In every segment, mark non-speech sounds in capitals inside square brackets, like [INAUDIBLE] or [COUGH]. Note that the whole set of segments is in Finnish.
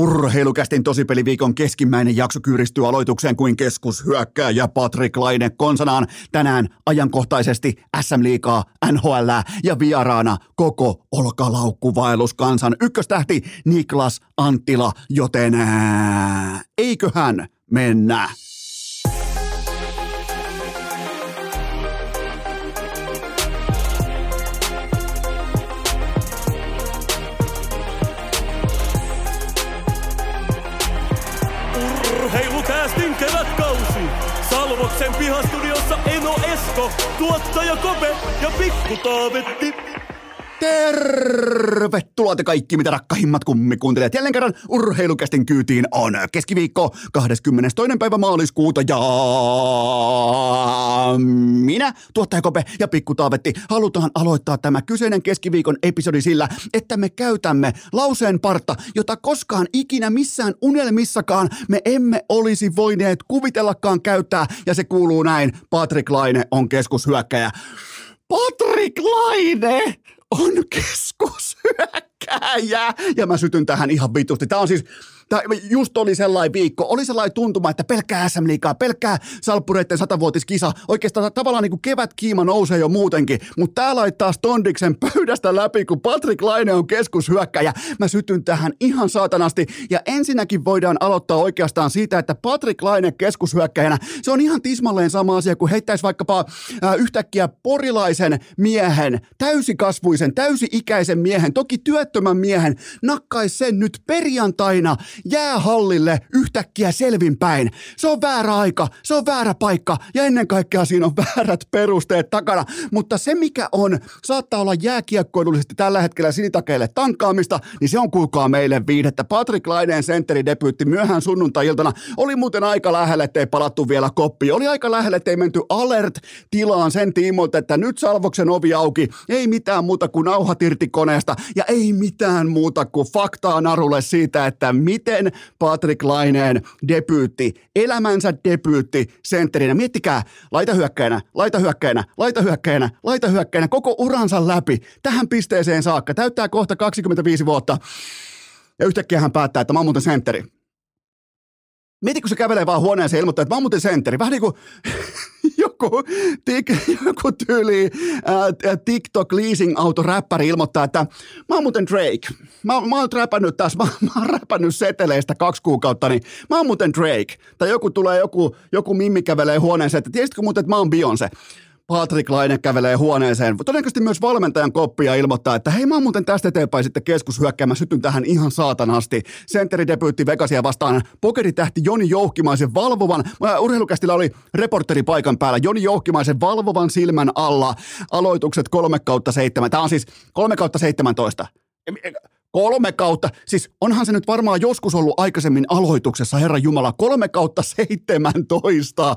Urheilukästin tosipeliviikon keskimmäinen jakso kyyristyy aloitukseen kuin keskushyökkääjä Patrick Laine konsanaan tänään ajankohtaisesti SM Liigaa, NHL ja vieraana koko olkalaukkuvaellus kansan ykköstähti Niklas Anttila, joten ää, eiköhän mennä. Salvoksen pihastudiossa Eno Esko, tuottaja Kope ja Pikku Taavetti. Tervetuloa te kaikki, mitä rakkahimmat kummikuuntelijat. Jälleen kerran urheilukästin kyytiin on keskiviikko 22. päivä maaliskuuta ja minä, tuottaja Kope ja Pikku Taavetti, halutaan aloittaa tämä kyseinen keskiviikon episodi sillä, että me käytämme lauseen parta, jota koskaan ikinä missään unelmissakaan me emme olisi voineet kuvitellakaan käyttää ja se kuuluu näin, Patrick Laine on keskushyökkäjä. Patrick Laine on [LAUGHS] keskushyökkääjä. Ja mä sytyn tähän ihan vitusti. Tämä on siis, Tämä just oli sellainen viikko, oli sellainen tuntuma, että pelkkää SM Liigaa, pelkkää Salppureiden satavuotiskisa. Oikeastaan tavallaan niin kuin kevätkiima nousee jo muutenkin, mutta tää laittaa Stondiksen pöydästä läpi, kun Patrick Laine on keskushyökkäjä. Mä sytyn tähän ihan saatanasti. Ja ensinnäkin voidaan aloittaa oikeastaan siitä, että Patrick Laine keskushyökkäjänä, se on ihan tismalleen sama asia kuin heittäisi vaikkapa äh, yhtäkkiä porilaisen miehen, täysikasvuisen, täysi-ikäisen miehen, toki työttömän miehen, nakkaisi sen nyt perjantaina jäähallille yhtäkkiä selvinpäin. Se on väärä aika, se on väärä paikka ja ennen kaikkea siinä on [LAUGHS] väärät perusteet takana. Mutta se mikä on, saattaa olla jääkiekkoilullisesti tällä hetkellä sinitakeille tankaamista, niin se on kuulkaa meille viidettä. Patrick Laineen sentteri debyytti myöhään sunnuntai-iltana. Oli muuten aika lähellä, ettei palattu vielä koppi. Oli aika lähellä, ettei menty alert-tilaan sen tiimoilta, että nyt Salvoksen ovi auki. Ei mitään muuta kuin nauhat irti koneesta ja ei mitään muuta kuin faktaa narulle siitä, että miten miten Patrick Laineen debyytti, elämänsä debyytti sentterinä. Miettikää, laita hyökkäinä, laita hyökkäinä, laita hyökkäinä, laita hyökkäinä, koko uransa läpi tähän pisteeseen saakka. Täyttää kohta 25 vuotta. Ja yhtäkkiä hän päättää, että mä oon muuten sentteri. Mieti, kun se kävelee vaan huoneeseen ja ilmoittaa, että mä oon muuten sentteri. Vähän niin kuin [LAUGHS] joku, tik, joku tyyli äh, TikTok leasing auto räppäri ilmoittaa, että mä oon muuten Drake. Mä, mä oon räpännyt tässä, mä, mä oon räpännyt seteleistä kaksi kuukautta, niin mä oon muuten Drake. Tai joku tulee, joku, joku mimmi kävelee huoneeseen, että tiesitkö muuten, että mä oon Beyoncé. Patrick Laine kävelee huoneeseen. Todennäköisesti myös valmentajan koppia ilmoittaa, että hei mä oon muuten tästä eteenpäin sitten keskushyökkäämään. Sytyn tähän ihan saatanasti. Sentteridebyytti Vegasia vastaan pokeritähti Joni Jouhkimaisen valvovan. Urheilukästillä oli reporteri paikan päällä. Joni Jouhkimaisen valvovan silmän alla. Aloitukset 3 kautta 7. Tämä on siis 3 kautta 17 Kolme kautta, siis onhan se nyt varmaan joskus ollut aikaisemmin aloituksessa, Herra Jumala, kolme kautta 17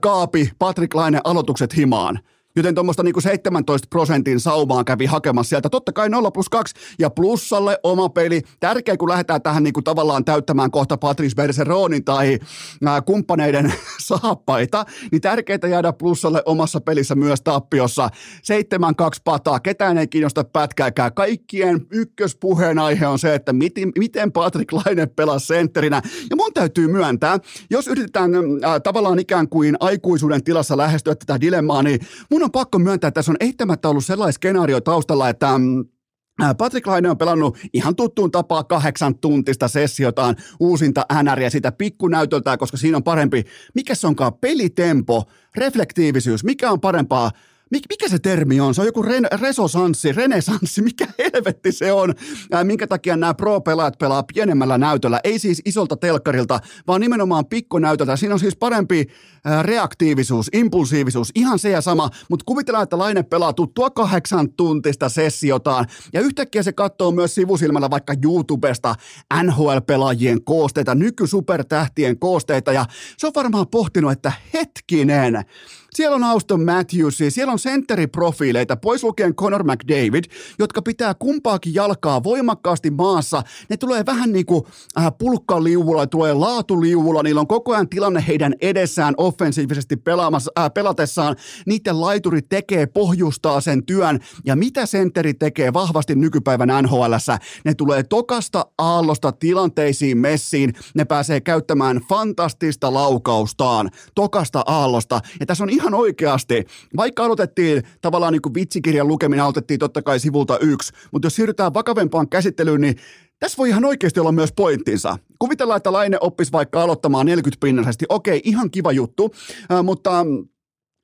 kaapi Patrick Laine aloitukset himaan. Joten tuommoista niinku 17 prosentin saumaa kävi hakemassa sieltä. Totta kai 0 plus 2 ja plussalle oma peli. Tärkeä, kun lähdetään tähän niinku tavallaan täyttämään kohta Patrice Bergeronin tai ää, kumppaneiden [LAUGHS] saappaita, niin tärkeää jäädä plussalle omassa pelissä myös tappiossa. 7-2 pataa, ketään ei kiinnosta pätkääkään. Kaikkien ykköspuheenaihe on se, että miten, miten Patrick Laine pelaa sentterinä. Ja mun täytyy myöntää, jos yritetään ää, tavallaan ikään kuin aikuisuuden tilassa lähestyä tätä dilemmaa, niin mun mun on pakko myöntää, että tässä on eittämättä ollut sellainen skenaario taustalla, että mm, Patrick Laine on pelannut ihan tuttuun tapaa kahdeksan tuntista sessiotaan uusinta NR sitä pikkunäytöltään, koska siinä on parempi, mikä se onkaan, pelitempo, reflektiivisyys, mikä on parempaa Mik, mikä se termi on? Se on joku ren, resosanssi, renesanssi, mikä helvetti se on? Ää, minkä takia nämä pro-pelaajat pelaa pienemmällä näytöllä? Ei siis isolta telkkarilta, vaan nimenomaan pikkunäytöltä. Siinä on siis parempi ää, reaktiivisuus, impulsiivisuus, ihan se ja sama, mutta kuvitellaan, että Laine pelaa tuttua kahdeksan tuntista sessiotaan ja yhtäkkiä se katsoo myös sivusilmällä vaikka YouTubesta NHL-pelaajien koosteita, nykysupertähtien koosteita ja se on varmaan pohtinut, että hetkinen, siellä on Auston Matthews, siellä on sentteriprofiileita, pois lukien Conor McDavid, jotka pitää kumpaakin jalkaa voimakkaasti maassa. Ne tulee vähän niin kuin äh, pulkkaliuvulla, tulee laatuliuvulla, niillä on koko ajan tilanne heidän edessään offensiivisesti pelaamassa, äh, pelatessaan. Niiden laituri tekee, pohjustaa sen työn. Ja mitä sentteri tekee vahvasti nykypäivän NHL? Ne tulee tokasta aallosta tilanteisiin messiin. Ne pääsee käyttämään fantastista laukaustaan tokasta aallosta. Ja tässä on ihan oikeasti, vaikka aloitettiin tavallaan niin kuin vitsikirjan lukeminen, aloitettiin totta kai sivulta yksi, mutta jos siirrytään vakavempaan käsittelyyn, niin tässä voi ihan oikeasti olla myös pointtinsa. Kuvitellaan, että Laine oppisi vaikka aloittamaan 40 pinnallisesti. Okei, ihan kiva juttu, mutta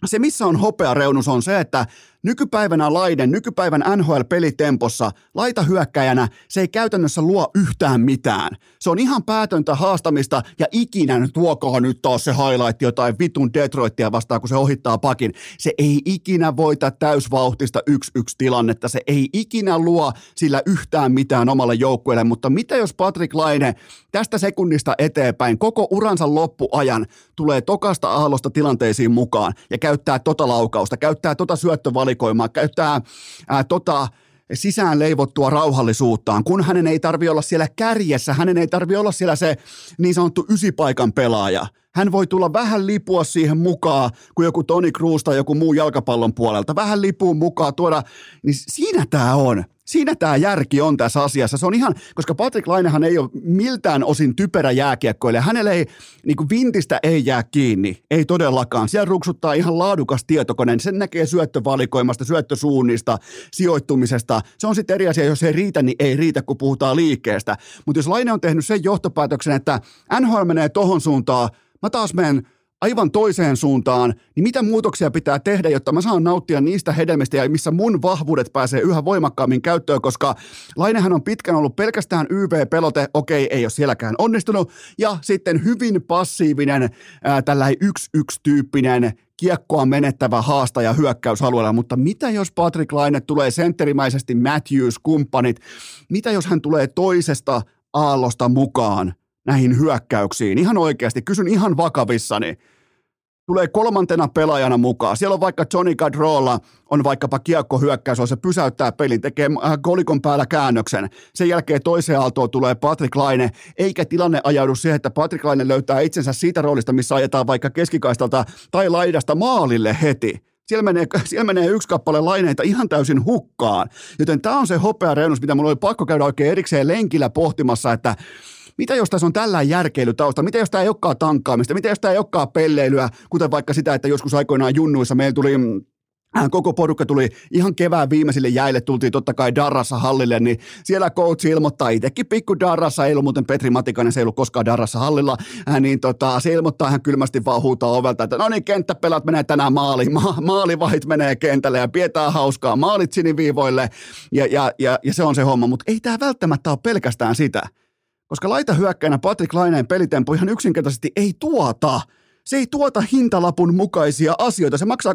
se missä on hopea reunus on se, että Nykypäivänä Laiden, nykypäivän NHL-pelitempossa, laita hyökkäjänä, se ei käytännössä luo yhtään mitään. Se on ihan päätöntä haastamista ja ikinä tuokohan nyt taas se highlight jotain vitun Detroitia vastaan, kun se ohittaa pakin. Se ei ikinä voita täysvauhtista yksi yksi tilannetta. Se ei ikinä luo sillä yhtään mitään omalle joukkueelle, mutta mitä jos Patrick Laine tästä sekunnista eteenpäin koko uransa loppuajan tulee tokasta aallosta tilanteisiin mukaan ja käyttää tota laukausta, käyttää tota syöttövalikoimaa, valikoimaa, käyttää ää, tota, sisään leivottua rauhallisuuttaan, kun hänen ei tarvi olla siellä kärjessä, hänen ei tarvi olla siellä se niin sanottu ysipaikan pelaaja. Hän voi tulla vähän lipua siihen mukaan, kuin joku Toni Kroos tai joku muu jalkapallon puolelta. Vähän lipuun mukaan tuoda, niin siinä tämä on. Siinä tämä järki on tässä asiassa. Se on ihan, koska Patrick Lainehan ei ole miltään osin typerä jääkiekkoilija. Hänelle ei, niin kuin vintistä ei jää kiinni, ei todellakaan. Siellä ruksuttaa ihan laadukas tietokone. Sen näkee syöttövalikoimasta, syöttösuunnista, sijoittumisesta. Se on sitten eri asia, jos ei riitä, niin ei riitä, kun puhutaan liikkeestä. Mutta jos Laine on tehnyt sen johtopäätöksen, että NHL menee tohon suuntaan, mä taas menen aivan toiseen suuntaan, niin mitä muutoksia pitää tehdä, jotta mä saan nauttia niistä hedelmistä ja missä mun vahvuudet pääsee yhä voimakkaammin käyttöön, koska Lainehän on pitkään ollut pelkästään YV-pelote, okei, ei ole sielläkään onnistunut, ja sitten hyvin passiivinen, ää, tällainen yksi-yksi-tyyppinen kiekkoa menettävä haastaja hyökkäysalueella, mutta mitä jos Patrick Laine tulee sentterimäisesti Matthews-kumppanit, mitä jos hän tulee toisesta aallosta mukaan – näihin hyökkäyksiin. Ihan oikeasti, kysyn ihan vakavissani. Tulee kolmantena pelaajana mukaan. Siellä on vaikka Johnny Gadrolla, on vaikkapa kiekkohyökkäys, se pysäyttää pelin, tekee äh, kolikon päällä käännöksen. Sen jälkeen toiseen aaltoon tulee Patrick Laine, eikä tilanne ajaudu siihen, että Patrick Laine löytää itsensä siitä roolista, missä ajetaan vaikka keskikaistalta tai laidasta maalille heti. Siellä menee, [LAUGHS] siellä menee yksi kappale laineita ihan täysin hukkaan. Joten tämä on se hopea reunus, mitä mulla oli pakko käydä oikein erikseen lenkillä pohtimassa, että mitä jos tässä on tällä järkeily tausta? Mitä jos tämä ei olekaan tankkaamista? Mitä jos tämä ei olekaan pelleilyä, kuten vaikka sitä, että joskus aikoinaan junnuissa meillä tuli äh, koko porukka tuli ihan kevään viimeisille jäille, tultiin totta kai Darrassa hallille, niin siellä coach ilmoittaa itsekin pikku Darrassa, ei ollut muuten Petri Matikainen, se ei ollut koskaan Darrassa hallilla, äh, niin tota, se ilmoittaa ihan kylmästi vaan huutaa ovelta, että no niin, kenttäpelat menee tänään maaliin, Ma- maalivahit menee kentälle ja pidetään hauskaa, maalit siniviivoille ja, ja, ja, ja se on se homma, mutta ei tämä välttämättä ole pelkästään sitä. Koska laita hyökkäänä Patrick Laineen pelitempo ihan yksinkertaisesti ei tuota. Se ei tuota hintalapun mukaisia asioita. Se maksaa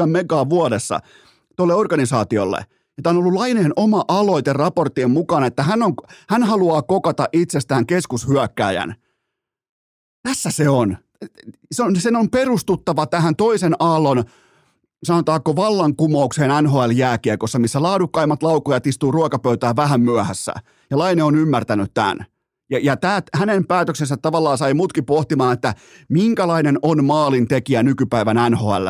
8,7 megaa vuodessa tuolle organisaatiolle. Ja tämä on ollut Laineen oma aloite raporttien mukaan, että hän, on, hän haluaa kokata itsestään keskushyökkääjän. Tässä se on. Se on. Sen on perustuttava tähän toisen aallon sanotaanko vallankumoukseen NHL-jääkiekossa, missä laadukkaimmat laukujat istuu ruokapöytään vähän myöhässä. Ja Laine on ymmärtänyt tämän. Ja, ja tämä, hänen päätöksensä tavallaan sai mutki pohtimaan, että minkälainen on maalin tekijä nykypäivän nhl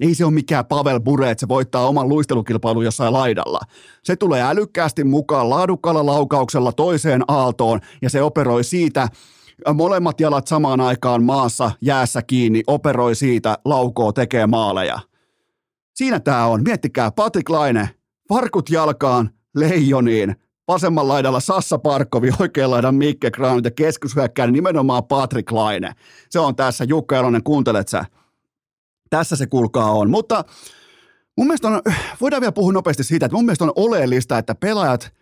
Ei se ole mikään Pavel Bure, että se voittaa oman luistelukilpailun jossain laidalla. Se tulee älykkäästi mukaan laadukkaalla laukauksella toiseen aaltoon ja se operoi siitä molemmat jalat samaan aikaan maassa jäässä kiinni, operoi siitä, laukoo, tekee maaleja. Siinä tämä on. Miettikää, Patrick Laine, farkut jalkaan, leijoniin, vasemman laidalla Sassa Parkovi, oikean laidan Mikke Granit ja keskushyökkäinen nimenomaan Patrick Laine. Se on tässä. Jukka Elonen, kuuntelet sä? Tässä se kulkaa on. Mutta mun mielestä on, voidaan vielä puhua nopeasti siitä, että mun mielestä on oleellista, että pelaajat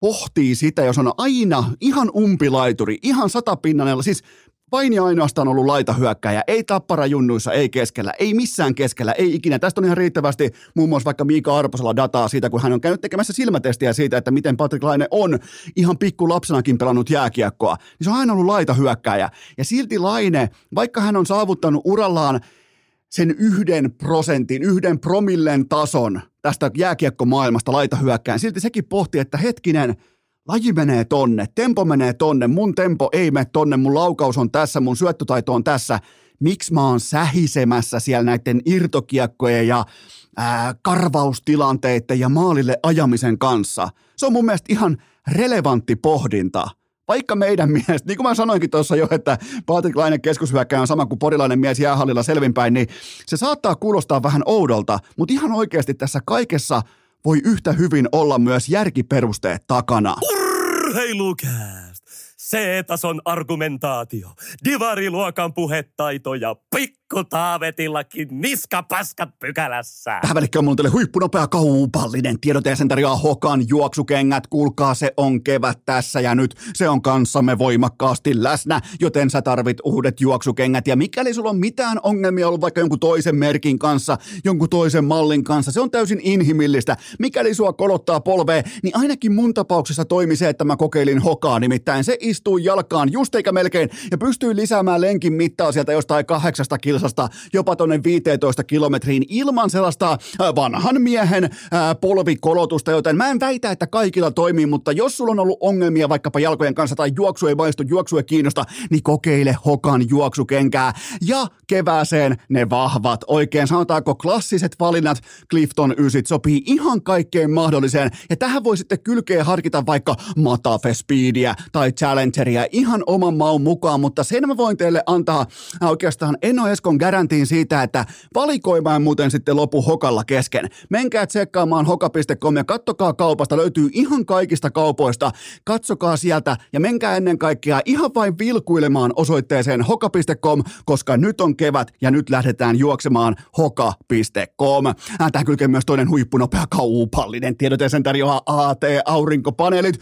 pohtii sitä, jos on aina ihan umpilaituri, ihan satapinnanella, siis vain ja ainoastaan ollut laitahyökkäjä, ei tappara junnuissa, ei keskellä, ei missään keskellä, ei ikinä. Tästä on ihan riittävästi muun muassa vaikka Miika Arposella dataa siitä, kun hän on käynyt tekemässä silmätestiä siitä, että miten Patrick Laine on ihan pikku lapsenakin pelannut jääkiekkoa. Niin se on aina ollut laitahyökkäjä. Ja silti Laine, vaikka hän on saavuttanut urallaan sen yhden prosentin, yhden promillen tason tästä jääkiekkomaailmasta laita hyökkään. Silti sekin pohti, että hetkinen, laji menee tonne, tempo menee tonne, mun tempo ei mene tonne, mun laukaus on tässä, mun syöttötaito on tässä. Miksi mä oon sähisemässä siellä näiden irtokiekkojen ja ää, karvaustilanteiden ja maalille ajamisen kanssa? Se on mun mielestä ihan relevantti pohdinta – vaikka meidän mielestä, niin kuin mä sanoinkin tuossa jo, että Patrik Laine keskushyökkäjä on sama kuin porilainen mies jäähallilla selvinpäin, niin se saattaa kuulostaa vähän oudolta, mutta ihan oikeasti tässä kaikessa voi yhtä hyvin olla myös järkiperusteet takana. Urheilukääst! C-tason argumentaatio, divariluokan puhetaito ja pikku taavetillakin niskapaskat pykälässä. Tähän välikköön on mulla teille huippunopea kaupallinen tiedote ja sen tarjoaa Hokan juoksukengät. Kuulkaa, se on kevät tässä ja nyt. Se on kanssamme voimakkaasti läsnä, joten sä tarvit uudet juoksukengät. Ja mikäli sulla on mitään ongelmia ollut vaikka jonkun toisen merkin kanssa, jonkun toisen mallin kanssa, se on täysin inhimillistä. Mikäli sua kolottaa polveen, niin ainakin mun tapauksessa toimi se, että mä kokeilin Hokaa, nimittäin se istuu jalkaan just eikä melkein ja pystyy lisäämään lenkin mittaa sieltä jostain kahdeksasta kilsasta jopa tonne 15 kilometriin ilman sellaista äh, vanhan miehen äh, polvikolotusta, joten mä en väitä, että kaikilla toimii, mutta jos sulla on ollut ongelmia vaikkapa jalkojen kanssa tai juoksu ei maistu, juoksu ei kiinnosta, niin kokeile Hokan juoksukenkää. Ja kevääseen ne vahvat, oikein sanotaanko klassiset valinnat? Clifton Ysit sopii ihan kaikkeen mahdolliseen. Ja tähän voi sitten kylkeä harkita vaikka Matafe Speedia tai Challengeria ihan oman maun mukaan, mutta sen mä voin teille antaa. Äh, oikeastaan Eno Eskon garantiin siitä, että valikoimaan muuten sitten lopu Hokalla kesken. Menkää tsekkaamaan hoka.com ja kattokaa kaupasta, löytyy ihan kaikista kaupoista. Katsokaa sieltä ja menkää ennen kaikkea ihan vain vilkuilemaan osoitteeseen hoka.com, koska nyt on kevät ja nyt lähdetään juoksemaan hoka.com. Äh, Tähän kylkee myös toinen huippunopea kaupallinen tiedote sen tarjoaa AT-aurinkopaneelit.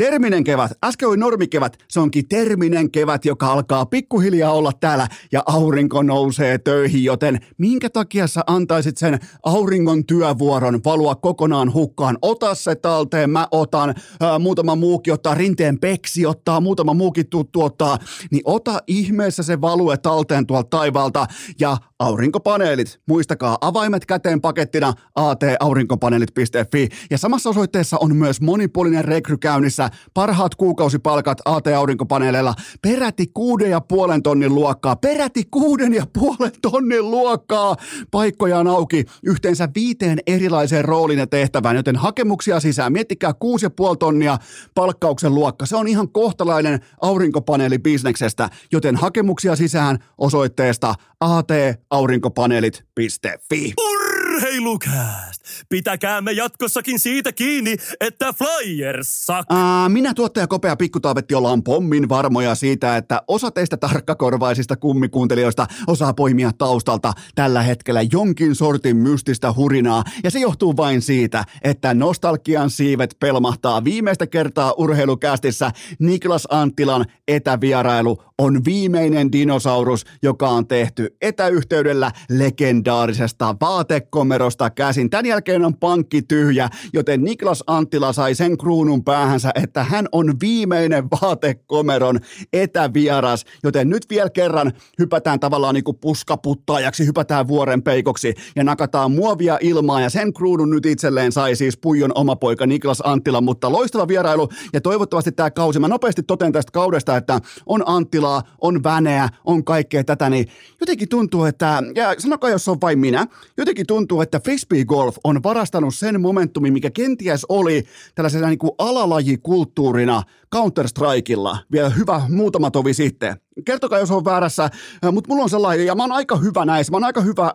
Terminen kevät, äsken oli normikevät, se onkin terminen kevät, joka alkaa pikkuhiljaa olla täällä ja aurinko nousee töihin, joten minkä takia sä antaisit sen auringon työvuoron valua kokonaan hukkaan? Ota se talteen, mä otan, ää, muutama muukin ottaa, rinteen peksi ottaa, muutama muukin tuttu ottaa, niin ota ihmeessä se value talteen tuolta taivaalta. Ja aurinkopaneelit. Muistakaa, avaimet käteen pakettina ataurinkopaneelit.fi ja samassa osoitteessa on myös monipuolinen rekry käynnissä, parhaat kuukausipalkat AT-aurinkopaneeleilla, peräti kuuden ja puolen tonnin luokkaa, peräti kuuden ja puolen tonnin luokkaa. Paikkoja on auki yhteensä viiteen erilaiseen rooliin ja tehtävään, joten hakemuksia sisään. Miettikää kuusi ja puoli tonnia palkkauksen luokka. Se on ihan kohtalainen aurinkopaneelibisneksestä, joten hakemuksia sisään osoitteesta ataurinkopaneelit.fi. Urheilukääst! Pitäkäämme jatkossakin siitä kiinni, että Flyers sak... Ää, minä tuottaja Kopea Pikkutaavetti ollaan pommin varmoja siitä, että osa teistä tarkkakorvaisista kummikuuntelijoista osaa poimia taustalta tällä hetkellä jonkin sortin mystistä hurinaa. Ja se johtuu vain siitä, että nostalgian siivet pelmahtaa viimeistä kertaa urheilukästissä Niklas Anttilan etävierailu on viimeinen dinosaurus, joka on tehty etäyhteydellä legendaarisesta vaatekomerosta käsin. Tämän jälkeen on pankki tyhjä, joten Niklas Anttila sai sen kruunun päähänsä, että hän on viimeinen vaatekomeron etävieras. Joten nyt vielä kerran hypätään tavallaan niin kuin puskaputtaajaksi, hypätään vuoren peikoksi ja nakataan muovia ilmaa ja sen kruunun nyt itselleen sai siis Puijon oma poika Niklas Anttila, mutta loistava vierailu ja toivottavasti tämä kausi, mä nopeasti toten tästä kaudesta, että on Anttilaa, on Väneä, on kaikkea tätä, niin jotenkin tuntuu, että, ja sanokaa jos on vain minä, jotenkin tuntuu, että frisbee golf on varastanut sen momentumin, mikä kenties oli tällaisena niin kuin alalajikulttuurina Counter-Strikeilla vielä hyvä muutama tovi sitten. Kertokaa, jos on väärässä, mutta mulla on sellainen, ja mä oon aika hyvä näissä, mä oon aika hyvä,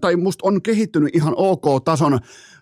tai musta on kehittynyt ihan ok-tason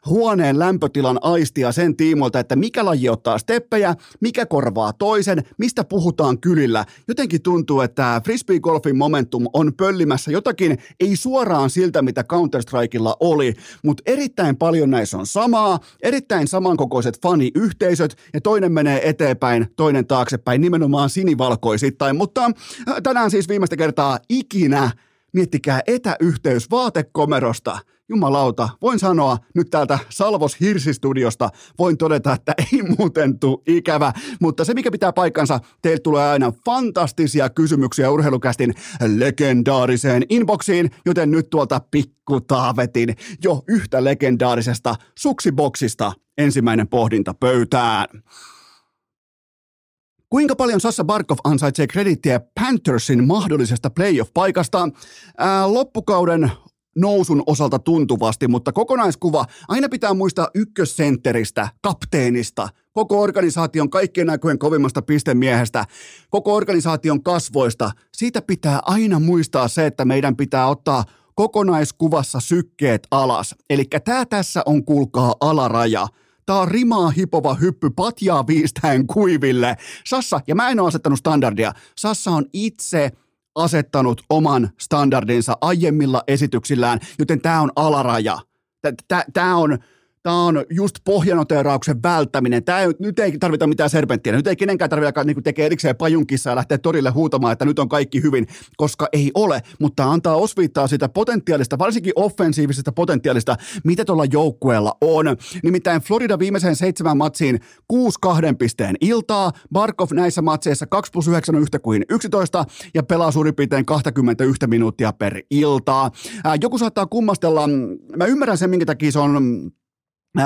huoneen lämpötilan aistia sen tiimoilta, että mikä laji ottaa steppejä, mikä korvaa toisen, mistä puhutaan kylillä. Jotenkin tuntuu, että frisbee-golfin momentum on pöllimässä jotakin, ei suoraan siltä, mitä Counter-Strikeilla oli, mutta erittäin paljon näissä on samaa, erittäin samankokoiset faniyhteisöt, ja toinen menee eteenpäin, toinen taaksepäin, nimenomaan sinivalkoisittain, mutta äh, tänään siis viimeistä kertaa ikinä. Miettikää etäyhteys vaatekomerosta. Jumalauta, voin sanoa nyt täältä Salvos Hirsistudiosta, voin todeta, että [LAUGHS] ei muuten tule ikävä, mutta se mikä pitää paikkansa, teiltä tulee aina fantastisia kysymyksiä urheilukästin legendaariseen inboxiin, joten nyt tuolta pikku taavetin jo yhtä legendaarisesta suksiboksista ensimmäinen pohdinta pöytään. Kuinka paljon Sassa Barkov ansaitsee kredittiä Panthersin mahdollisesta playoff-paikasta? Ää, loppukauden nousun osalta tuntuvasti, mutta kokonaiskuva aina pitää muistaa ykkössentteristä, kapteenista, koko organisaation kaikkien aikojen kovimmasta pistemiehestä, koko organisaation kasvoista. Siitä pitää aina muistaa se, että meidän pitää ottaa kokonaiskuvassa sykkeet alas. Eli tämä tässä on kuulkaa alaraja. Tää on rimaa hipova hyppy patjaa viistäen kuiville. Sassa, ja mä en ole asettanut standardia, Sassa on itse asettanut oman standardinsa aiemmilla esityksillään, joten tämä on alaraja. Tämä on, Tämä on just pohjanoteerauksen välttäminen. Tämä ei, nyt ei tarvita mitään serpenttiä. Nyt ei kenenkään tarvitse alkaa niin tekee erikseen pajunkissa ja lähteä torille huutamaan, että nyt on kaikki hyvin, koska ei ole. Mutta antaa osviittaa sitä potentiaalista, varsinkin offensiivisesta potentiaalista, mitä tuolla joukkueella on. Nimittäin Florida viimeiseen seitsemän matsiin 6 kahden pisteen iltaa. Barkov näissä matseissa 2 plus 9 on yhtä kuin 11 ja pelaa suurin piirtein 21 minuuttia per iltaa. joku saattaa kummastella, mä ymmärrän sen, minkä takia se on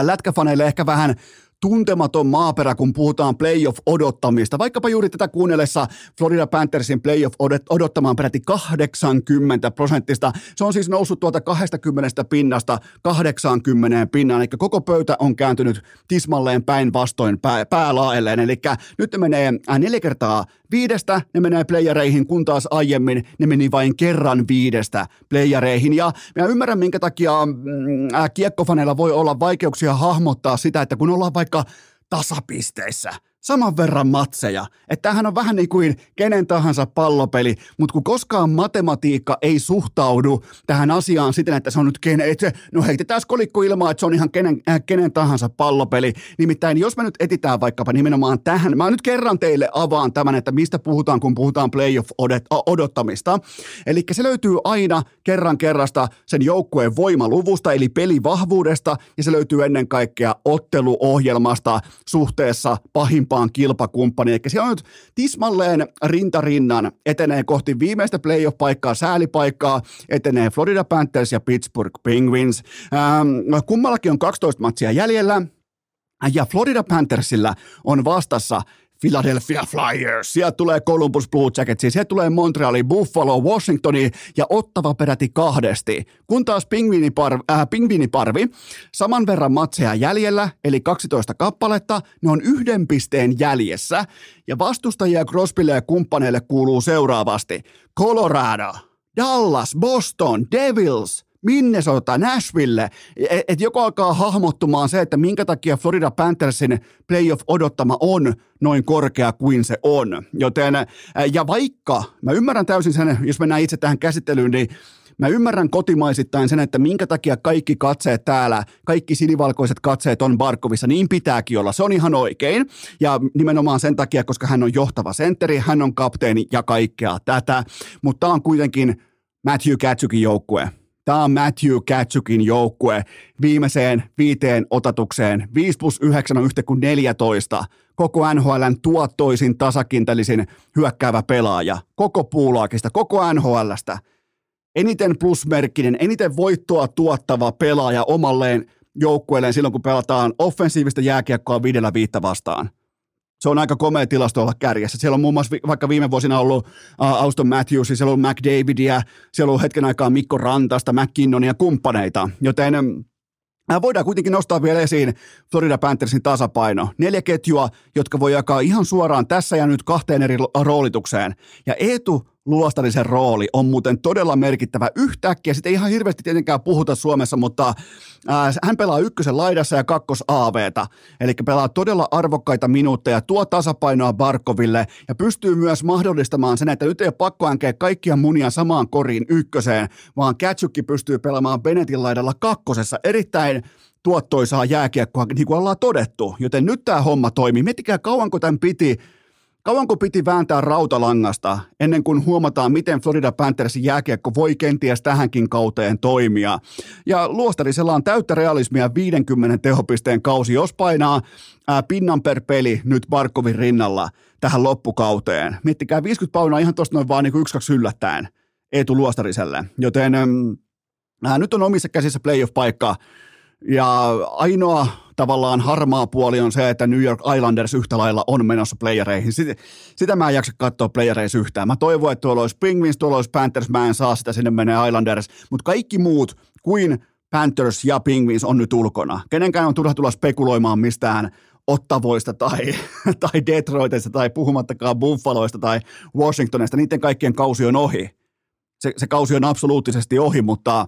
lätkäfaneille ehkä vähän tuntematon maaperä, kun puhutaan playoff-odottamista. Vaikkapa juuri tätä kuunnellessa Florida Panthersin playoff odottamaan peräti 80 prosenttista. Se on siis noussut tuolta 20 pinnasta 80 pinnaan, eli koko pöytä on kääntynyt tismalleen päinvastoin pää, päälaelleen. Eli nyt ne menee neljä kertaa viidestä, ne menee playereihin, kun taas aiemmin ne meni vain kerran viidestä playereihin. Ja mä ymmärrän, minkä takia mm, kiekkofaneilla voi olla vaikeuksia hahmottaa sitä, että kun ollaan vaikka tasapisteissä – saman verran matseja. Että tämähän on vähän niin kuin kenen tahansa pallopeli, mutta kun koskaan matematiikka ei suhtaudu tähän asiaan siten, että se on nyt kenen, että no heitetään kolikko ilmaa, että se on ihan kenen, äh, kenen tahansa pallopeli. Nimittäin jos me nyt etitään vaikkapa nimenomaan tähän, mä nyt kerran teille avaan tämän, että mistä puhutaan, kun puhutaan playoff-odottamista. Eli se löytyy aina kerran kerrasta sen joukkueen voimaluvusta, eli pelivahvuudesta, ja se löytyy ennen kaikkea otteluohjelmasta suhteessa pahin pahimpaan kilpakumppaniin. Eli siellä on nyt tismalleen rintarinnan, etenee kohti viimeistä playoff-paikkaa, säälipaikkaa, etenee Florida Panthers ja Pittsburgh Penguins. Ähm, kummallakin on 12 matsia jäljellä, ja Florida Panthersilla on vastassa Philadelphia Flyers, sieltä tulee Columbus Blue Jackets, sieltä tulee Montreali, Buffalo, Washingtoni ja Ottava peräti kahdesti. Kun taas pingviiniparvi, äh, pingviiniparvi saman verran matseja jäljellä, eli 12 kappaletta, ne on yhden pisteen jäljessä. Ja vastustajia Crosbylle ja kumppaneille kuuluu seuraavasti Colorado, Dallas, Boston, Devils – Minnesota, Nashville, että et joko alkaa hahmottumaan se, että minkä takia Florida Panthersin playoff-odottama on noin korkea kuin se on. Joten, ja vaikka, mä ymmärrän täysin sen, jos mennään itse tähän käsittelyyn, niin Mä ymmärrän kotimaisittain sen, että minkä takia kaikki katseet täällä, kaikki sinivalkoiset katseet on Barkovissa, niin pitääkin olla. Se on ihan oikein. Ja nimenomaan sen takia, koska hän on johtava sentteri, hän on kapteeni ja kaikkea tätä. Mutta on kuitenkin Matthew Katsukin joukkue Tämä on Matthew Katsukin joukkue viimeiseen viiteen otatukseen. 5 plus 9 on yhtä kuin 14. Koko NHLn tuottoisin tasakintelisin hyökkäävä pelaaja. Koko puulaakista, koko NHLstä. Eniten plusmerkkinen, eniten voittoa tuottava pelaaja omalleen joukkueelleen silloin, kun pelataan offensiivista jääkiekkoa viidellä viittä vastaan se on aika komea tilasto olla kärjessä. Siellä on muun muassa vaikka viime vuosina ollut uh, Auston Matthews, siellä on McDavidia, siellä on hetken aikaa Mikko Rantasta, McKinnonia ja kumppaneita, joten Voidaan kuitenkin nostaa vielä esiin Florida Panthersin tasapaino. Neljä ketjua, jotka voi jakaa ihan suoraan tässä ja nyt kahteen eri roolitukseen. Ja Eetu Luostarisen rooli on muuten todella merkittävä yhtäkkiä. Sitten ei ihan hirveästi tietenkään puhuta Suomessa, mutta ää, hän pelaa ykkösen laidassa ja kakkos AVta. Eli pelaa todella arvokkaita minuutteja, tuo tasapainoa Barkoville ja pystyy myös mahdollistamaan sen, että nyt ei ole pakko änkeä kaikkia munia samaan koriin ykköseen, vaan Kätsykki pystyy pelaamaan Benetin laidalla kakkosessa erittäin tuottoisaa jääkiekkoa, niin kuin ollaan todettu. Joten nyt tämä homma toimii. Miettikää kauanko tämän piti Kauanko piti vääntää rautalangasta ennen kuin huomataan, miten Florida Panthersin jääkiekko voi kenties tähänkin kauteen toimia? Ja Luostarisella on täyttä realismia 50 tehopisteen kausi, jos painaa ää, pinnan per peli nyt Barkovin rinnalla tähän loppukauteen. Miettikää 50 paunaa ihan tuosta noin vaan niin yksi kaksi yllättäen Eetu Luostariselle. Joten ää, nyt on omissa käsissä playoff-paikka ja ainoa tavallaan harmaa puoli on se, että New York Islanders yhtä lailla on menossa playereihin. Sitä, sitä mä en jaksa katsoa playereissa yhtään. Mä toivon, että tuolla olisi Penguins, tuolla olisi Panthers, mä en saa sitä, sinne menee Islanders, mutta kaikki muut kuin Panthers ja Penguins on nyt ulkona. Kenenkään on turha tulla spekuloimaan mistään Ottavoista tai, [LAUGHS] tai Detroitista tai puhumattakaan Buffaloista tai Washingtonista. Niiden kaikkien kausi on ohi. Se, se kausi on absoluuttisesti ohi, mutta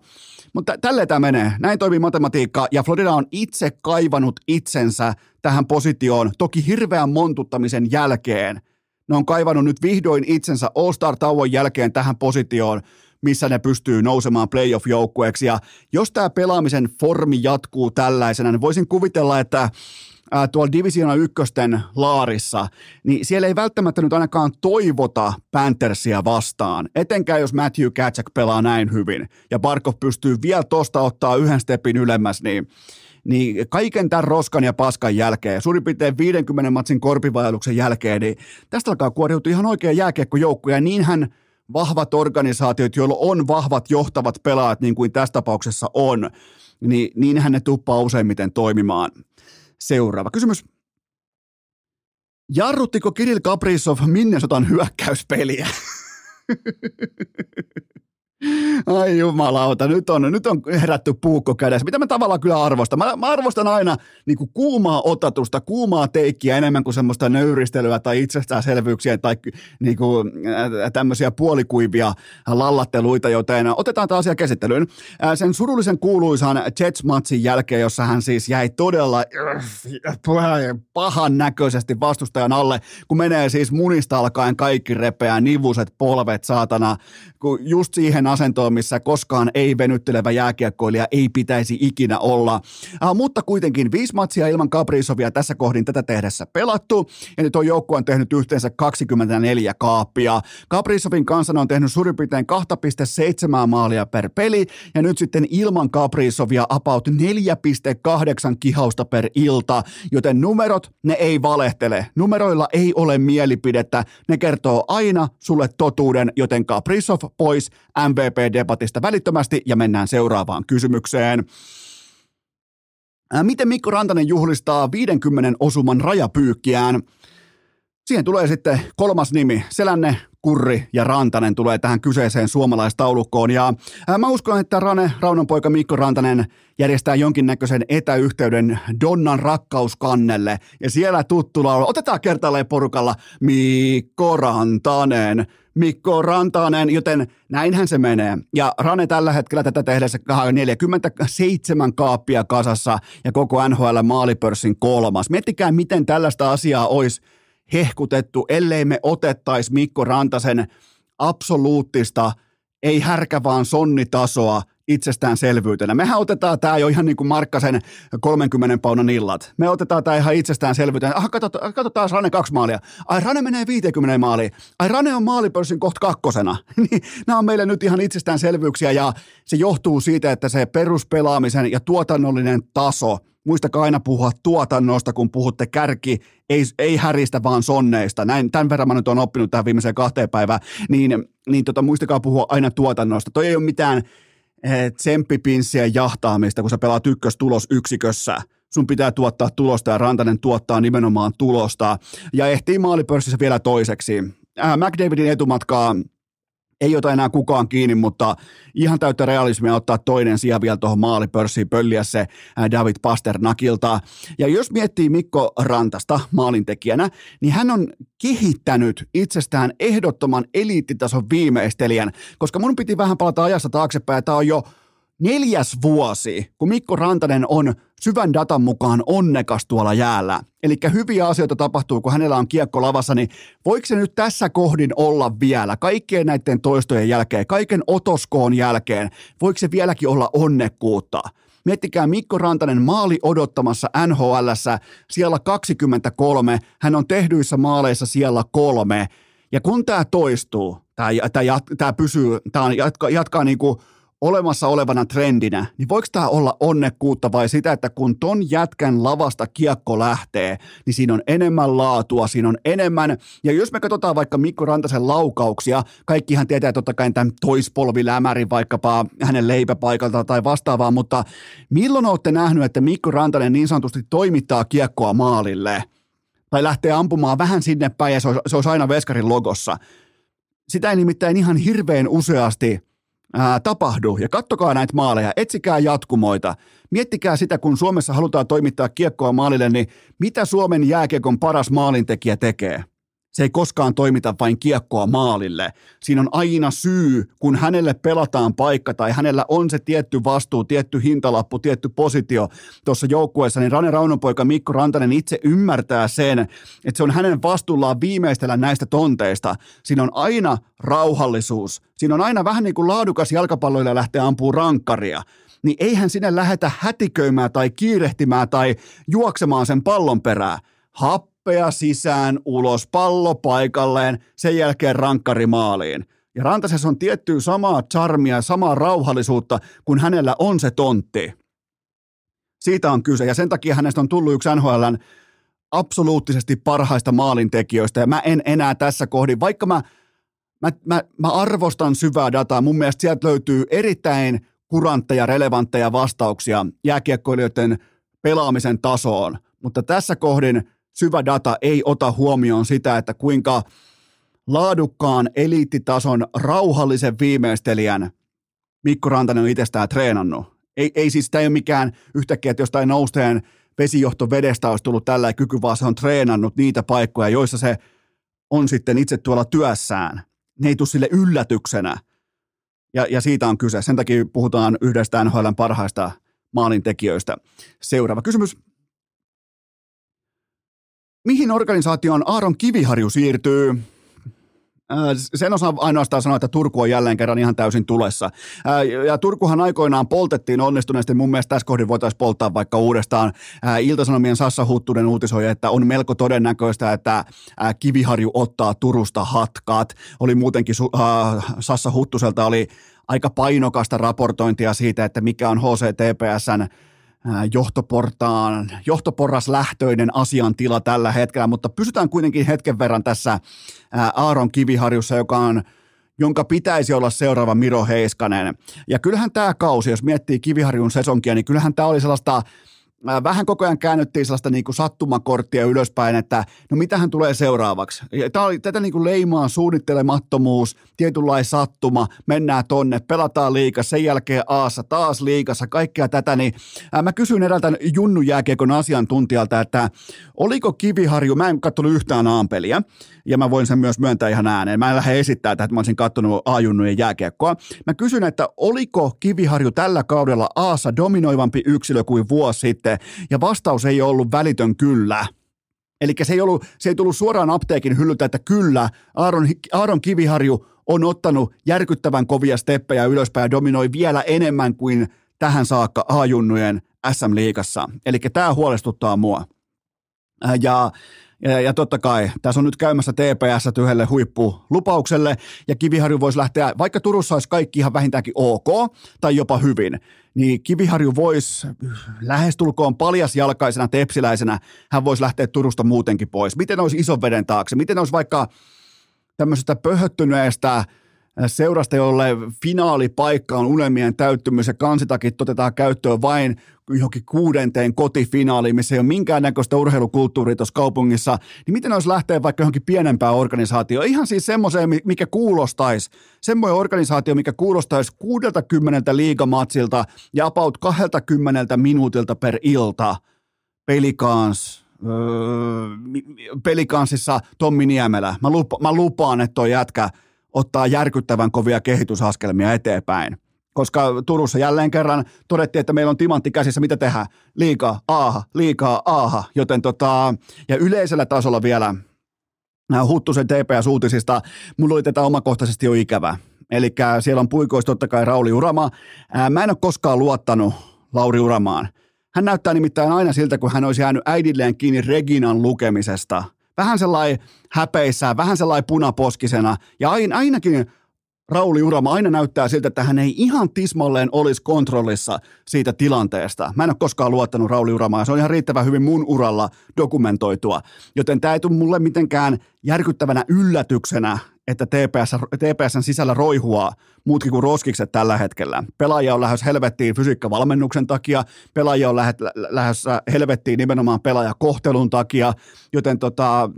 mutta tälleen tämä menee. Näin toimii matematiikka ja Florida on itse kaivannut itsensä tähän positioon, toki hirveän montuttamisen jälkeen. Ne on kaivannut nyt vihdoin itsensä All-Star-tauon jälkeen tähän positioon, missä ne pystyy nousemaan playoff-joukkueeksi. Ja jos tämä pelaamisen formi jatkuu tällaisena, niin voisin kuvitella, että tuolla Divisiona ykkösten laarissa, niin siellä ei välttämättä nyt ainakaan toivota Panthersia vastaan, etenkään jos Matthew Katchak pelaa näin hyvin, ja Barkov pystyy vielä tosta ottaa yhden stepin ylemmäs, niin niin kaiken tämän roskan ja paskan jälkeen, suurin piirtein 50 matsin korpivaelluksen jälkeen, niin tästä alkaa kuoriutua ihan oikea jääkiekkojoukko, ja niinhän vahvat organisaatiot, joilla on vahvat johtavat pelaajat, niin kuin tässä tapauksessa on, niin niinhän ne tuppaa useimmiten toimimaan. Seuraava kysymys. Jarruttiko Kirill Kaprizov Minnesotan hyökkäyspeliä? [LAUGHS] Ai jumalauta, nyt on, nyt on herätty puukko kädessä. Mitä mä tavallaan kyllä arvostan? Mä, mä arvostan aina niin kuin kuumaa otatusta, kuumaa teikkiä enemmän kuin semmoista nöyristelyä tai itsestäänselvyyksiä tai niin kuin, tämmöisiä puolikuivia lallatteluita, joten otetaan tämä asia käsittelyyn. Sen surullisen kuuluisan Jets-matsin jälkeen, jossa hän siis jäi todella äh, pahan näköisesti vastustajan alle, kun menee siis munista alkaen kaikki repeää, nivuset, polvet, saatana, kun just siihen asentoon, missä koskaan ei venyttelevä jääkiekkoilija ei pitäisi ikinä olla. Uh, mutta kuitenkin viisi matsia ilman Kaprizovia tässä kohdin tätä tehdessä pelattu, ja nyt on joukkue on tehnyt yhteensä 24 kaappia. Kaprizovin kanssa on tehnyt suurin piirtein 2,7 maalia per peli, ja nyt sitten ilman Kaprizovia about 4,8 kihausta per ilta, joten numerot, ne ei valehtele. Numeroilla ei ole mielipidettä, ne kertoo aina sulle totuuden, joten Kaprizov pois MVP-debatista välittömästi ja mennään seuraavaan kysymykseen. Miten Mikko Rantanen juhlistaa 50 osuman rajapyykkiään? Siihen tulee sitten kolmas nimi, Selänne, Kurri ja Rantanen tulee tähän kyseiseen suomalaistaulukkoon. Ja mä uskon, että Rane, Raunonpoika Mikko Rantanen järjestää jonkinnäköisen etäyhteyden Donnan rakkauskannelle. Ja siellä tuttu laulu. Otetaan kertaalleen porukalla Mikko Rantanen. Mikko Rantanen, joten näinhän se menee. Ja Rane tällä hetkellä tätä tehdessä 47 kaappia kasassa ja koko NHL maalipörssin kolmas. Miettikää, miten tällaista asiaa olisi hehkutettu, ellei me otettaisi Mikko Rantasen absoluuttista, ei härkä vaan sonnitasoa itsestäänselvyytenä. Mehän otetaan tämä jo ihan niin kuin Markkasen 30 paunan illat. Me otetaan tämä ihan itsestäänselvyytenä. Ah, katsotaan, katsotaan Rane kaksi maalia. Ai Rane menee 50 maaliin. Ai Rane on maalipörssin kohta kakkosena. [LAUGHS] Niin, nämä on meille nyt ihan itsestäänselvyyksiä ja se johtuu siitä, että se peruspelaamisen ja tuotannollinen taso – muistakaa aina puhua tuotannosta, kun puhutte kärki, ei, ei häristä, vaan sonneista. Näin, tämän verran mä nyt olen oppinut tähän viimeiseen kahteen päivään, niin, niin tota, muistakaa puhua aina tuotannosta. Toi ei ole mitään eh, tsemppipinssien jahtaamista, kun sä pelaat ykköstulosyksikössä. Sun pitää tuottaa tulosta ja Rantanen tuottaa nimenomaan tulosta. Ja ehtii maalipörssissä vielä toiseksi. Äh, McDavidin etumatkaa ei ota enää kukaan kiinni, mutta ihan täyttä realismia ottaa toinen sija vielä tuohon maalipörssiin pölliä se David Pasternakilta. Ja jos miettii Mikko Rantasta maalintekijänä, niin hän on kehittänyt itsestään ehdottoman eliittitason viimeistelijän, koska mun piti vähän palata ajassa taaksepäin, tämä on jo neljäs vuosi, kun Mikko Rantanen on syvän datan mukaan onnekas tuolla jäällä. Eli hyviä asioita tapahtuu, kun hänellä on kiekko lavassa, niin voiko se nyt tässä kohdin olla vielä, kaikkien näiden toistojen jälkeen, kaiken otoskoon jälkeen, voiko se vieläkin olla onnekkuutta? Miettikää Mikko Rantanen maali odottamassa NHLssä siellä 23. Hän on tehdyissä maaleissa siellä kolme. Ja kun tämä toistuu, tämä pysyy, tämä jatkaa, jatkaa niin kuin olemassa olevana trendinä, niin voiko tämä olla onnekkuutta vai sitä, että kun ton jätkän lavasta kiekko lähtee, niin siinä on enemmän laatua, siinä on enemmän, ja jos me katsotaan vaikka Mikko Rantasen laukauksia, kaikkihan tietää totta kai tämän toispolvilämärin vaikkapa hänen leipäpaikalta tai vastaavaa, mutta milloin olette nähnyt, että Mikko Rantanen niin sanotusti toimittaa kiekkoa maalille? Tai lähtee ampumaan vähän sinne päin ja se olisi, aina veskarin logossa. Sitä ei nimittäin ihan hirveän useasti – ää, tapahdu. Ja kattokaa näitä maaleja, etsikää jatkumoita. Miettikää sitä, kun Suomessa halutaan toimittaa kiekkoa maalille, niin mitä Suomen jääkiekon paras maalintekijä tekee? Se ei koskaan toimita vain kiekkoa maalille. Siinä on aina syy, kun hänelle pelataan paikka tai hänellä on se tietty vastuu, tietty hintalappu, tietty positio tuossa joukkueessa, niin Rane Raunopoika Mikko Rantanen itse ymmärtää sen, että se on hänen vastuullaan viimeistellä näistä tonteista. Siinä on aina rauhallisuus. Siinä on aina vähän niin kuin laadukas jalkapalloilla lähtee ampuu rankkaria niin eihän sinne lähetä hätiköimään tai kiirehtimään tai juoksemaan sen pallon perään. Hap happea sisään, ulos, pallo paikalleen, sen jälkeen rankkari maaliin. Ja Rantasessa on tiettyä samaa charmia, samaa rauhallisuutta, kun hänellä on se tontti. Siitä on kyse, ja sen takia hänestä on tullut yksi NHLn absoluuttisesti parhaista maalintekijöistä, ja mä en enää tässä kohdin, vaikka mä, mä, mä, mä arvostan syvää dataa, mun mielestä sieltä löytyy erittäin kurantteja, relevantteja vastauksia jääkiekkoilijoiden pelaamisen tasoon, mutta tässä kohdin syvä data ei ota huomioon sitä, että kuinka laadukkaan eliittitason rauhallisen viimeistelijän Mikko Rantanen on itsestään treenannut. Ei, ei siis tämä ei ole mikään yhtäkkiä, että jostain nousteen vesijohtovedestä olisi tullut tällä kyky, vaan se on treenannut niitä paikkoja, joissa se on sitten itse tuolla työssään. Ne ei tule sille yllätyksenä. Ja, ja siitä on kyse. Sen takia puhutaan yhdestä NHLn parhaista maalintekijöistä. Seuraava kysymys mihin organisaatioon Aaron Kiviharju siirtyy? Äh, sen osaa ainoastaan sanoa, että Turku on jälleen kerran ihan täysin tulessa. Äh, ja Turkuhan aikoinaan poltettiin onnistuneesti. Mun mielestä tässä kohdin voitaisiin polttaa vaikka uudestaan. Äh, Iltasanomien Sassa Huttunen uutisoi, että on melko todennäköistä, että Kiviharju ottaa Turusta hatkaat. Oli muutenkin Sassa Huttuselta oli aika painokasta raportointia siitä, että mikä on HCTPSn johtoportaan, johtoporras lähtöinen asiantila tällä hetkellä, mutta pysytään kuitenkin hetken verran tässä Aaron Kiviharjussa, joka on jonka pitäisi olla seuraava Miro Heiskanen. Ja kyllähän tämä kausi, jos miettii Kiviharjun sesonkia, niin kyllähän tämä oli sellaista vähän koko ajan käännyttiin sellaista niin kuin sattumakorttia ylöspäin, että no mitähän tulee seuraavaksi. Tämä oli tätä niin kuin leimaa suunnittelemattomuus, tietynlainen sattuma, mennään tonne, pelataan liikassa, sen jälkeen Aassa, taas liikassa, kaikkea tätä, niin mä kysyin eräältä Junnu jääkiekon asiantuntijalta, että oliko Kiviharju, mä en katsonut yhtään aapeliä, ja mä voin sen myös myöntää ihan ääneen. Mä en lähde esittää, että mä olisin katsonut A-junnujen jääkiekkoa. Mä kysyn, että oliko Kiviharju tällä kaudella Aassa dominoivampi yksilö kuin vuosi sitten, ja vastaus ei ollut välitön kyllä. Eli se se ei tullut suoraan apteekin hyllyltä, että kyllä, Aaron, Aaron Kiviharju on ottanut järkyttävän kovia steppejä ylöspäin ja dominoi vielä enemmän kuin tähän saakka A-junnujen SM-liigassa. Eli tämä huolestuttaa mua. Ja ja, ja totta kai, tässä on nyt käymässä TPS yhdelle huippulupaukselle, ja Kiviharju voisi lähteä, vaikka Turussa olisi kaikki ihan vähintäänkin ok, tai jopa hyvin, niin Kiviharju voisi lähestulkoon paljasjalkaisena tepsiläisenä, hän voisi lähteä Turusta muutenkin pois. Miten olisi ison veden taakse? Miten olisi vaikka tämmöisestä pöhöttyneestä seurasta, jolle finaalipaikka on unelmien täyttymys ja kansitakit otetaan käyttöön vain johonkin kuudenteen kotifinaaliin, missä ei ole minkäännäköistä urheilukulttuuria tuossa kaupungissa, niin miten olisi lähteä vaikka johonkin pienempään organisaatioon? Ihan siis semmoiseen, mikä kuulostaisi, semmoinen organisaatio, mikä kuulostaisi 60 liigamatsilta ja about 20 minuutilta per ilta. Pelikans, öö, pelikansissa Tommi Niemelä. Mä, lupa, mä lupaan, että toi jätkä – ottaa järkyttävän kovia kehitysaskelmia eteenpäin. Koska Turussa jälleen kerran todettiin, että meillä on timantti käsissä, mitä tehdään? Liikaa, aaha, liikaa, aaha. Joten tota, ja yleisellä tasolla vielä Huttusen TPS-uutisista, mulla oli tätä omakohtaisesti jo ikävä. Eli siellä on puikoista totta kai Rauli Urama. Mä en ole koskaan luottanut Lauri Uramaan. Hän näyttää nimittäin aina siltä, kun hän olisi jäänyt äidilleen kiinni Reginan lukemisesta. Vähän sellainen häpeissään, vähän sellainen punaposkisena. Ja ainakin Rauli Urama aina näyttää siltä, että hän ei ihan tismalleen olisi kontrollissa siitä tilanteesta. Mä en ole koskaan luottanut Rauli Uramaa ja se on ihan riittävän hyvin mun uralla dokumentoitua. Joten tämä ei tule mulle mitenkään järkyttävänä yllätyksenä, että TPS, TPSn sisällä roihua muutkin kuin roskikset tällä hetkellä. Pelaajia on lähes helvettiin fysiikkavalmennuksen takia, pelaajia on lähdössä helvettiin nimenomaan pelaajakohtelun takia, joten tota,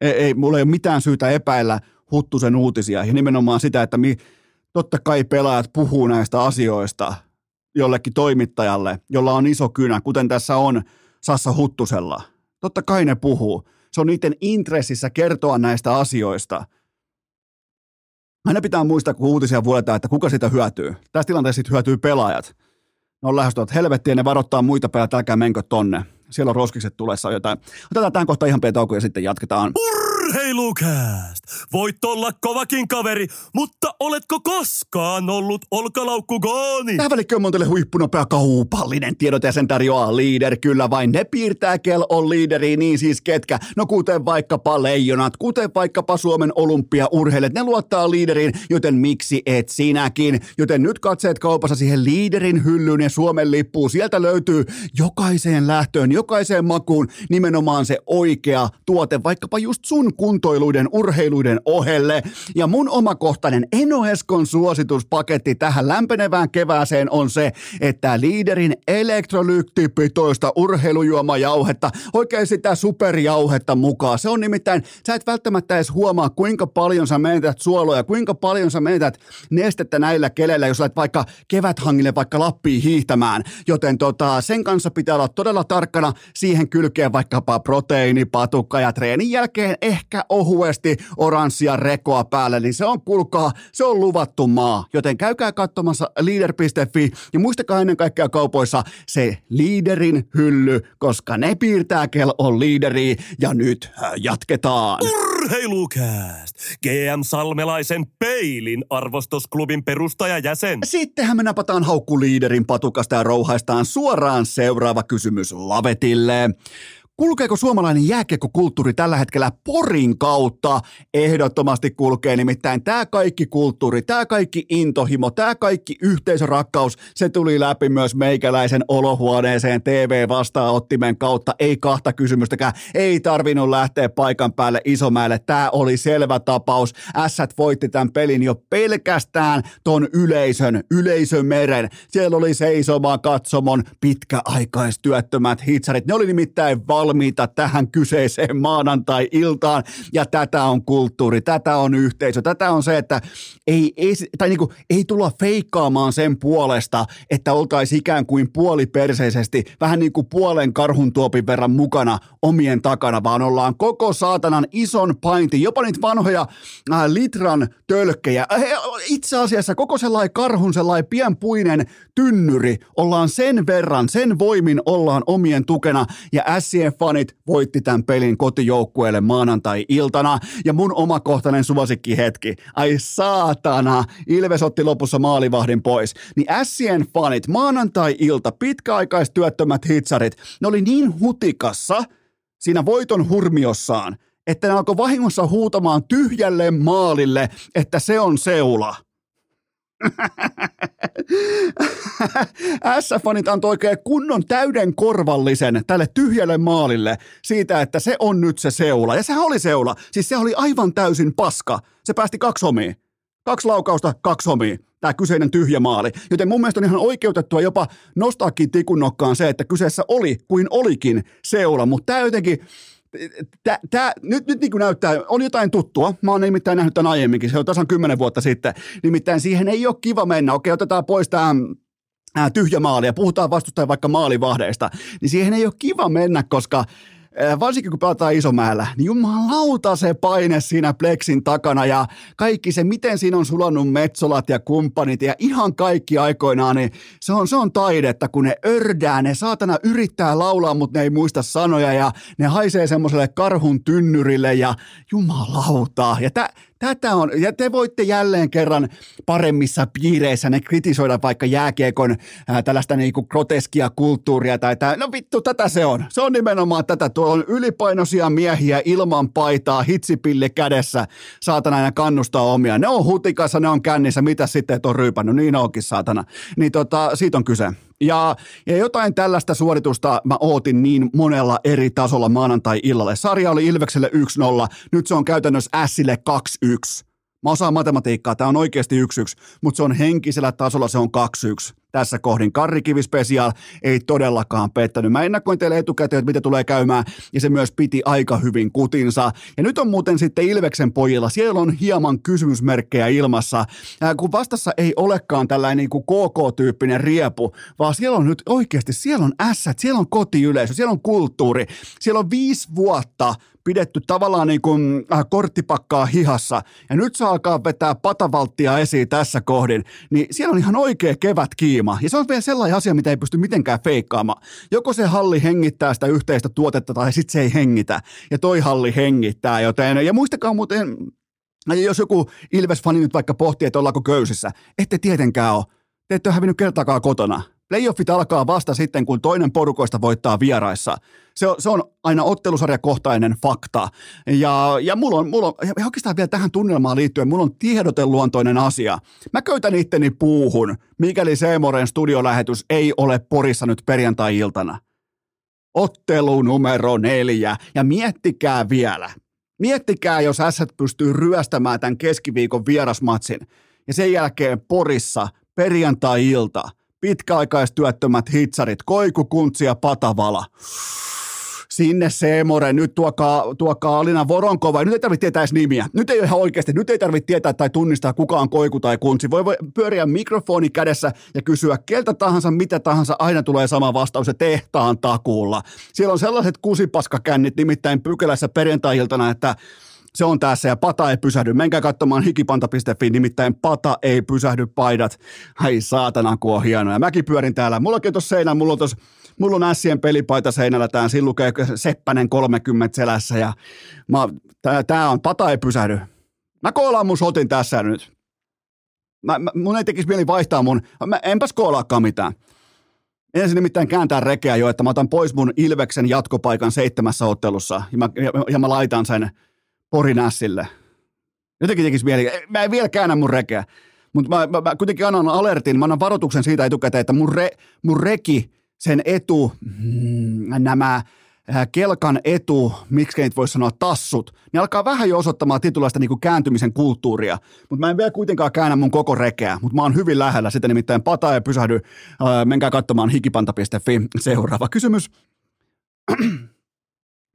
ei, ei, mulla ei ole mitään syytä epäillä Huttusen uutisia ja nimenomaan sitä, että mi, totta kai pelaajat puhuu näistä asioista jollekin toimittajalle, jolla on iso kynä, kuten tässä on Sassa Huttusella. Totta kai ne puhuu. Se on niiden intressissä kertoa näistä asioista. Aina pitää muistaa, kun uutisia vuodetaan, että kuka sitä hyötyy. Tässä tilanteessa sitten hyötyy pelaajat. Ne on lähestyvät helvettiin ne varoittaa muita pelaajat, älkää menkö tonne. Siellä on roskikset tulessa jotain. Otetaan tämän kohta ihan pieni ja sitten jatketaan. Urr! Urheilukääst! Voit olla kovakin kaveri, mutta oletko koskaan ollut olkalaukkugooni? Tähän välikköön on teille huippunopea kaupallinen tiedot ja sen tarjoaa Leader. Kyllä vain ne piirtää, kel on liideri, niin siis ketkä? No kuten vaikkapa leijonat, kuten vaikkapa Suomen olympiaurheilijat, ne luottaa liideriin, joten miksi et sinäkin? Joten nyt katseet kaupassa siihen liiderin hyllyyn ja Suomen lippuun. Sieltä löytyy jokaiseen lähtöön, jokaiseen makuun nimenomaan se oikea tuote, vaikkapa just sun kuntoiluiden, urheiluiden ohelle. Ja mun omakohtainen Eno Eskon suosituspaketti tähän lämpenevään kevääseen on se, että liiderin elektrolyktipitoista urheilujuomajauhetta, oikein sitä superjauhetta mukaan. Se on nimittäin, sä et välttämättä edes huomaa, kuinka paljon sä menetät suoloja, kuinka paljon sä menetät nestettä näillä keleillä, jos olet vaikka keväthangille vaikka Lappiin hiihtämään. Joten tota, sen kanssa pitää olla todella tarkkana siihen kylkeen vaikkapa proteiinipatukka ja treenin jälkeen ehkä ehkä ohuesti oranssia rekoa päälle, niin se on, kuulkaa, se on luvattu maa. Joten käykää katsomassa leader.fi ja muistakaa ennen kaikkea kaupoissa se liiderin hylly, koska ne piirtää kel on liideri ja nyt äh, jatketaan. Urheilukääst! GM Salmelaisen Peilin arvostusklubin perustajajäsen. Sittenhän me napataan haukkuliiderin patukasta ja rouhaistaan suoraan seuraava kysymys Lavetille. Kulkeeko suomalainen jääkiekkokulttuuri tällä hetkellä Porin kautta? Ehdottomasti kulkee, nimittäin tämä kaikki kulttuuri, tämä kaikki intohimo, tämä kaikki yhteisörakkaus, se tuli läpi myös meikäläisen olohuoneeseen TV-vastaanottimen kautta. Ei kahta kysymystäkään, ei tarvinnut lähteä paikan päälle Isomäelle. Tämä oli selvä tapaus. Ässät voitti tämän pelin jo pelkästään ton yleisön, yleisömeren. Siellä oli seisomaan katsomon pitkäaikaistyöttömät hitsarit. Ne oli nimittäin val valmiita tähän kyseiseen maanantai-iltaan, ja tätä on kulttuuri, tätä on yhteisö, tätä on se, että ei, ei, tai niin kuin, ei tulla feikkaamaan sen puolesta, että oltaisiin ikään kuin puoliperseisesti, vähän niin kuin puolen karhun tuopin verran mukana omien takana, vaan ollaan koko saatanan ison painti, jopa niitä vanhoja äh, litran tölkkejä. Äh, itse asiassa koko sellainen karhun sellainen pienpuinen tynnyri, ollaan sen verran, sen voimin ollaan omien tukena, ja SCF fanit voitti tämän pelin kotijoukkueelle maanantai-iltana. Ja mun omakohtainen suosikki hetki. Ai saatana, Ilves otti lopussa maalivahdin pois. Niin Sien fanit maanantai-ilta, pitkäaikaistyöttömät hitsarit, ne oli niin hutikassa siinä voiton hurmiossaan, että ne alkoi vahingossa huutamaan tyhjälle maalille, että se on seula – [LAUGHS] S-fanit antoi oikein kunnon täyden korvallisen tälle tyhjälle maalille siitä, että se on nyt se seula. Ja sehän oli seula. Siis se oli aivan täysin paska. Se päästi kaksi homia. Kaksi laukausta, kaksi homia. Tämä kyseinen tyhjä maali. Joten mun mielestä on ihan oikeutettua jopa nostaakin tikun nokkaan se, että kyseessä oli kuin olikin seula. Mutta tämä jotenkin Tää, tää, nyt, nyt niin kuin näyttää, on jotain tuttua. Mä oon nimittäin nähnyt tämän aiemminkin, se on tasan kymmenen vuotta sitten. Nimittäin siihen ei ole kiva mennä. Okei, otetaan pois tämä tyhjä maali ja puhutaan vastustajan vaikka maalivahdeista. Niin siihen ei ole kiva mennä, koska varsinkin kun pelataan Isomäellä, niin jumalauta se paine siinä Plexin takana ja kaikki se, miten siinä on sulannut Metsolat ja kumppanit ja ihan kaikki aikoinaan, niin se on, se on taidetta, kun ne ördää, ne saatana yrittää laulaa, mutta ne ei muista sanoja ja ne haisee semmoiselle karhun tynnyrille ja jumalauta. Ja tä, Tätä on, ja te voitte jälleen kerran paremmissa piireissä ne kritisoida vaikka jääkiekon ää, tällaista niinku groteskia kulttuuria tai tää, no vittu, tätä se on. Se on nimenomaan tätä, tuolla on ylipainoisia miehiä ilman paitaa, hitsipilli kädessä, saatana aina kannustaa omia. Ne on hutikassa, ne on kännissä, mitä sitten et on ryypännyt, niin onkin saatana. Niin tota, siitä on kyse. Ja, ja jotain tällaista suoritusta mä ootin niin monella eri tasolla maanantai-illalle. Sarja oli Ilvekselle 1-0, nyt se on käytännössä Sille 2-1. Mä osaan matematiikkaa, tämä on oikeasti 1-1, mutta se on henkisellä tasolla se on 2-1 tässä kohdin. Karrikivi Special ei todellakaan pettänyt. Mä ennakoin teille etukäteen, että mitä tulee käymään, ja se myös piti aika hyvin kutinsa. Ja nyt on muuten sitten Ilveksen pojilla, siellä on hieman kysymysmerkkejä ilmassa, äh, kun vastassa ei olekaan tällainen niin kuin KK-tyyppinen riepu, vaan siellä on nyt oikeasti, siellä on ässät, siellä on kotiyleisö, siellä on kulttuuri, siellä on viisi vuotta pidetty tavallaan niin kuin äh, korttipakkaa hihassa, ja nyt saa alkaa vetää patavalttia esiin tässä kohdin, niin siellä on ihan oikea kevät kiima. Ja se on vielä sellainen asia, mitä ei pysty mitenkään feikkaamaan. Joko se halli hengittää sitä yhteistä tuotetta, tai sitten se ei hengitä, ja toi halli hengittää, joten, ja muistakaa muuten, jos joku Ilves-fani nyt vaikka pohtii, että ollaanko köysissä, ette tietenkään ole. Te ette ole hävinnyt kertaakaan kotona. Playoffit alkaa vasta sitten, kun toinen porukoista voittaa vieraissa. Se on, se on aina ottelusarjakohtainen fakta. Ja, ja mulla on, mulla on, ja oikeastaan vielä tähän tunnelmaan liittyen, mulla on tiedoteluontoinen asia. Mä köytän itteni puuhun, mikäli Seemoren studiolähetys ei ole Porissa nyt perjantai-iltana. Ottelu numero neljä. Ja miettikää vielä. Miettikää, jos S pystyy ryöstämään tämän keskiviikon vierasmatsin. Ja sen jälkeen Porissa perjantai-ilta – pitkäaikaistyöttömät hitsarit, Koiku, Kuntsi ja Patavala. Sinne Seemore, nyt tuokaa, tuokaa Alina Voronkova. Nyt ei tarvitse tietää edes nimiä. Nyt ei ole ihan oikeasti, nyt ei tarvitse tietää tai tunnistaa kuka on Koiku tai Kuntsi. Voi, voi pyöriä mikrofoni kädessä ja kysyä keltä tahansa, mitä tahansa, aina tulee sama vastaus ja tehtaan takuulla. Siellä on sellaiset kusipaskakännit nimittäin pykälässä perjantai-iltana, että se on tässä ja pata ei pysähdy. Menkää katsomaan hikipanta.fi, nimittäin pata ei pysähdy paidat. Ai saatana, kun on hienoja. Mäkin pyörin täällä. Mulla on tuossa seinä, mulla on tuossa mulla on Ässien pelipaita seinällä, tää siinä lukee Seppänen 30 selässä ja mä, tää, tää, on, pata ei pysähdy. Mä koolaan mun sotin tässä nyt. Mä, mä, mun ei tekisi mieli vaihtaa mun, mä, enpäs koolaakaan mitään. Ensin nimittäin kääntää rekeä jo, että mä otan pois mun Ilveksen jatkopaikan seitsemässä ottelussa ja mä, ja, ja mä laitan sen Porin ässille. Jotenkin tekisi mieli. Mä en vielä käännä mun rekeä. Mutta mä, mä, mä, kuitenkin annan alertin, mä annan varoituksen siitä etukäteen, että mun, re, mun reki, sen etu, mm, nämä äh, kelkan etu, miksi ei voi sanoa tassut, niin alkaa vähän jo osoittamaan tietynlaista niin kääntymisen kulttuuria. Mutta mä en vielä kuitenkaan käännä mun koko rekeä, mutta mä oon hyvin lähellä sitä nimittäin pata ja pysähdy. Äh, menkää katsomaan hikipanta.fi. Seuraava kysymys.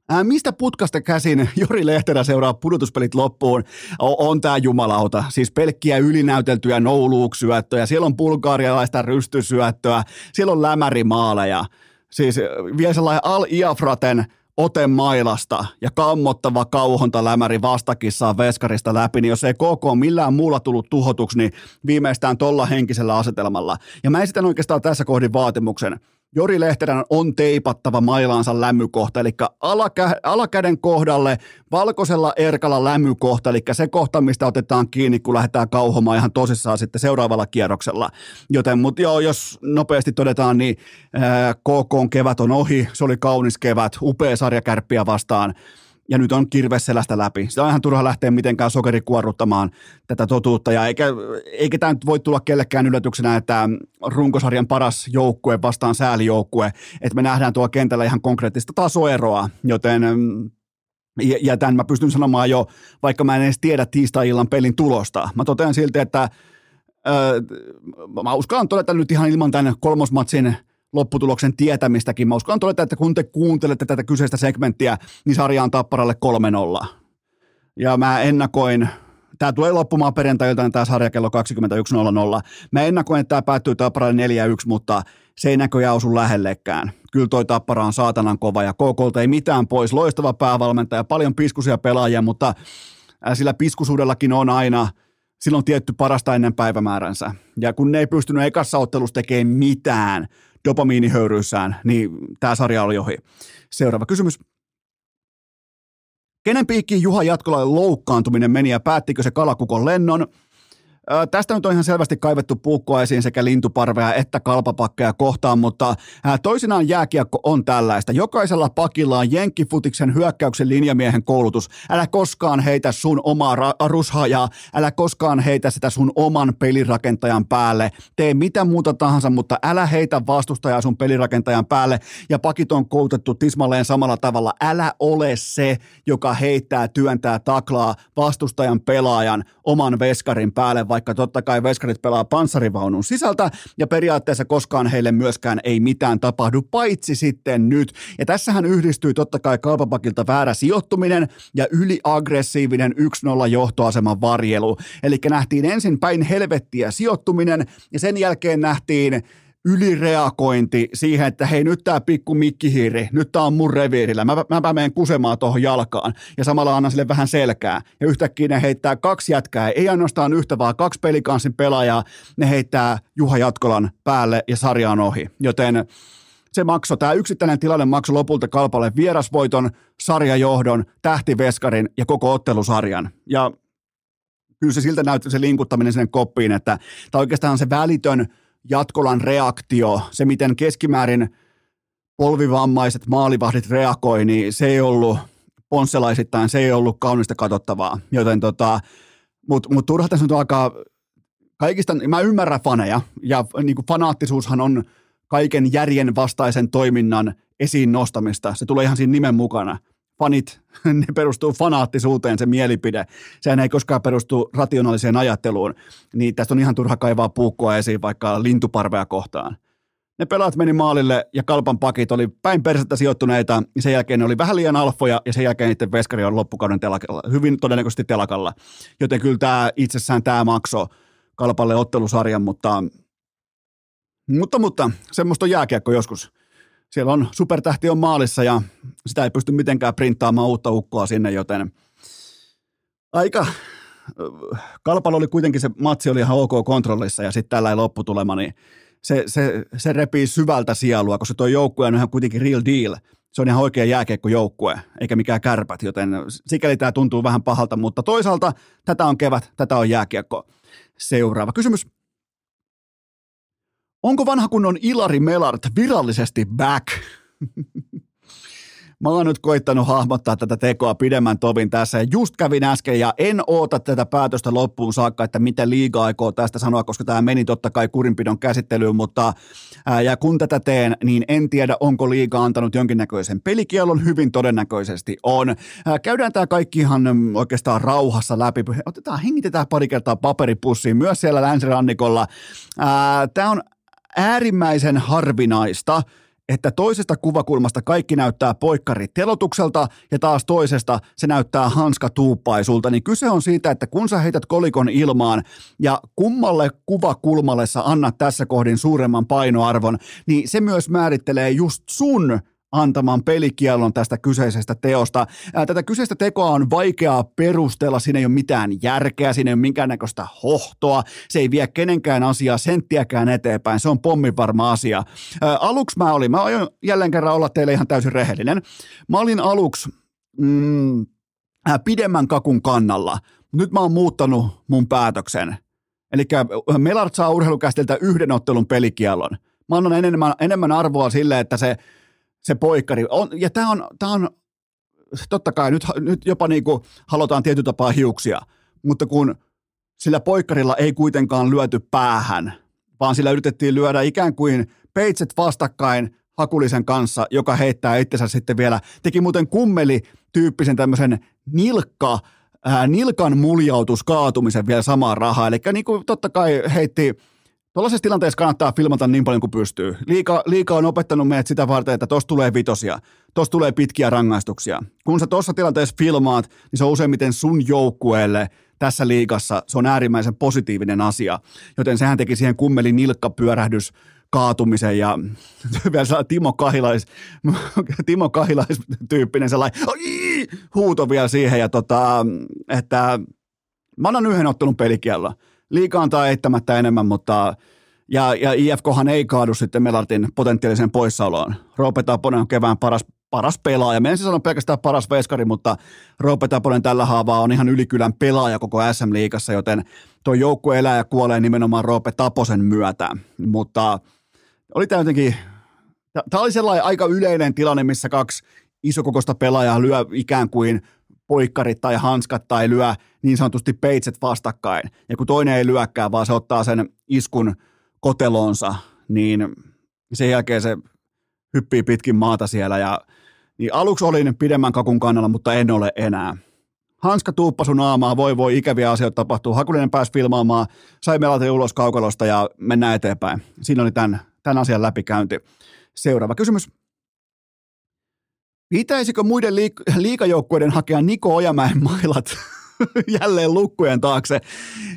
Ää, mistä putkasta käsin [LAUGHS] Jori Lehterä seuraa pudotuspelit loppuun? O- on tämä jumalauta. Siis pelkkiä ylinäyteltyjä nouluuksyöttöjä. Siellä on bulgaarialaista rystysyöttöä. Siellä on lämärimaaleja. Siis vielä sellainen Al-Iafraten ote mailasta ja kammottava kauhonta lämäri vastakissaan veskarista läpi, niin jos ei koko millään muulla tullut tuhotuksi, niin viimeistään tolla henkisellä asetelmalla. Ja mä esitän oikeastaan tässä kohdin vaatimuksen – Jori Lehterän on teipattava mailaansa lämmykohta, eli alakä, alakäden kohdalle valkoisella erkalla lämmykohta, eli se kohta, mistä otetaan kiinni, kun lähdetään kauhomaan ihan tosissaan sitten seuraavalla kierroksella. Joten, mutta joo, jos nopeasti todetaan, niin ää, KK kevät on ohi, se oli kaunis kevät, upea sarjakärppiä vastaan, ja nyt on kirveselästä läpi. Sitä on ihan turha lähteä mitenkään sokerikuorruttamaan tätä totuutta, ja eikä, eikä tämä nyt voi tulla kellekään yllätyksenä, että runkosarjan paras joukkue vastaan säälijoukkue, että me nähdään tuolla kentällä ihan konkreettista tasoeroa, joten ja, ja tämän mä pystyn sanomaan jo, vaikka mä en edes tiedä tiistai-illan pelin tulosta. Mä totean silti, että öö, mä uskallan todeta nyt ihan ilman tämän kolmosmatsin lopputuloksen tietämistäkin. Mä uskon todeta, että kun te kuuntelette tätä kyseistä segmenttiä, niin sarja on Tapparalle 3-0. Ja mä ennakoin, tämä tulee loppumaan perjantai tämä sarja kello 21.00. Mä ennakoin, että tämä päättyy Tapparalle 4-1, mutta se ei näköjään osu lähellekään. Kyllä toi Tappara on saatanan kova ja KKlta ei mitään pois. Loistava päävalmentaja, paljon piskuisia pelaajia, mutta sillä piskusuudellakin on aina – silloin tietty parasta ennen päivämääränsä. Ja kun ne ei pystynyt ekassa ottelussa tekemään mitään, dopamiinihöyryissään, niin tämä sarja oli ohi. Seuraava kysymys. Kenen piikkiin Juha Jatkolalle loukkaantuminen meni ja päättikö se kalakukon lennon? Tästä nyt on ihan selvästi kaivettu puukkoa esiin sekä lintuparvea että kalpapakkeja kohtaan, mutta toisinaan jääkiekko on tällaista. Jokaisella pakilla on jenkkifutiksen hyökkäyksen linjamiehen koulutus. Älä koskaan heitä sun omaa ra- rushajaa, älä koskaan heitä sitä sun oman pelirakentajan päälle. Tee mitä muuta tahansa, mutta älä heitä vastustajaa sun pelirakentajan päälle. Ja pakit on koulutettu tismalleen samalla tavalla. Älä ole se, joka heittää, työntää, taklaa vastustajan pelaajan oman veskarin päälle, vaikka totta kai veskarit pelaa panssarivaunun sisältä ja periaatteessa koskaan heille myöskään ei mitään tapahdu, paitsi sitten nyt. Ja tässähän yhdistyy totta kai kalpapakilta väärä sijoittuminen ja yliaggressiivinen 1-0 johtoaseman varjelu. Eli nähtiin ensin päin helvettiä sijoittuminen ja sen jälkeen nähtiin ylireagointi siihen, että hei nyt tämä pikku mikkihiiri, nyt tämä on mun reviirillä, mä, mä, menen kusemaan tuohon jalkaan. Ja samalla annan sille vähän selkää. Ja yhtäkkiä ne heittää kaksi jätkää, ei ainoastaan yhtä vaan kaksi pelikanssin pelaajaa, ne heittää Juha Jatkolan päälle ja sarja on ohi, joten se maksoi, tämä yksittäinen tilanne maksoi lopulta kalpalle vierasvoiton, sarjajohdon, tähtiveskarin ja koko ottelusarjan. Ja kyllä se siltä näytti se linkuttaminen sinne koppiin, että tämä oikeastaan se välitön Jatkolan reaktio, se miten keskimäärin polvivammaiset maalivahdit reagoi, niin se ei ollut ponsselaisittain, se ei ollut kaunista katsottavaa. Joten tota, mutta mut turha tässä nyt alkaa, kaikista, mä ymmärrän faneja, ja niin kuin fanaattisuushan on kaiken järjen vastaisen toiminnan esiin nostamista. Se tulee ihan siinä nimen mukana. Fanit, [LAUGHS] ne perustuu fanaattisuuteen, se mielipide. Sehän ei koskaan perustu rationaaliseen ajatteluun. Niin tästä on ihan turha kaivaa puukkoa esiin vaikka lintuparvea kohtaan. Ne pelaat meni maalille ja kalpan pakit oli päin persettä sijoittuneita. Ja sen jälkeen ne oli vähän liian alfoja ja sen jälkeen niiden veskari on loppukauden telakalla, hyvin todennäköisesti telakalla. Joten kyllä tämä itsessään tämä makso kalpalle ottelusarjan, mutta, mutta, mutta semmoista on jääkiekko joskus. Siellä on supertähti on maalissa ja sitä ei pysty mitenkään printtaamaan uutta ukkoa sinne, joten aika Kalpalla oli kuitenkin se matsi oli ihan ok kontrollissa ja sitten tällä lopputulema, niin se, se, se repii syvältä sielua, koska tuo joukkue on ihan kuitenkin real deal. Se on ihan oikea jääkiekkojoukkue, eikä mikään kärpät, joten sikäli tämä tuntuu vähän pahalta, mutta toisaalta tätä on kevät, tätä on jääkiekko. Seuraava kysymys. Onko vanha kunnon Ilari Melart virallisesti back? Mä oon nyt koittanut hahmottaa tätä tekoa pidemmän tovin tässä ja just kävin äsken ja en oota tätä päätöstä loppuun saakka, että mitä liiga aikoo tästä sanoa, koska tämä meni totta kai kurinpidon käsittelyyn, mutta ää, ja kun tätä teen, niin en tiedä, onko liiga antanut jonkinnäköisen pelikielon, hyvin todennäköisesti on. Ää, käydään tämä kaikki ihan oikeastaan rauhassa läpi, otetaan, hengitetään pari kertaa paperipussiin myös siellä länsirannikolla. Tämä on äärimmäisen harvinaista, että toisesta kuvakulmasta kaikki näyttää poikkari telotukselta ja taas toisesta se näyttää hanska tuuppaisulta, niin kyse on siitä, että kun sä heität kolikon ilmaan ja kummalle kuvakulmalle sä annat tässä kohdin suuremman painoarvon, niin se myös määrittelee just sun antaman pelikiellon tästä kyseisestä teosta. Tätä kyseistä tekoa on vaikeaa perustella, siinä ei ole mitään järkeä, siinä ei ole minkäännäköistä hohtoa, se ei vie kenenkään asiaa senttiäkään eteenpäin, se on pomminvarma asia. Aluksi mä olin, mä aion jälleen kerran olla teille ihan täysin rehellinen, mä olin aluksi mm, pidemmän kakun kannalla, nyt mä oon muuttanut mun päätöksen. Eli Melart saa urheilukästiltä yhden ottelun pelikielon. Mä annan enemmän, enemmän arvoa sille, että se se poikkari. On, ja tämä on, tää on, totta kai nyt, nyt jopa niin kuin halutaan tietyllä tapaa hiuksia, mutta kun sillä poikkarilla ei kuitenkaan lyöty päähän, vaan sillä yritettiin lyödä ikään kuin peitset vastakkain hakulisen kanssa, joka heittää itsensä sitten vielä, teki muuten kummeli tyyppisen tämmöisen nilkka, ää, nilkan muljautus kaatumisen vielä samaan rahaa. Eli niin kuin totta kai heitti Tuollaisessa tilanteessa kannattaa filmata niin paljon kuin pystyy. Liika, liika on opettanut meidät sitä varten, että tuossa tulee vitosia, tuossa tulee pitkiä rangaistuksia. Kun sä tuossa tilanteessa filmaat, niin se on useimmiten sun joukkueelle tässä liigassa, se on äärimmäisen positiivinen asia. Joten sehän teki siihen kummeli nilkkapyörähdys kaatumisen ja [LAUGHS] vielä sellainen Timo Kahilais, [LAUGHS] Timo Kahilais tyyppinen sellainen huuto vielä siihen ja tota, että mä annan yhden ottelun pelikiellä liika antaa eittämättä enemmän, mutta ja, ja IFKhan ei kaadu sitten Melartin potentiaalisen poissaoloon. Roope Taponen on kevään paras paras pelaaja. Mä en siis sano pelkästään paras veskari, mutta Roope Taponen tällä haavaa on ihan ylikylän pelaaja koko SM-liigassa, joten tuo joukkue elää ja kuolee nimenomaan Roope Taposen myötä. Mutta oli tämä jotenkin, tämä oli sellainen aika yleinen tilanne, missä kaksi isokokoista pelaajaa lyö ikään kuin poikkarit tai hanskat tai lyö niin sanotusti peitset vastakkain. Ja kun toinen ei lyökkää, vaan se ottaa sen iskun kotelonsa, niin sen jälkeen se hyppii pitkin maata siellä. Ja, niin aluksi olin pidemmän kakun kannalla, mutta en ole enää. Hanska tuuppasu naamaa, voi voi, ikäviä asioita tapahtuu. Hakulinen pääsi filmaamaan, sai melata ulos kaukalosta ja mennään eteenpäin. Siinä oli tämän, tämän asian läpikäynti. Seuraava kysymys. Pitäisikö muiden liik- liikajoukkueiden hakea Niko Ojamäen mailat [LAUGHS] jälleen lukkujen taakse?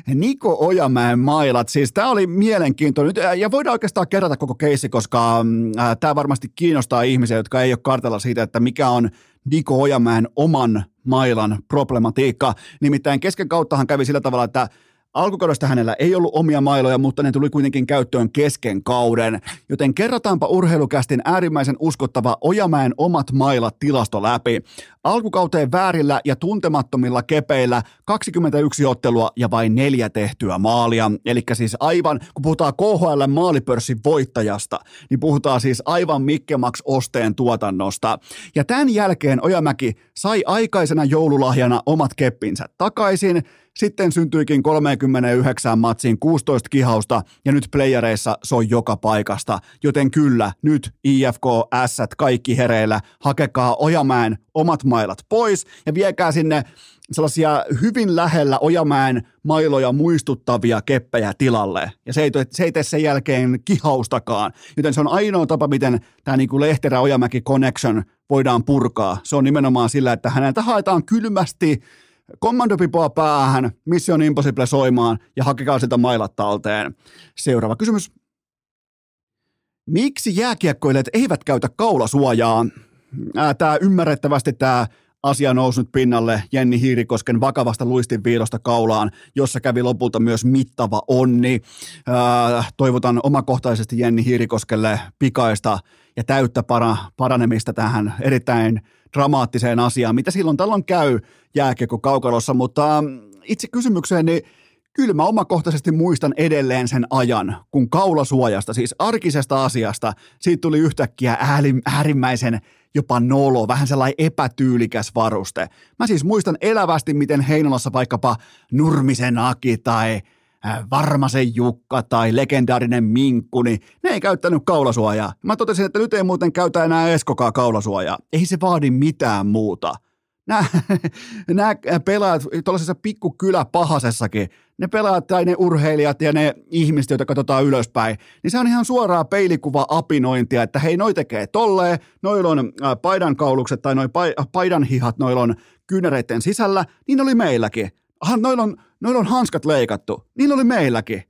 Niko Ojamäen mailat, siis tämä oli mielenkiintoinen. Ja voidaan oikeastaan kerrata koko keissi, koska äh, tämä varmasti kiinnostaa ihmisiä, jotka ei ole kartalla siitä, että mikä on Niko Ojamäen oman mailan problematiikka. Nimittäin kesken kauttahan kävi sillä tavalla, että Alkukaudesta hänellä ei ollut omia mailoja, mutta ne tuli kuitenkin käyttöön kesken kauden, joten kerrataanpa urheilukästin äärimmäisen uskottava Ojamäen omat mailat tilasto läpi. Alkukauteen väärillä ja tuntemattomilla kepeillä 21 ottelua ja vain neljä tehtyä maalia. Eli siis aivan, kun puhutaan KHL maalipörssin voittajasta, niin puhutaan siis aivan Mikke Max Osteen tuotannosta. Ja tämän jälkeen Ojamäki sai aikaisena joululahjana omat keppinsä takaisin, sitten syntyikin 39 matsiin 16 kihausta ja nyt playereissa se on joka paikasta. Joten kyllä, nyt IFK, S, kaikki hereillä, hakekaa Ojamäen omat mailat pois ja viekää sinne sellaisia hyvin lähellä Ojamäen mailoja muistuttavia keppejä tilalle. Ja se ei, se ei tee sen jälkeen kihaustakaan. Joten se on ainoa tapa, miten tämä niin Lehterä Ojamäki connection voidaan purkaa. Se on nimenomaan sillä, että häneltä haetaan kylmästi Kommandopipoa päähän, Mission Impossible soimaan ja hakekaa sitä mailat talteen. Seuraava kysymys. Miksi jääkiekkoilijat eivät käytä kaulasuojaa? Tämä ymmärrettävästi tämä asia noussut pinnalle Jenni Hiirikosken vakavasta luistinviilosta kaulaan, jossa kävi lopulta myös mittava onni. toivotan omakohtaisesti Jenni Hiirikoskelle pikaista ja täyttä para, paranemista tähän erittäin dramaattiseen asiaan, mitä silloin tällöin käy jääkiekko kaukalossa, mutta mm, itse kysymykseen, niin kyllä mä omakohtaisesti muistan edelleen sen ajan, kun kaulasuojasta, siis arkisesta asiasta, siitä tuli yhtäkkiä äärimmäisen jopa nolo, vähän sellainen epätyylikäs varuste. Mä siis muistan elävästi, miten Heinolassa vaikkapa Nurmisen Aki tai Varmasen Jukka tai legendaarinen Minkku, niin ne ei käyttänyt kaulasuojaa. Mä totesin, että nyt ei muuten käytä enää Eskokaa kaulasuojaa. Ei se vaadi mitään muuta. Nämä, [LAUGHS] nämä pelaajat tuollaisessa pahasessakin, ne pelaajat tai ne urheilijat ja ne ihmiset, joita katsotaan ylöspäin, niin se on ihan suoraa peilikuva apinointia, että hei, noi tekee tolleen, noilla on äh, paidan kaulukset tai noi paidan hihat, noilla on kyynäreiden sisällä, niin oli meilläkin. Aha, noilla on, noilla on hanskat leikattu. Niin oli meilläkin.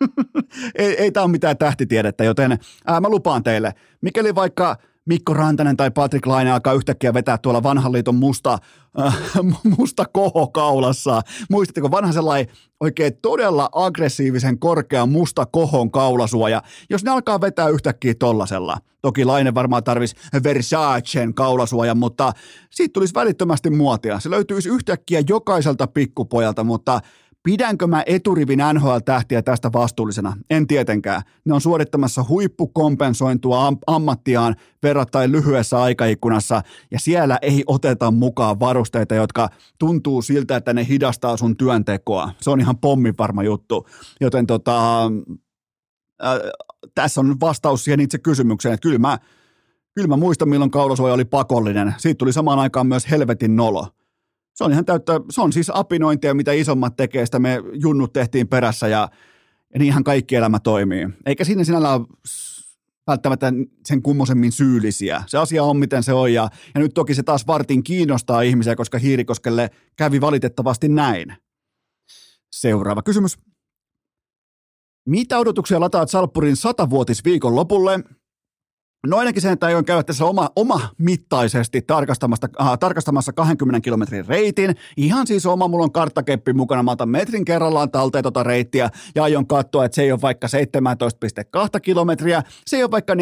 [LAUGHS] ei, ei tämä ole mitään tähtitiedettä, joten ää, mä lupaan teille, mikäli vaikka Mikko Rantanen tai Patrick Laine alkaa yhtäkkiä vetää tuolla vanhan liiton musta, äh, [LAUGHS] musta koho kaulassa. Muistatteko vanha sellainen oikein todella aggressiivisen korkean musta kohon kaulasuoja, jos ne alkaa vetää yhtäkkiä tollasella. Toki Laine varmaan tarvisi Versacen kaulasuojan, mutta siitä tulisi välittömästi muotia. Se löytyisi yhtäkkiä jokaiselta pikkupojalta, mutta Pidänkö mä eturivin NHL-tähtiä tästä vastuullisena? En tietenkään. Ne on suorittamassa huippukompensointua am- ammattiaan verrattain lyhyessä aikaikkunassa, ja siellä ei oteta mukaan varusteita, jotka tuntuu siltä, että ne hidastaa sun työntekoa. Se on ihan pommivarma juttu. Joten tota, äh, tässä on vastaus siihen itse kysymykseen, että kyllä mä, kyllä mä muistan, milloin kaulasuoja oli pakollinen. Siitä tuli samaan aikaan myös helvetin nolo se on ihan täyttä, se on siis apinointia, mitä isommat tekee, sitä me junnut tehtiin perässä ja, ja niinhän kaikki elämä toimii. Eikä siinä sinällä ole välttämättä sen kummosemmin syyllisiä. Se asia on, miten se on, ja, ja nyt toki se taas vartin kiinnostaa ihmisiä, koska Hiirikoskelle kävi valitettavasti näin. Seuraava kysymys. Mitä odotuksia lataat Salppurin satavuotisviikon lopulle? No ainakin sen, että aion käydä tässä oma, oma mittaisesti tarkastamassa, äh, tarkastamassa 20 kilometrin reitin. Ihan siis oma, mulla on karttakeppi mukana, mä otan metrin kerrallaan talteen tota reittiä ja aion katsoa, että se ei ole vaikka 17,2 kilometriä, se ei ole vaikka 14,6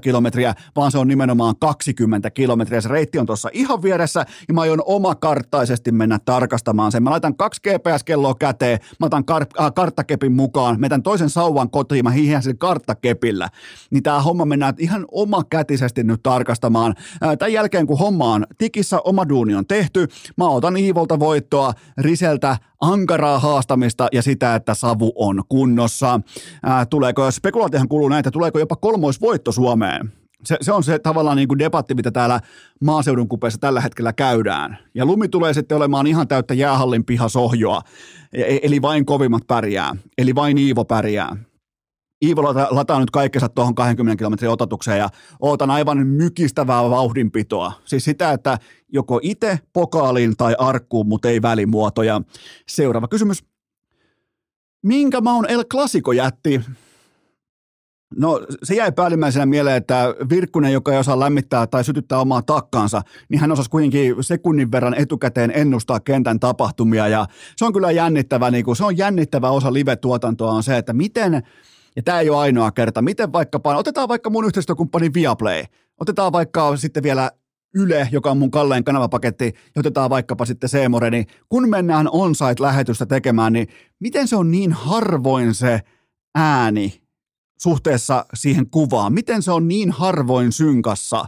kilometriä, vaan se on nimenomaan 20 kilometriä. Se reitti on tuossa ihan vieressä ja mä aion omakarttaisesti mennä tarkastamaan sen. Mä laitan kaksi GPS-kelloa käteen, mä otan kar- äh, karttakepin mukaan, metän toisen sauvan kotiin, mä hiihän sillä karttakepillä. Niin tää homma mennään ihan omakätisesti nyt tarkastamaan. Tämän jälkeen, kun homma on tikissä, oma duuni on tehty, mä otan Iivolta voittoa, Riseltä ankaraa haastamista ja sitä, että savu on kunnossa. Tuleeko, spekulaatiohan kuuluu näin, että tuleeko jopa kolmoisvoitto Suomeen? Se, se on se tavallaan niin kuin debatti, mitä täällä maaseudun kupeessa tällä hetkellä käydään. Ja lumi tulee sitten olemaan ihan täyttä jäähallin pihasohjoa, e, e, eli vain kovimmat pärjää, eli vain Iivo pärjää. Iivo lataa nyt kaikkensa tuohon 20 kilometrin ototukseen ja ootan aivan mykistävää vauhdinpitoa. Siis sitä, että joko itse pokaaliin tai arkkuun, mutta ei välimuotoja. Seuraava kysymys. Minkä maun El Clasico jätti? No se jäi päällimmäisenä mieleen, että Virkkunen, joka ei osaa lämmittää tai sytyttää omaa takkaansa, niin hän osasi kuitenkin sekunnin verran etukäteen ennustaa kentän tapahtumia ja se on kyllä jännittävä, niin kuin, se on jännittävä osa live-tuotantoa on se, että miten – ja tämä ei ole ainoa kerta. Miten vaikkapa, otetaan vaikka mun yhteistyökumppani Viaplay, otetaan vaikka sitten vielä Yle, joka on mun kallein kanavapaketti, ja otetaan vaikkapa sitten Seemore, niin kun mennään on-site-lähetystä tekemään, niin miten se on niin harvoin se ääni suhteessa siihen kuvaan? Miten se on niin harvoin synkassa?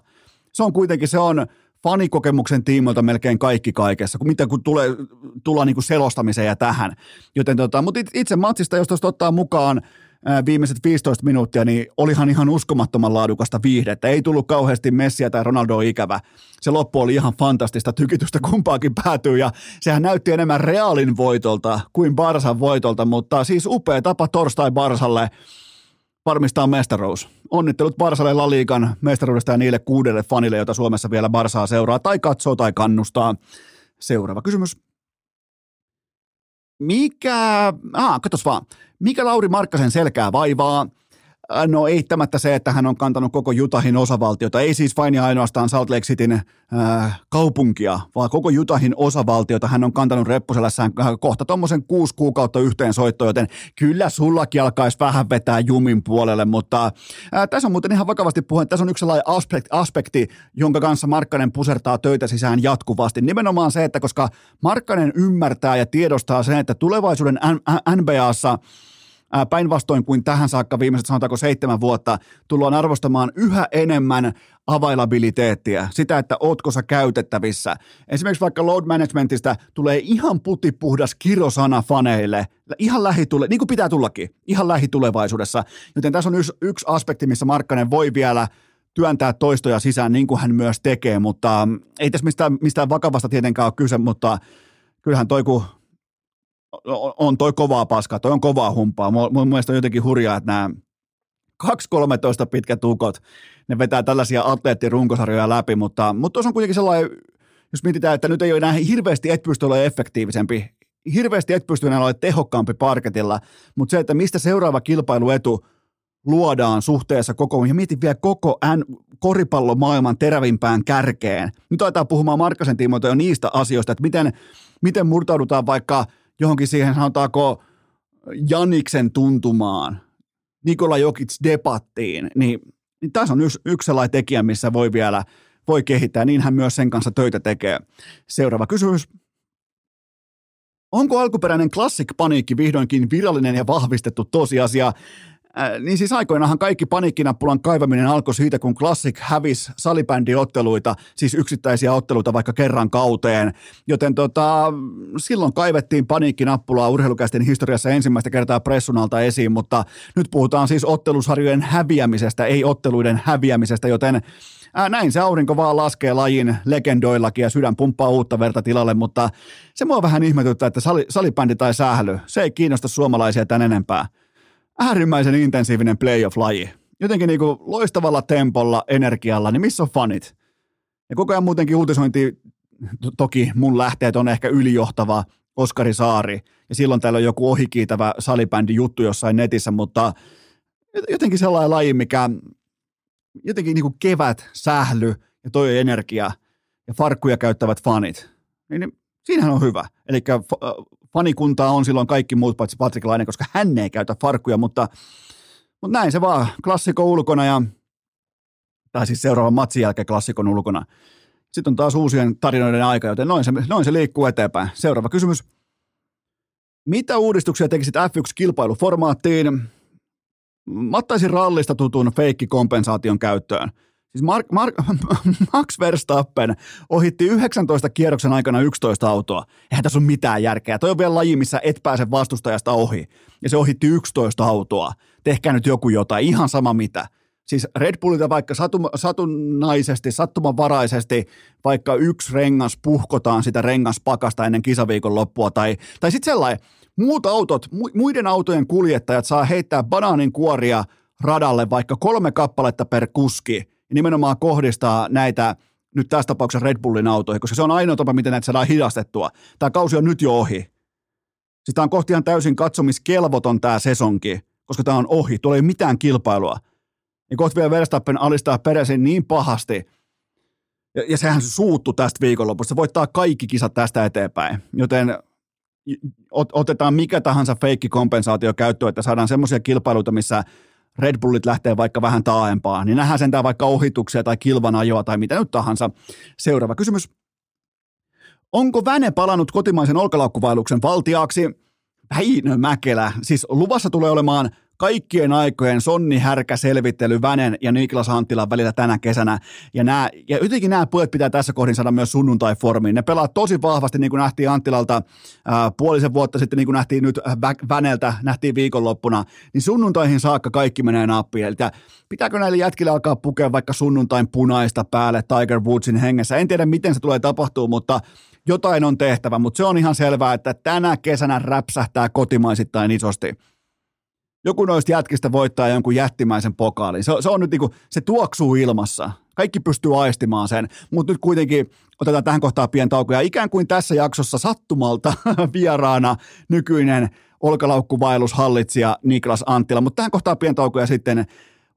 Se on kuitenkin, se on fanikokemuksen tiimoilta melkein kaikki kaikessa, kun mitä kun tulee, tullaan niin kuin selostamiseen ja tähän. Joten tota, mutta itse matsista, jos tuosta ottaa mukaan viimeiset 15 minuuttia, niin olihan ihan uskomattoman laadukasta viihdettä. Ei tullut kauheasti Messiä tai Ronaldo ikävä. Se loppu oli ihan fantastista tykitystä kumpaakin päätyy ja sehän näytti enemmän Realin voitolta kuin Barsan voitolta, mutta siis upea tapa torstai Barsalle varmistaa mestaruus. Onnittelut Barsalle La Liigan mestaruudesta ja niille kuudelle fanille, joita Suomessa vielä Barsaa seuraa tai katsoo tai kannustaa. Seuraava kysymys. Mikä, ah, katos vaan, mikä Lauri Markkasen selkää vaivaa? Äh, no eittämättä se, että hän on kantanut koko Jutahin osavaltiota, ei siis vain ja ainoastaan Salt Lake Cityn äh, kaupunkia, vaan koko Jutahin osavaltiota. Hän on kantanut reppuselässään äh, kohta tuommoisen kuusi kuukautta yhteen soittoon, joten kyllä sullakin alkaisi vähän vetää jumin puolelle, mutta äh, tässä on muuten ihan vakavasti puheen, tässä on yksi sellainen aspekti, aspekti, jonka kanssa Markkanen pusertaa töitä sisään jatkuvasti. Nimenomaan se, että koska Markkanen ymmärtää ja tiedostaa sen, että tulevaisuuden NBAssa – päinvastoin kuin tähän saakka viimeiset sanotaanko seitsemän vuotta, tullaan arvostamaan yhä enemmän availabiliteettiä, sitä, että ootko sä käytettävissä. Esimerkiksi vaikka load managementista tulee ihan putipuhdas kirosana faneille, ihan lähitule, niin kuin pitää tullakin, ihan lähitulevaisuudessa. Joten tässä on yksi, yksi aspekti, missä Markkanen voi vielä työntää toistoja sisään, niin kuin hän myös tekee, mutta ei tässä mistään, mistään vakavasta tietenkään ole kyse, mutta kyllähän toi, kun on toi kovaa paskaa, toi on kovaa humpaa. Mun mielestä on jotenkin hurjaa, että nämä 2-13 pitkät ukot, ne vetää tällaisia atleettirunkosarjoja läpi, mutta, mutta tuossa on kuitenkin sellainen, jos mietitään, että nyt ei ole enää hirveästi et pysty olemaan efektiivisempi, hirveästi et pysty enää olemaan tehokkaampi parketilla, mutta se, että mistä seuraava kilpailuetu luodaan suhteessa koko, ja mietin vielä koko N, koripallomaailman terävimpään kärkeen. Nyt aletaan puhumaan Markkasen tiimoilta jo niistä asioista, että miten, miten murtaudutaan vaikka – johonkin siihen sanotaanko Janiksen tuntumaan, Nikola Jokic debattiin, niin, niin tässä on yksi, yksi sellainen tekijä, missä voi vielä voi kehittää, niin hän myös sen kanssa töitä tekee. Seuraava kysymys. Onko alkuperäinen Classic Paniikki vihdoinkin virallinen ja vahvistettu tosiasia? Äh, niin siis aikoinaanhan kaikki paniikkinappulan kaivaminen alkoi siitä, kun Classic hävisi salibändiotteluita, siis yksittäisiä otteluita vaikka kerran kauteen. Joten tota, silloin kaivettiin paniikkinappulaa urheilukäisten historiassa ensimmäistä kertaa pressunalta esiin, mutta nyt puhutaan siis ottelusarjojen häviämisestä, ei otteluiden häviämisestä, joten Ää, näin se aurinko vaan laskee lajin legendoillakin ja sydän pumppaa uutta verta tilalle, mutta se mua vähän ihmetyttää, että sali, salibändi tai sähly, se ei kiinnosta suomalaisia tän enempää äärimmäisen intensiivinen playoff-laji. Jotenkin niin kuin loistavalla tempolla, energialla, niin missä on fanit? Ja koko ajan muutenkin uutisointi, toki mun lähteet on ehkä ylijohtava Oskari Saari, ja silloin täällä on joku ohikiitävä salibändi juttu jossain netissä, mutta jotenkin sellainen laji, mikä jotenkin niin kuin kevät, sähly ja toi energia ja farkkuja käyttävät fanit, niin, siinähän on hyvä. Eli fanikuntaa on silloin kaikki muut paitsi Patrick Laine, koska hän ei käytä farkkuja, mutta, mutta näin se vaan, klassikko ulkona ja tai siis seuraavan matsin jälkeen klassikon ulkona. Sitten on taas uusien tarinoiden aika, joten noin se, noin se liikkuu eteenpäin. Seuraava kysymys. Mitä uudistuksia tekisit F1-kilpailuformaattiin? Mä ottaisin rallista tutun feikkikompensaation käyttöön. Siis Mark, Mark, [LAUGHS] Max Verstappen ohitti 19 kierroksen aikana 11 autoa. Eihän tässä ole mitään järkeä. Toi on vielä laji, missä et pääse vastustajasta ohi. Ja se ohitti 11 autoa. Tehkää nyt joku jotain, ihan sama mitä. Siis Red Bullilta vaikka satum, satunnaisesti, sattumanvaraisesti, vaikka yksi rengas puhkotaan sitä rengaspakasta ennen kisaviikon loppua, tai, tai sitten sellainen, muut autot, muiden autojen kuljettajat saa heittää banaanin kuoria radalle vaikka kolme kappaletta per kuski, nimenomaan kohdistaa näitä nyt tässä tapauksessa Red Bullin autoihin, koska se on ainoa tapa, miten näitä saadaan hidastettua. Tämä kausi on nyt jo ohi. Siis tämä on kohti ihan täysin katsomiskelvoton tämä sesonki, koska tämä on ohi, tuolla ei mitään kilpailua niin kohta vielä Verstappen alistaa Peresin niin pahasti, ja, ja sehän suuttu tästä viikonlopusta. Se voittaa kaikki kisat tästä eteenpäin. Joten ot, otetaan mikä tahansa feikkikompensaatio käyttöön, että saadaan semmoisia kilpailuita, missä Red Bullit lähtee vaikka vähän taaempaa, niin nähdään sentään vaikka ohituksia tai kilvan ajoa tai mitä nyt tahansa. Seuraava kysymys. Onko Väne palannut kotimaisen olkalaukkuvailuksen valtiaaksi? Väinö Mäkelä. Siis luvassa tulee olemaan kaikkien aikojen Sonni Härkä selvittely Vänen ja Niklas Anttilan välillä tänä kesänä. Ja, nämä, ja jotenkin nämä pojat pitää tässä kohdin saada myös sunnuntai-formiin. Ne pelaa tosi vahvasti, niin kuin nähtiin Anttilalta ää, puolisen vuotta sitten, niin kuin nähtiin nyt Väneltä, nähtiin viikonloppuna. Niin sunnuntaihin saakka kaikki menee nappiin. Eli pitääkö näille jätkille alkaa pukea vaikka sunnuntain punaista päälle Tiger Woodsin hengessä? En tiedä, miten se tulee tapahtuu, mutta jotain on tehtävä, mutta se on ihan selvää, että tänä kesänä räpsähtää kotimaisittain isosti joku noista jätkistä voittaa jonkun jättimäisen pokaalin. Se, se on nyt niinku, se tuoksuu ilmassa. Kaikki pystyy aistimaan sen, mutta nyt kuitenkin otetaan tähän kohtaan pieni tauko. Ja ikään kuin tässä jaksossa sattumalta [LAUGHS] vieraana nykyinen olkalaukkuvailushallitsija Niklas Anttila. Mutta tähän kohtaan pieni tauko ja sitten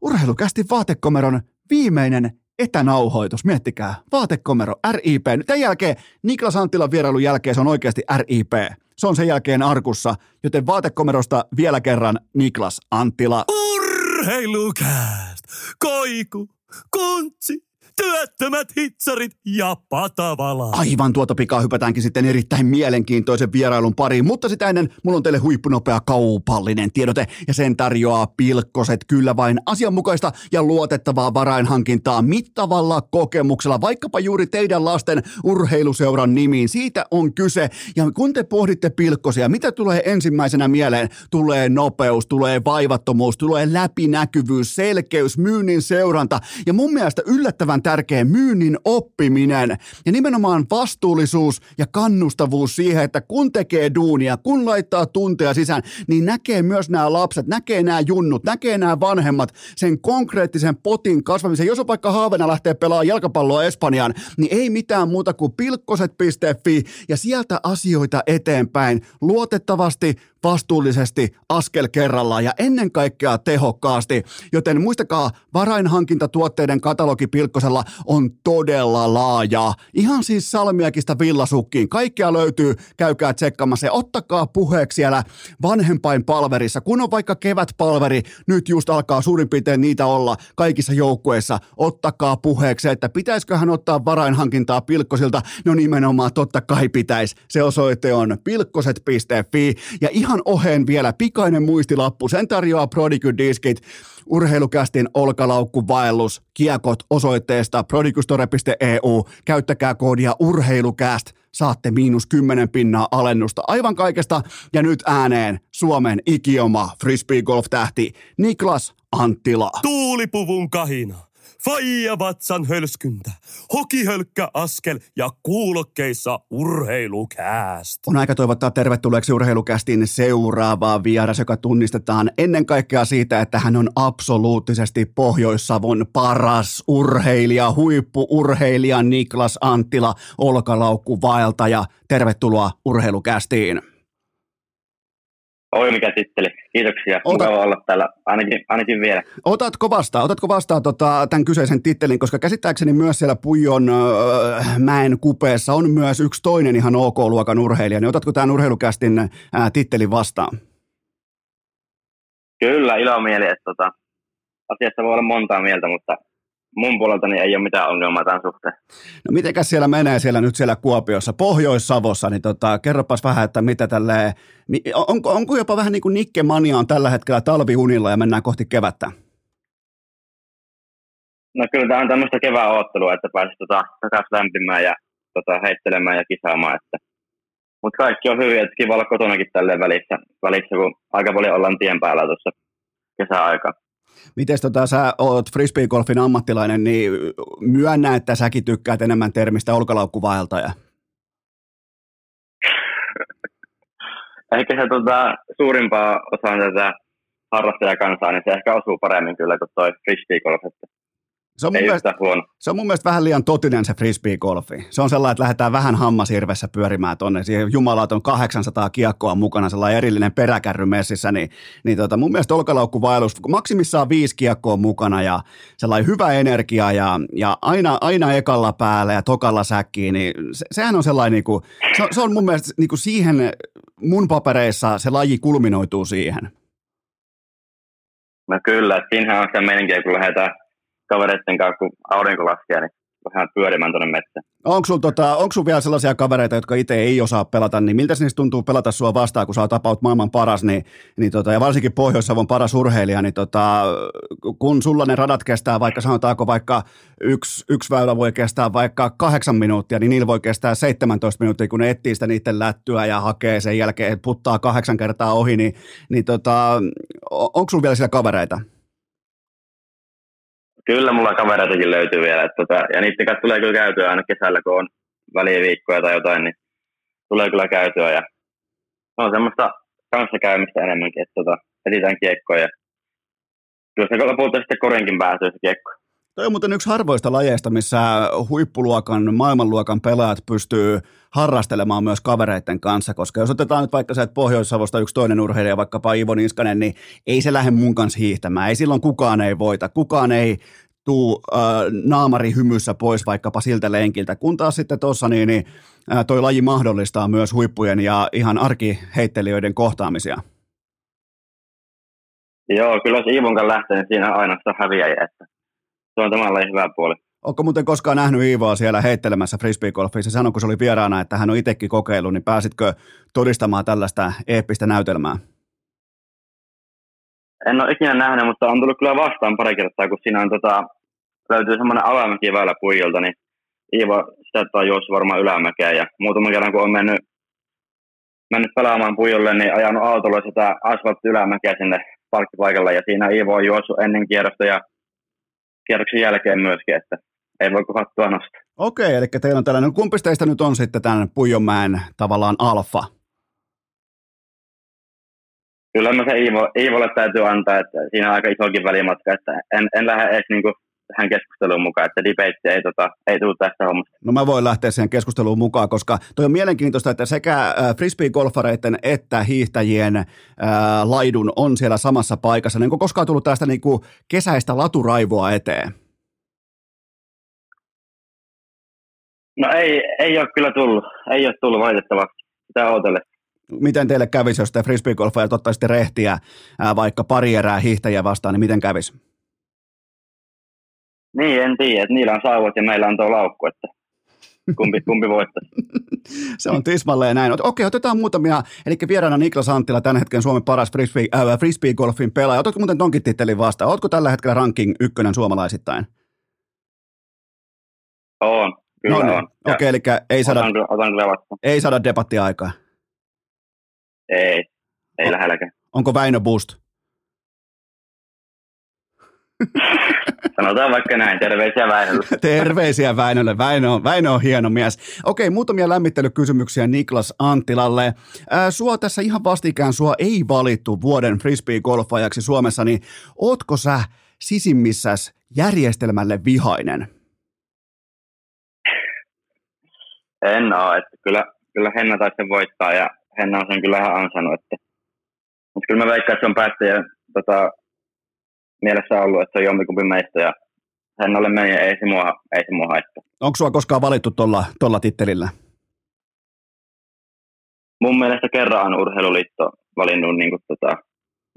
urheilukästi vaatekomeron viimeinen etänauhoitus. Miettikää, vaatekomero, RIP. Tämän jälkeen Niklas Anttilan vierailun jälkeen se on oikeasti RIP. Se on sen jälkeen arkussa, joten vaatekomerosta vielä kerran Niklas Anttila. Urheilukääst! Koiku! Kuntsi! Työttömät hitsarit ja patavala. Aivan tuota pikaa hypätäänkin sitten erittäin mielenkiintoisen vierailun pariin, mutta sitä ennen mulla on teille huippunopea kaupallinen tiedote ja sen tarjoaa pilkkoset kyllä vain asianmukaista ja luotettavaa varainhankintaa mittavalla kokemuksella, vaikkapa juuri teidän lasten urheiluseuran nimiin. Siitä on kyse ja kun te pohditte pilkkosia, mitä tulee ensimmäisenä mieleen? Tulee nopeus, tulee vaivattomuus, tulee läpinäkyvyys, selkeys, myynnin seuranta ja mun mielestä yllättävän tärkeä myynnin oppiminen ja nimenomaan vastuullisuus ja kannustavuus siihen, että kun tekee duunia, kun laittaa tunteja sisään, niin näkee myös nämä lapset, näkee nämä junnut, näkee nämä vanhemmat sen konkreettisen potin kasvamisen. Jos on vaikka haavena lähtee pelaamaan jalkapalloa Espanjaan, niin ei mitään muuta kuin pilkkoset.fi ja sieltä asioita eteenpäin luotettavasti, vastuullisesti, askel kerrallaan ja ennen kaikkea tehokkaasti. Joten muistakaa, varainhankintatuotteiden katalogi Pilkkosella on todella laaja. Ihan siis salmiakista villasukkiin. Kaikkea löytyy, käykää tsekkaamassa ja ottakaa puheeksi siellä vanhempain palverissa. Kun on vaikka kevätpalveri, nyt just alkaa suurin piirtein niitä olla kaikissa joukkueissa. Ottakaa puheeksi, että pitäisiköhän ottaa varainhankintaa Pilkkosilta. No nimenomaan totta kai pitäisi. Se osoite on pilkkoset.fi ja ihan ihan oheen vielä pikainen muistilappu. Sen tarjoaa Prodigy Diskit, urheilukästin olkalaukkuvaellus, kiekot osoitteesta prodigustore.eu. Käyttäkää koodia urheilukäst, saatte miinus 10 pinnaa alennusta aivan kaikesta. Ja nyt ääneen Suomen ikioma frisbee-golf-tähti Niklas Anttila. Tuulipuvun kahina faija vatsan hölskyntä, hokihölkkä askel ja kuulokkeissa urheilukääst. On aika toivottaa tervetulleeksi urheilukästin seuraavaa vieras, joka tunnistetaan ennen kaikkea siitä, että hän on absoluuttisesti Pohjois-Savon paras urheilija, huippuurheilija Niklas Anttila, olkalaukku vaeltaja. Tervetuloa urheilukästiin. Oi mikä titteli. Kiitoksia. Ota- Mukava olla täällä ainakin, ainakin vielä. Otatko vastaan, otatko vastaan tota, tämän kyseisen tittelin, koska käsittääkseni myös siellä Pujon äh, mäen kupeessa on myös yksi toinen ihan OK-luokan urheilija, niin otatko tämän urheilukästin äh, tittelin vastaan? Kyllä, ilomieli, että tota, asiasta voi olla montaa mieltä, mutta mun puolelta niin ei ole mitään ongelmaa tämän suhteen. No mitenkäs siellä menee siellä nyt siellä Kuopiossa, Pohjois-Savossa, niin tota, kerropas vähän, että mitä tälle, onko, onko jopa vähän niin kuin Nikke Mania on tällä hetkellä talviunilla ja mennään kohti kevättä? No kyllä tämä on tämmöistä kevään oottelua, että pääsisi tota, takaisin lämpimään ja tota, heittelemään ja kisaamaan. Että. Mutta kaikki on hyvin, että kiva olla kotonakin tälleen välissä, välissä, kun aika paljon ollaan tien päällä tuossa kesäaikaa. Miten tota, sä oot frisbeegolfin ammattilainen, niin myönnä, että säkin tykkäät enemmän termistä olkalaukkuvaeltaja. [LAUGHS] Ehkä se tota, suurimpaa osaan tätä harrastajakansaa, niin se ehkä osuu paremmin kyllä kuin toi frisbeegolf. Se on, mun ei mielestä, huono. se on mun mielestä vähän liian totinen se frisbee-golfi. Se on sellainen, että lähdetään vähän hammasirvessä pyörimään tonne. Siihen jumalaton 800 kiekkoa mukana, sellainen erillinen peräkärry messissä. Niin, niin tota, mun mielestä olkalaukkuvaellus, maksimissaan viisi kiekkoa mukana ja sellainen hyvä energia ja, ja aina, aina ekalla päällä ja tokalla säkkiin, niin se, sehän on sellainen, niin kuin, se, se on mun mielestä niin kuin siihen mun papereissa se laji kulminoituu siihen. No kyllä, että siinähän on se meininki, kun lähdetään kavereiden kanssa, kun aurinko laskee, niin vähän pyörimään tuonne metsään. Onko sulla tota, sul vielä sellaisia kavereita, jotka itse ei osaa pelata, niin miltä se tuntuu pelata sua vastaan, kun sä oot about maailman paras, niin, niin tota, ja varsinkin Pohjois-Savon paras urheilija, niin tota, kun sulla ne radat kestää vaikka sanotaanko vaikka yksi, yksi väylä voi kestää vaikka kahdeksan minuuttia, niin niillä voi kestää 17 minuuttia, kun ne etsii sitä niiden lättyä ja hakee sen jälkeen, puttaa kahdeksan kertaa ohi, niin, niin tota, onko sulla vielä siellä kavereita? Kyllä mulla kavereitakin löytyy vielä. Että tota, ja niiden kanssa tulee kyllä käytyä aina kesällä, kun on väliviikkoja tai jotain, niin tulee kyllä käytyä. Ja se on semmoista kanssakäymistä enemmänkin, että tota, etsitään kiekkoja. Ja kyllä se lopulta sitten korinkin päätyy se kiekko. Toi on muuten yksi harvoista lajeista, missä huippuluokan, maailmanluokan pelaajat pystyy harrastelemaan myös kavereiden kanssa, koska jos otetaan nyt vaikka se, että Pohjois-Savosta yksi toinen urheilija, vaikkapa Ivo Niskanen, niin ei se lähde mun kanssa hiihtämään. Ei silloin kukaan ei voita, kukaan ei tuu äh, naamari hymyssä pois vaikkapa siltä lenkiltä, kun taas sitten tuossa niin, niin äh, toi laji mahdollistaa myös huippujen ja ihan arkiheittelijöiden kohtaamisia. Joo, kyllä kanssa lähtee, niin siinä aina sitä häviäjä. Että se on lajin hyvä puoli. Onko muuten koskaan nähnyt Iivoa siellä heittelemässä frisbeegolfissa? Sanoi, kun se oli vieraana, että hän on itsekin kokeillut, niin pääsitkö todistamaan tällaista eeppistä näytelmää? En ole ikinä nähnyt, mutta on tullut kyllä vastaan pari kertaa, kun siinä on tota, löytyy semmoinen alamäki väylä puijolta, niin Iivo sitä on juossut varmaan ylämäkeä ja muutaman kerran kun on mennyt, mennyt pelaamaan pujolle, niin ajanut autolla sitä asfaltti ylämäkeä sinne parkkipaikalle ja siinä Iivo on juossut ennen kierrosta ja kierroksen jälkeen myöskin, että ei voi kuin hattua nostaa. Okei, eli teillä on tällainen, kumpi teistä nyt on sitten tämän Puijonmäen tavallaan alfa? Kyllä mä se Iivo, Iivolle täytyy antaa, että siinä on aika isokin välimatka, että en, en lähde edes niinku tähän keskusteluun mukaan, että debate ei, tota, ei tule tästä hommasta. No mä voin lähteä siihen keskusteluun mukaan, koska toi on mielenkiintoista, että sekä äh, frisbee-golfareiden että hiihtäjien äh, laidun on siellä samassa paikassa. Niin onko koskaan tullut tästä niinku kesäistä laturaivoa eteen? No ei, ei ole kyllä tullut, ei ole tullut valitettavasti sitä ootelle. Miten teille kävisi, jos te frisbee-golfajat ottaisitte rehtiä ää, vaikka pari erää hiihtäjiä vastaan, niin miten kävisi? Niin, en tiedä, että niillä on sauvat ja meillä on tuo laukku, että kumpi, [LAUGHS] kumpi voittaisi. Se on tismalleen näin. Okei, otetaan muutamia. Eli vieraana Niklas Anttila, tämän hetken Suomen paras frisbee, äh, frisbee-golfin pelaaja. Otatko muuten tonkin tittelin vastaan? Ootko tällä hetkellä ranking ykkönen suomalaisittain? On, kyllä no, niin. on. Okei, eli ei saada, Otan, otan ei saada debattiaikaa. Ei, ei O- lähelläkään. Onko Väinö Boost? [LAUGHS] Sanotaan vaikka näin, terveisiä Väinölle. [LAUGHS] Terveisiä Väinölle. Väinö on, Väinö on hieno mies. Okei, muutamia lämmittelykysymyksiä Niklas Anttilalle. Ää, sua tässä ihan vastikään, sua ei valittu vuoden frisbee-golfajaksi Suomessa, niin ootko sä sisimmissäs järjestelmälle vihainen? En oo, että kyllä, kyllä Henna taisi sen voittaa ja Henna on sen kyllä ihan ansainnut, että Mutta kyllä mä veikkaan, että se on päättäjä tota, mielessä ollut, että se on jompikumpi meistä ja Hennalle meni ja ei se mua, ei se mua haittaa. Onko sua koskaan valittu tuolla tolla tittelillä? Mun mielestä kerran on Urheiluliitto valinnut niin kuin, tota,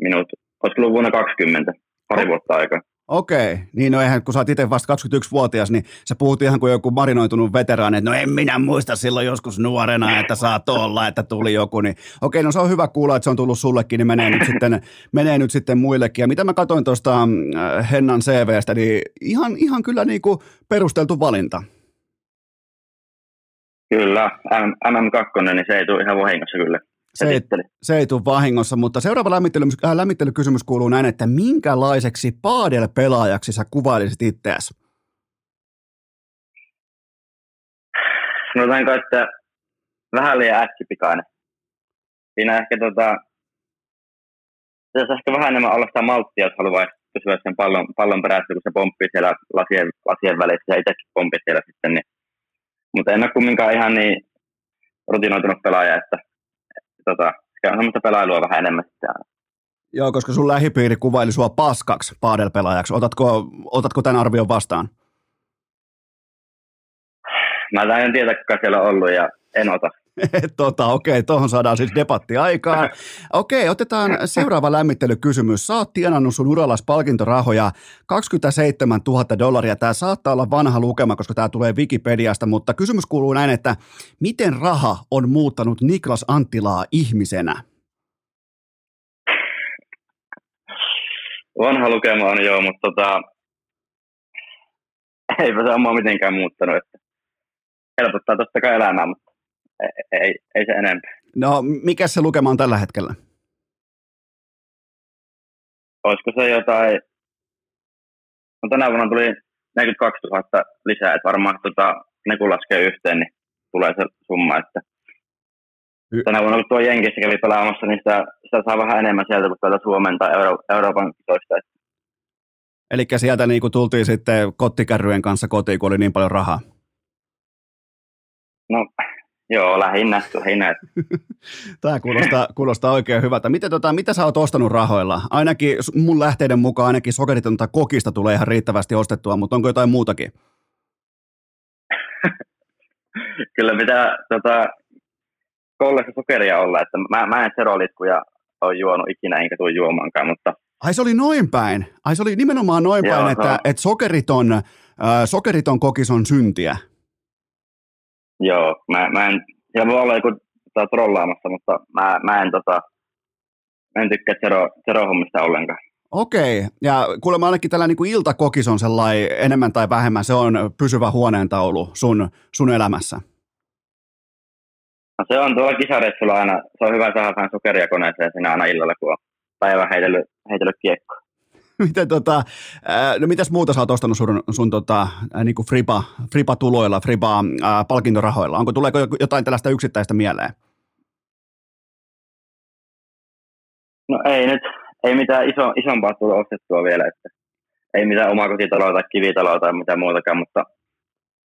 minut, olisiko ollut vuonna 20, pari Oh. vuotta aikaa. Okei, niin no eihän, kun sä oot itse vasta 21-vuotias, niin sä puhut ihan kuin joku marinoitunut veteraani, että no en minä muista silloin joskus nuorena, että saa olla, että tuli joku, niin okei, no se on hyvä kuulla, että se on tullut sullekin, niin menee nyt sitten, menee nyt sitten muillekin. Ja mitä mä katsoin tuosta äh, Hennan CVstä, niin ihan, ihan kyllä niin kuin perusteltu valinta. Kyllä, M- MM2, niin se ei tule ihan vahingossa kyllä. Se, ei, se ei tule vahingossa, mutta seuraava lämmittely, äh, lämmittelykysymys kuuluu näin, että minkälaiseksi paadel-pelaajaksi sä kuvailisit itseäsi? Sanotaanko, että vähän liian äkkipikainen. Siinä ehkä tota, pitäisi ehkä vähän enemmän olla sitä malttia, jos haluaisi pysyä sen pallon, pallon perässä, kun se pomppii siellä lasien, lasien välissä ja itsekin pomppii siellä sitten. Niin. Mutta en ole kumminkaan ihan niin rutinoitunut pelaaja, että tota, semmoista pelailua vähän enemmän sitten aina. Joo, koska sun lähipiiri kuvaili sua paskaksi paadelpelaajaksi. Otatko, otatko tämän arvion vastaan? Mä en tiedä, kuka siellä on ollut ja en ota. Tota, okei, tuohon saadaan siis debatti aikaan. Okei, otetaan seuraava lämmittelykysymys. Sä oot tienannut sun urallas palkintorahoja 27 000 dollaria. Tämä saattaa olla vanha lukema, koska tämä tulee Wikipediasta, mutta kysymys kuuluu näin, että miten raha on muuttanut Niklas Anttilaa ihmisenä? Vanha lukema on joo, mutta tota, eipä se ole mua mitenkään muuttanut. Että helpottaa totta kai elämää, mutta ei, ei, ei se enempää. No, mikä se lukema on tällä hetkellä? Olisiko se jotain, no tänä vuonna tuli 42 000 lisää, että varmaan tota, ne kun laskee yhteen, niin tulee se summa, että Y- tänä vuonna kun tuo Jenkissä kävi pelaamassa, niin sitä, sitä saa vähän enemmän sieltä kuin täältä Suomen tai Euro, Euroopan kisoista. että Eli sieltä niin kuin tultiin sitten kottikärryjen kanssa kotiin, kun oli niin paljon rahaa. No, joo, lähinnä, lähinnä. [LAUGHS] Tämä kuulostaa, kuulostaa oikein hyvältä. Miten, tota, mitä sä oot ostanut rahoilla? Ainakin mun lähteiden mukaan ainakin sokeritonta kokista tulee ihan riittävästi ostettua, mutta onko jotain muutakin? [LAUGHS] kyllä pitää tota, kollessa sokeria olla, että mä, mä en serolitkuja ole juonut ikinä, enkä tule juomaankaan, mutta Ai se oli noin päin. Ai se oli nimenomaan noin Joo, päin, että, joo. että sokeriton, äh, sokeriton kokis on syntiä. Joo, mä, mä en, siellä voi olla joku tota, trollaamassa, mutta mä, mä en tota, mä en tykkää zero, zero-hommista ollenkaan. Okei, ja kuulemma ainakin tällä niin kuin iltakokis on sellainen enemmän tai vähemmän, se on pysyvä huoneentaulu sun, sun elämässä. No, se on tuolla kisareissulla aina, se on hyvä saada vähän sokeria koneeseen siinä aina illalla, kun on päivä heitellyt, heitellyt kiekkoa. [LAUGHS] Miten tota, no mitäs muuta sä oot ostanut sun, sun tota, ää, niinku fripa, fripa-tuloilla, fripa-palkintorahoilla? Onko, tuleeko jotain tällaista yksittäistä mieleen? No ei nyt, ei mitään iso, isompaa tullut ostettua vielä, että ei mitään omakotitaloa tai kivitaloa tai mitään muutakaan, mutta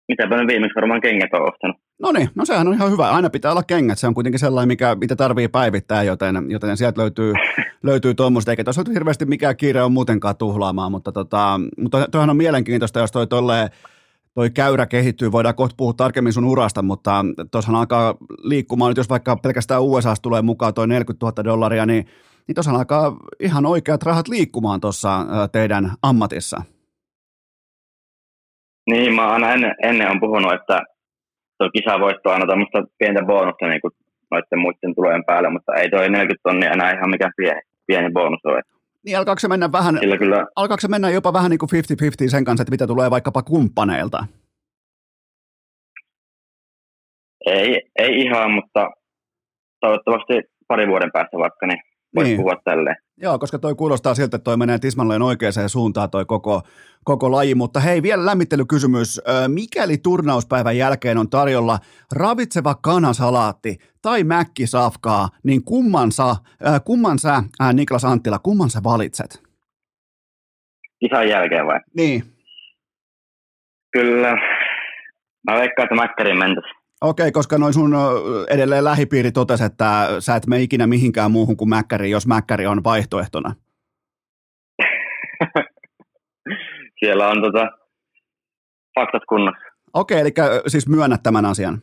mitäpä nyt viimeksi varmaan kengät on ostanut. No niin, no sehän on ihan hyvä. Aina pitää olla kengät. Se on kuitenkin sellainen, mikä, mitä tarvii päivittää, joten, joten sieltä löytyy, [LAUGHS] löytyy tuommoista. Eikä tuossa hirveästi mikään kiire on muutenkaan tuhlaamaan, mutta, tota, mutta toihan on mielenkiintoista, jos toi tolleen toi käyrä kehittyy, voidaan kohta puhua tarkemmin sun urasta, mutta tuossahan alkaa liikkumaan nyt, jos vaikka pelkästään USA tulee mukaan toi 40 000 dollaria, niin, niin tuossahan alkaa ihan oikeat rahat liikkumaan tuossa teidän ammatissa. Niin, mä aina ennen, ennen on puhunut, että tuo kisavoitto on aina tämmöistä pientä bonusta niin kuin noiden muiden tulojen päälle, mutta ei toi 40 tonnia enää ihan mikään pieni, pieni bonus ole. Niin alkaako se mennä vähän, Sillä kyllä, alkaako se mennä jopa vähän niin kuin 50-50 sen kanssa, että mitä tulee vaikkapa kumppaneilta? ei, ei ihan, mutta toivottavasti pari vuoden päästä vaikka, niin voisi Niin. puhua tälleen. Joo, koska toi kuulostaa siltä, että toi menee tismalleen oikeaan suuntaan toi koko, koko laji. Mutta hei, vielä lämmittelykysymys. Mikäli turnauspäivän jälkeen on tarjolla ravitseva kanasalaatti tai mäkkisafkaa, niin kumman sä, kumman sä äh, Niklas Anttila, kumman sä valitset? Kisan jälkeen vai? Niin. Kyllä. Mä veikkaan, että Mäkkäriin mentäisiin. Okei, koska noin sun edelleen lähipiiri totesi, että sä et mene ikinä mihinkään muuhun kuin Mäkkäri, jos Mäkkäri on vaihtoehtona. [LAUGHS] Siellä on tota, faktat kunnossa. Okei, eli siis myönnät tämän asian.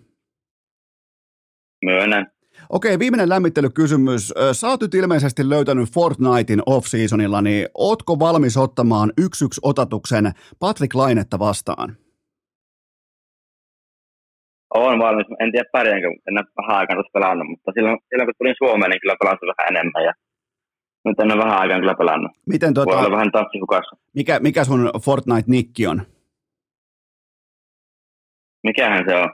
Myönnän. Okei, viimeinen lämmittelykysymys. Sä oot nyt ilmeisesti löytänyt Fortnitein off-seasonilla, niin ootko valmis ottamaan yksi otatuksen Patrick Lainetta vastaan? Olen valmis. En tiedä pärjäänkö, en ole vähän aikaa tuossa pelannut, mutta silloin, silloin kun tulin Suomeen, niin kyllä pelasin vähän enemmän. Ja nyt en ole vähän aikaa kyllä pelannut. Miten Voi tota, olla vähän tanssihukassa. mikä, mikä sun Fortnite-nikki on? Mikähän se on?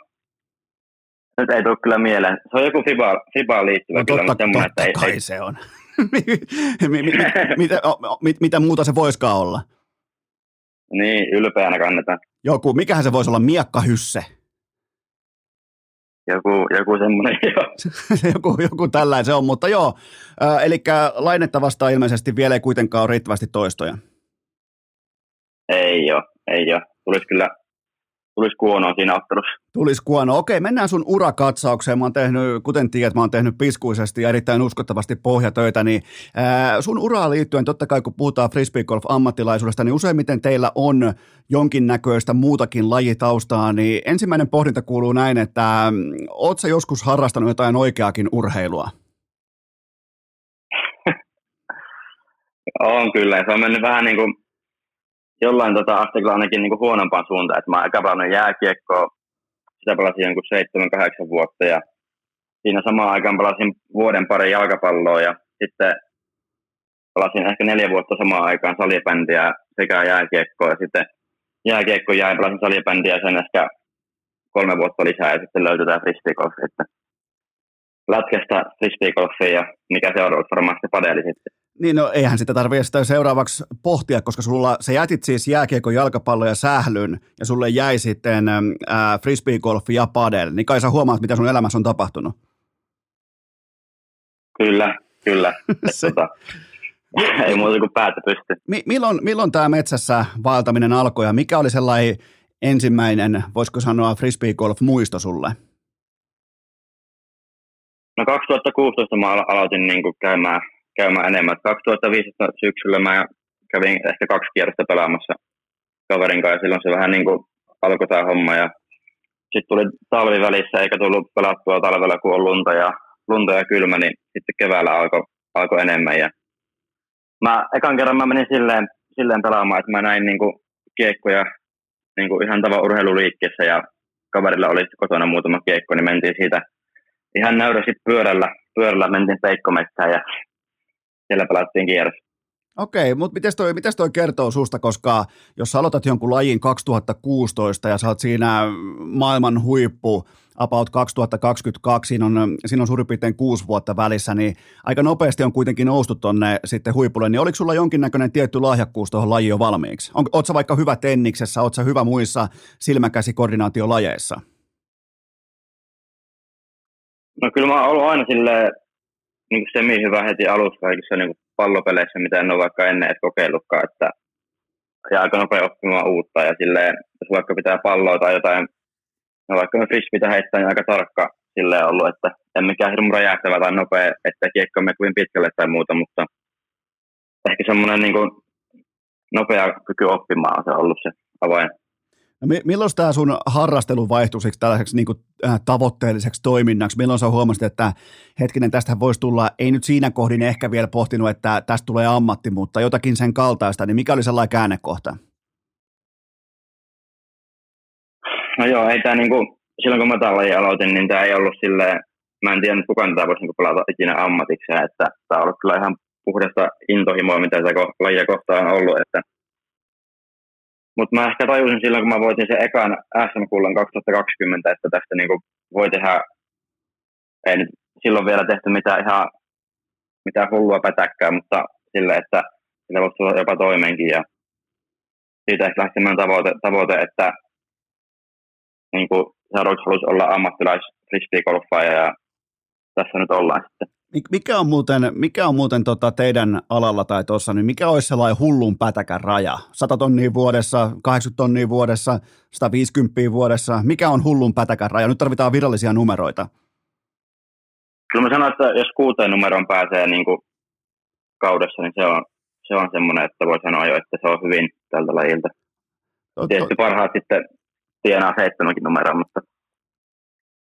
Nyt ei tule kyllä mieleen. Se on joku FIBA, FIBaan liittyvä No kyllä, totta, mutta totta ei, kai ei, se on. [LAUGHS] mi, mi, mi, mitä, o- o- mit, mitä muuta se voiskaan olla? niin ylpeänä kannetaan. Joku, mikähän se voisi olla, miekkahysse? Joku, joku semmoinen, [LAUGHS] joo. [LAUGHS] joku, joku tällainen se on, mutta joo. Äh, eli lainetta vastaan ilmeisesti vielä ei kuitenkaan ole riittävästi toistoja. Ei ole, ei ole. Tulisi kyllä, tulisi kuonoa siinä ottelussa. Tulisi kuono. Okei, mennään sun urakatsaukseen. Mä oon tehnyt, kuten tiedät, mä oon tehnyt piskuisesti ja erittäin uskottavasti pohjatöitä, niin ää, sun uraan liittyen, totta kai kun puhutaan frisbeegolf-ammattilaisuudesta, niin useimmiten teillä on jonkinnäköistä muutakin lajitaustaa, niin ensimmäinen pohdinta kuuluu näin, että mm, oot sä joskus harrastanut jotain oikeaakin urheilua? [LAUGHS] On kyllä, se on mennyt vähän niin kuin jollain tota asteella ainakin niin kuin huonompaan suuntaan. Että mä oon pelannut jääkiekkoa, sitä pelasin jonkun 7-8 vuotta ja siinä samaan aikaan pelasin vuoden pari jalkapalloa ja sitten pelasin ehkä neljä vuotta samaan aikaan salibändiä sekä jääkiekkoa ja sitten jääkiekko jäi, pelasin salibändiä sen ehkä kolme vuotta lisää ja sitten löytyi tämä frisbeegolf, että lätkästä frisbeegolfia ja mikä seuraavaksi varmaan sitten padeli sitten. Niin no eihän sitä tarvitse sitä seuraavaksi pohtia, koska sulla, sä jätit siis jääkiekon, jalkapallo ja sählyn ja sulle jäi sitten ää, frisbeegolf ja padel, niin kai sä huomaat, mitä sun elämässä on tapahtunut. Kyllä, kyllä. [LAUGHS] Se- tota, ei muuta kuin päätä pysty. Mi- milloin, milloin tämä metsässä vaeltaminen alkoi ja mikä oli sellainen ensimmäinen, voisiko sanoa, frisbeegolf-muisto sulle? No 2016 mä alo- aloitin niin kuin käymään, käymään enemmän. 2015 syksyllä mä kävin ehkä kaksi kierrosta pelaamassa kaverin kanssa ja silloin se vähän niin kuin alkoi tämä homma ja sitten tuli talvi välissä eikä tullut pelattua talvella kun on lunta ja, lunta ja kylmä, niin sitten keväällä alkoi alko enemmän ja mä ekan kerran mä menin silleen, silleen pelaamaan, että mä näin niin kuin kiekkoja niin kuin ihan tavan urheiluliikkeessä ja kaverilla oli kotona muutama kiekko, niin mentiin siitä ihan nöyrä sitten pyörällä, pyörällä mentiin peikkometsään ja siellä pelattiin kierros. Okei, mutta mites toi, mites toi kertoo susta, koska jos sä aloitat jonkun lajin 2016 ja sä oot siinä maailman huippu about 2022, siinä on, siinä on suurin piirtein kuusi vuotta välissä, niin aika nopeasti on kuitenkin noustu tonne sitten huipulle, niin oliko sulla jonkinnäköinen tietty lahjakkuus tuohon lajiin jo valmiiksi? On, oot sä vaikka hyvä tenniksessä, oot sä hyvä muissa silmäkäsikoordinaatiolajeissa? No kyllä mä oon ollut aina silleen niin kuin semi hyvä heti alussa kaikissa niin kuin pallopeleissä, mitä en ole vaikka ennen et kokeillutkaan, että ja aika nopea oppimaan uutta ja silleen, jos vaikka pitää palloa tai jotain, no vaikka me frisbeitä heittää, niin aika tarkka silleen ollut, että en mikään hirmu räjähtävä tai nopea, että kiekko me kuin pitkälle tai muuta, mutta ehkä semmoinen niin kuin nopea kyky oppimaan on se ollut se avain. No, mi- milloin tämä sun harrastelu vaihtui tällaiseksi niin kuin, tavoitteelliseksi toiminnaksi? Milloin sä huomasit, että hetkinen, tästä voisi tulla, ei nyt siinä kohdin ehkä vielä pohtinut, että tästä tulee ammatti, mutta jotakin sen kaltaista, niin mikä oli sellainen käännekohta? No joo, ei tämä niinku, silloin kun mä tämän aloitin, niin tämä ei ollut silleen, mä en tiedä kukaan tätä voisi niinku ikinä ammatikseen, että tämä on ollut kyllä ihan puhdasta intohimoa, mitä sitä lajia kohtaan on ollut, että mutta mä ehkä tajusin silloin, kun mä voitin sen ekan SM-kullan 2020, että tästä niinku voi tehdä, ei nyt silloin vielä tehty mitään ihan mitään hullua pätäkkää, mutta sille, että sillä voisi tulla jopa toimeenkin. Ja siitä ehkä lähti tavoite, tavoite että niin kuin seuraavaksi haluaisi olla ammattilais ja tässä nyt ollaan sitten. Mikä on muuten, mikä on muuten tota teidän alalla tai tuossa, niin mikä olisi sellainen hullun pätäkän raja? 100 tonnia vuodessa, 80 tonnia vuodessa, 150 vuodessa. Mikä on hullun pätäkän raja? Nyt tarvitaan virallisia numeroita. Kyllä mä sanon, että jos kuuteen numeroon pääsee niin kuin kaudessa, niin se on, se on semmoinen, että voi sanoa jo, että se on hyvin tältä lajilta. Tietysti parhaat sitten tienaa seitsemänkin numeroa, mutta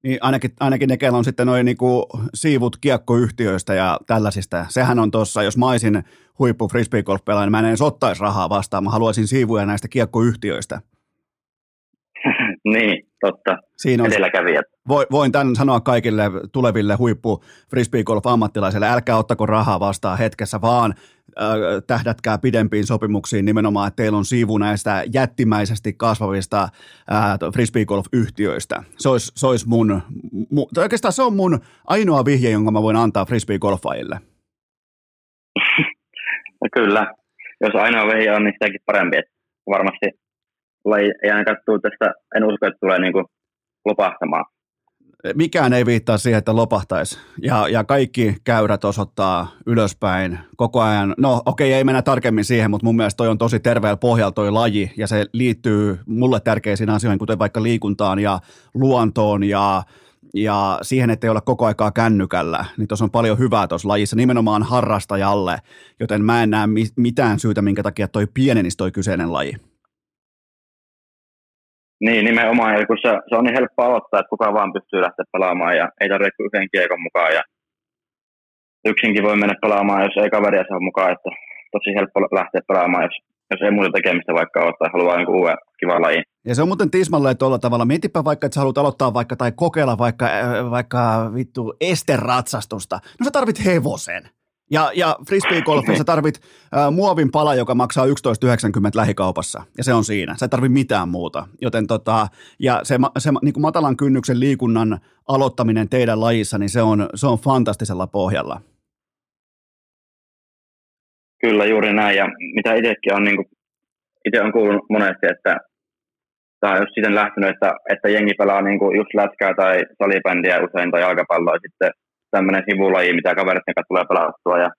niin ainakin, ainakin ne, on sitten noin niinku siivut kiekkoyhtiöistä ja tällaisista. Sehän on tuossa, jos mä olisin huippu frisbeegolf niin mä en edes ottaisi rahaa vastaan. Mä haluaisin siivuja näistä kiekkoyhtiöistä. Niin, totta. Siinä on, Edelläkävijät. Voin tämän sanoa kaikille tuleville huippu frisbeegolf-ammattilaisille. Älkää ottako rahaa vastaan hetkessä, vaan äh, tähdätkää pidempiin sopimuksiin nimenomaan, että teillä on siivu näistä jättimäisesti kasvavista äh, frisbeegolf-yhtiöistä. Se olisi, se olisi mun, mu, oikeastaan se on mun ainoa vihje, jonka mä voin antaa frisbeegolfaajille. [LAUGHS] no kyllä, jos ainoa vihje on, niin sitäkin parempi. Että varmasti laji ei ainakaan tule tästä, en usko, että tulee niin kuin lopahtamaan. Mikään ei viittaa siihen, että lopahtaisi. Ja, ja kaikki käyrät osoittaa ylöspäin koko ajan. No okei, okay, ei mennä tarkemmin siihen, mutta mun mielestä toi on tosi terveellä pohjalla toi laji. Ja se liittyy mulle tärkeisiin asioihin, kuten vaikka liikuntaan ja luontoon ja ja siihen, että ei ole koko aikaa kännykällä, niin tuossa on paljon hyvää tuossa lajissa, nimenomaan harrastajalle, joten mä en näe mitään syytä, minkä takia toi pienenisi toi kyseinen laji. Niin, nimenomaan. Kun se, se on niin helppo aloittaa, että kuka vaan pystyy lähteä pelaamaan ja ei tarvitse yhden kiekon mukaan. Ja yksinkin voi mennä pelaamaan, jos ei kaveria saa mukaan. Että tosi helppo lähteä pelaamaan, jos, jos ei muuta tekemistä vaikka ole tai haluaa jonkun uuden kivan lajin. Ja se on muuten tismalleen tuolla tavalla. Mietipä vaikka, että sä haluat aloittaa vaikka tai kokeilla vaikka, äh, vaikka vittu esteratsastusta. No sä tarvit hevosen. Ja, ja frisbeegolfissa tarvit äh, muovin pala, joka maksaa 11,90 lähikaupassa, ja se on siinä. Sä et tarvit mitään muuta. Joten tota, ja se, se niin kuin matalan kynnyksen liikunnan aloittaminen teidän lajissa, niin se on, se on fantastisella pohjalla. Kyllä, juuri näin. Ja mitä itsekin on, niin kuin, itse on kuullut monesti, että on just siten lähtenyt, että, että jengi pelaa niin kuin just lätkää tai salibändiä usein tai jalkapalloa sitten tämmöinen sivulaji, mitä kaverit kanssa tulee pelattua ja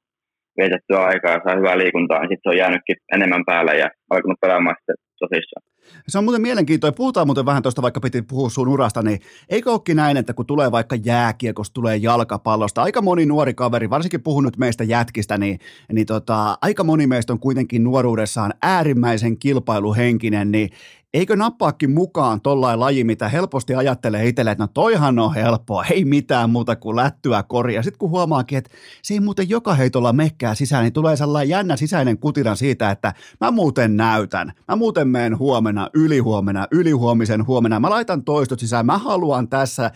vietettyä aikaa ja saa hyvää liikuntaa, niin sitten se on jäänytkin enemmän päälle ja alkanut pelaamaan sitten tosissaan. Se on muuten mielenkiintoista. Puhutaan muuten vähän tuosta, vaikka piti puhua sun urasta, niin eikö olekin näin, että kun tulee vaikka jääkiekosta, tulee jalkapallosta, aika moni nuori kaveri, varsinkin puhun nyt meistä jätkistä, niin, niin tota, aika moni meistä on kuitenkin nuoruudessaan äärimmäisen kilpailuhenkinen, niin eikö nappaakin mukaan tollain laji, mitä helposti ajattelee itselle, että no toihan on helppoa, ei mitään muuta kuin lättyä koria. Sitten kun huomaakin, että se ei muuten joka heitolla mekkää sisään, niin tulee sellainen jännä sisäinen kutina siitä, että mä muuten näytän, mä muuten menen huomenna, ylihuomenna, ylihuomisen huomenna, mä laitan toistot sisään, mä haluan tässä,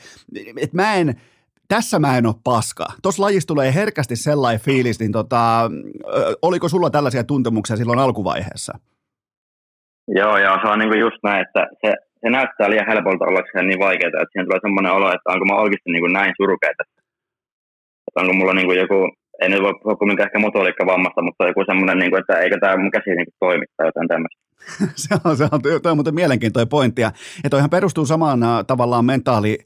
että mä en, tässä mä en ole paska. Tuossa lajissa tulee herkästi sellainen fiilis, niin tota, oliko sulla tällaisia tuntemuksia silloin alkuvaiheessa? Joo, joo, se on niin kuin just näin, että se, se näyttää liian helpolta ollakseen niin vaikeaa, että siinä tulee semmoinen olo, että onko mä oikeasti niin kuin näin surkeita. Että onko mulla niin kuin joku, ei nyt voi puhua mikään ehkä motoriikkavammasta, mutta joku semmoinen, niin kuin, että eikö tämä mun käsi niin toimi tai jotain tämmöistä. [LAUGHS] se on, se on, toi on muuten mielenkiintoinen pointti, ja, ja toihan perustuu samaan tavallaan mentaali,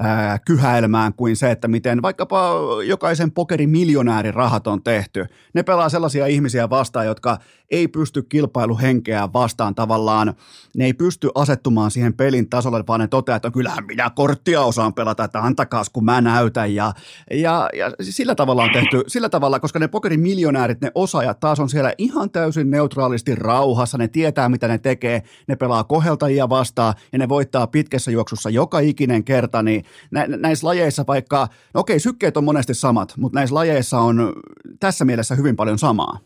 ää, kyhäilmään kuin se, että miten vaikkapa jokaisen pokerin miljonäärin rahat on tehty. Ne pelaa sellaisia ihmisiä vastaan, jotka ei pysty kilpailuhenkeä vastaan tavallaan. Ne ei pysty asettumaan siihen pelin tasolle, vaan ne toteaa, että kyllähän minä korttia osaan pelata, että antakaas kun mä näytän. Ja, ja, ja sillä tavalla on tehty, sillä tavalla, koska ne pokerin miljonäärit, ne osaajat taas on siellä ihan täysin neutraalisti rauhassa, ne tietää mitä ne tekee, ne pelaa koheltajia vastaan ja ne voittaa pitkässä juoksussa joka ikinen kerta, niin nä, näissä lajeissa vaikka, no okei, sykkeet on monesti samat, mutta näissä lajeissa on tässä mielessä hyvin paljon samaa.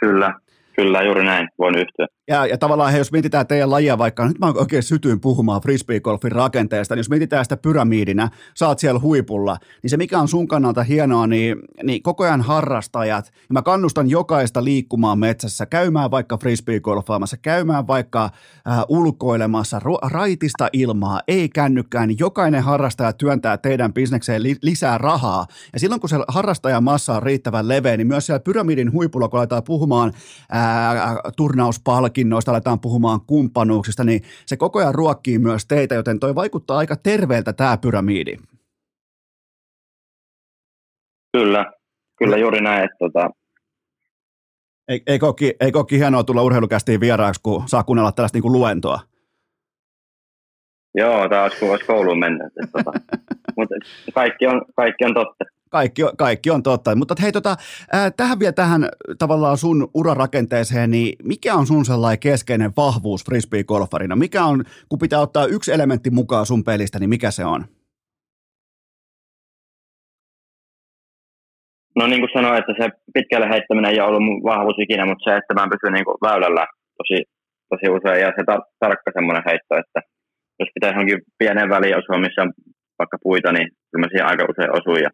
Kyllä, kyllä juuri näin, voin yhtyä. Ja, ja tavallaan, he, jos mietitään teidän lajia vaikka, nyt mä oikein sytyin puhumaan frisbeegolfin rakenteesta, niin jos mietitään sitä pyramiidina, sä oot siellä huipulla, niin se mikä on sun kannalta hienoa, niin, niin koko ajan harrastajat, ja mä kannustan jokaista liikkumaan metsässä, käymään vaikka frisbeegolfaamassa, käymään vaikka äh, ulkoilemassa, ru- raitista ilmaa, ei kännykkään, niin jokainen harrastaja työntää teidän bisnekseen li- lisää rahaa, ja silloin kun se harrastajamassa on riittävän leveä, niin myös siellä pyramidin huipulla, kun aletaan puhumaan ää, hankinnoista, aletaan puhumaan kumppanuuksista, niin se koko ajan ruokkii myös teitä, joten toi vaikuttaa aika terveeltä tämä pyramiidi. Kyllä, kyllä juuri näin. Että, tota... Eikö olekin, eikö olekin hienoa tulla urheilukästiin vieraaksi, kun saa kuunnella tällaista niin kuin luentoa? Joo, tämä olisi, olisi kouluun mennä. Tota. [LAUGHS] Mutta kaikki on, kaikki on totta. Kaikki, kaikki on totta. Mutta hei, tota, äh, tähän vielä tähän tavallaan sun urarakenteeseen, niin mikä on sun sellainen keskeinen vahvuus frisbee-golfarina? Mikä on, kun pitää ottaa yksi elementti mukaan sun pelistä, niin mikä se on? No niin kuin sanoin, että se pitkälle heittäminen ei ole ollut mun vahvuus ikinä, mutta se, että mä pysyn niin väylällä tosi, tosi usein ja se tar- tarkka semmoinen heitto, että jos pitää johonkin pienen väliin osua, missä on vaikka puita, niin kyllä mä siihen aika usein osuin ja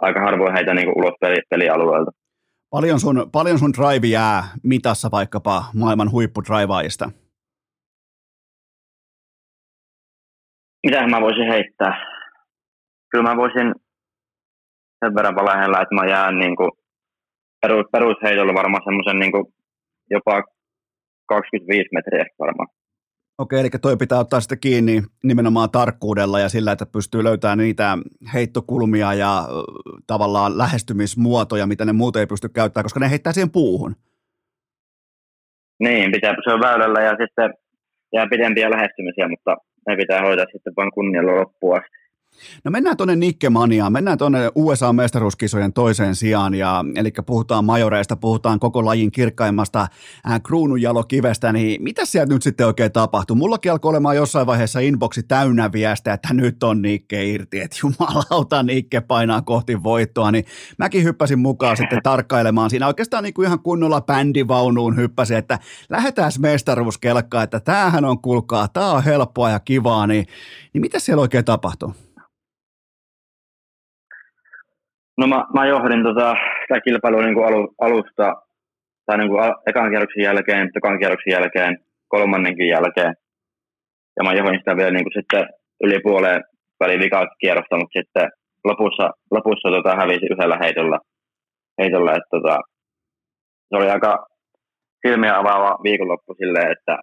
aika harvoin heitä niin ulos peli, pelialueelta. Paljon sun, paljon sun drive jää mitassa vaikkapa maailman huippudraivaajista? Mitähän mä voisin heittää? Kyllä mä voisin sen verran lähellä, että mä jään niin kuin perus, perusheitolla varmaan semmoisen niin jopa 25 metriä varmaan. Okei, eli toi pitää ottaa sitten kiinni nimenomaan tarkkuudella ja sillä, että pystyy löytämään niitä heittokulmia ja tavallaan lähestymismuotoja, mitä ne muuten ei pysty käyttämään, koska ne heittää siihen puuhun. Niin, pitää pysyä väylällä ja sitten jää pidempiä lähestymisiä, mutta ne pitää hoitaa sitten vain kunnialla loppuun asti. No mennään tuonne Nikkemaniaan, mennään tuonne USA-mestaruuskisojen toiseen sijaan, ja, eli puhutaan majoreista, puhutaan koko lajin kirkkaimmasta äh, kruununjalokivestä, niin mitä sieltä nyt sitten oikein tapahtuu? Mullakin alkoi olemaan jossain vaiheessa inboxi täynnä viestiä, että nyt on Nikke irti, että jumalauta Nikke painaa kohti voittoa, niin mäkin hyppäsin mukaan sitten tarkkailemaan. Siinä oikeastaan niin kuin ihan kunnolla bändivaunuun hyppäsin, että lähdetään mestaruuskelkkaan, että tämähän on kulkaa, tämä on helppoa ja kivaa, niin, niin mitä siellä oikein tapahtuu? No mä, mä johdin tota, sitä kilpailua niin kuin alu, alusta, tai niin kuin ekan kierroksen jälkeen, tokan kierroksen jälkeen, kolmannenkin jälkeen. Ja mä johdin sitä vielä niin kuin sitten yli puoleen väliin vikakierrosta, mutta sitten lopussa, lopussa tota, hävisi yhdellä heitolla. heitolla että, tota, se oli aika silmiä avaava viikonloppu silleen, että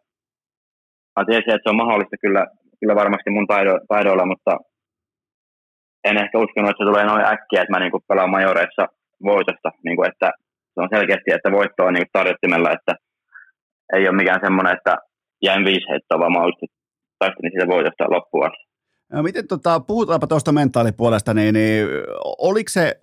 mä tiesin, että se on mahdollista kyllä, kyllä varmasti mun taido, taidoilla, mutta en ehkä uskonut, että se tulee noin äkkiä, että mä niin pelaan majoreissa voitosta, niin kuin, että se on selkeästi, että voitto on niin tarjottimella, että ei ole mikään semmoinen, että jäin viisi heittoa, vaan mä taistelin siitä voitosta loppuun asti. No miten tota, puhutaanpa tuosta mentaalipuolesta, niin, niin oliko se,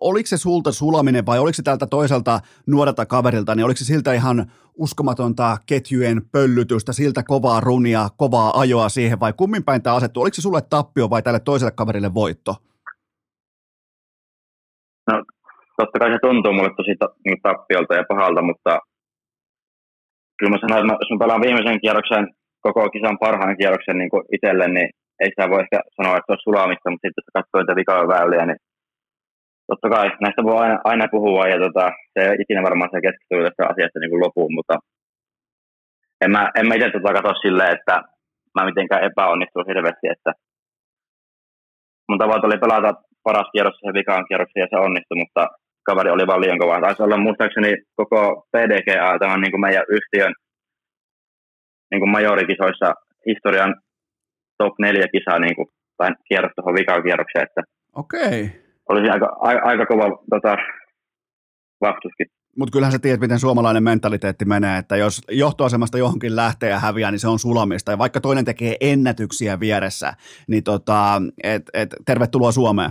oliko se sulta sulaminen vai oliko se tältä toiselta nuorelta kaverilta, niin oliko se siltä ihan uskomatonta ketjujen pöllytystä, siltä kovaa runia, kovaa ajoa siihen vai kummin päin tämä asettu? Oliko se sulle tappio vai tälle toiselle kaverille voitto? No totta kai se tuntuu mulle tosi niin tappiolta ja pahalta, mutta kyllä mä sanoin, että jos mä pelaan viimeisen kierroksen, koko kisan parhaan kierroksen niin itselle, niin ei sitä voi ehkä sanoa, että se on sulamista, mutta sitten jos katsoo niitä vikoja väyliä, niin totta kai näistä voi aina, aina puhua ja tota, se ei ikinä varmaan se keskustelu tästä asiasta niin lopuun, mutta en mä, en mä itse tota katso silleen, että mä mitenkään epäonnistunut hirveästi, että mun tavoite oli pelata paras kierros sen vikaan kierroksen ja se onnistui, mutta kaveri oli vaan liian kova. Taisi olla muistaakseni koko PDGA, tämä on niin kuin meidän yhtiön niin kuin majorikisoissa historian top neljä kisaa niin kuin, tai kierros tuohon vikaan kierrokseen. Että Okei olisi aika, aika, aika kova tota, vastuskin. Mutta kyllähän sä tiedät, miten suomalainen mentaliteetti menee, että jos johtoasemasta johonkin lähtee ja häviää, niin se on sulamista. Ja vaikka toinen tekee ennätyksiä vieressä, niin tota, et, et, tervetuloa Suomeen.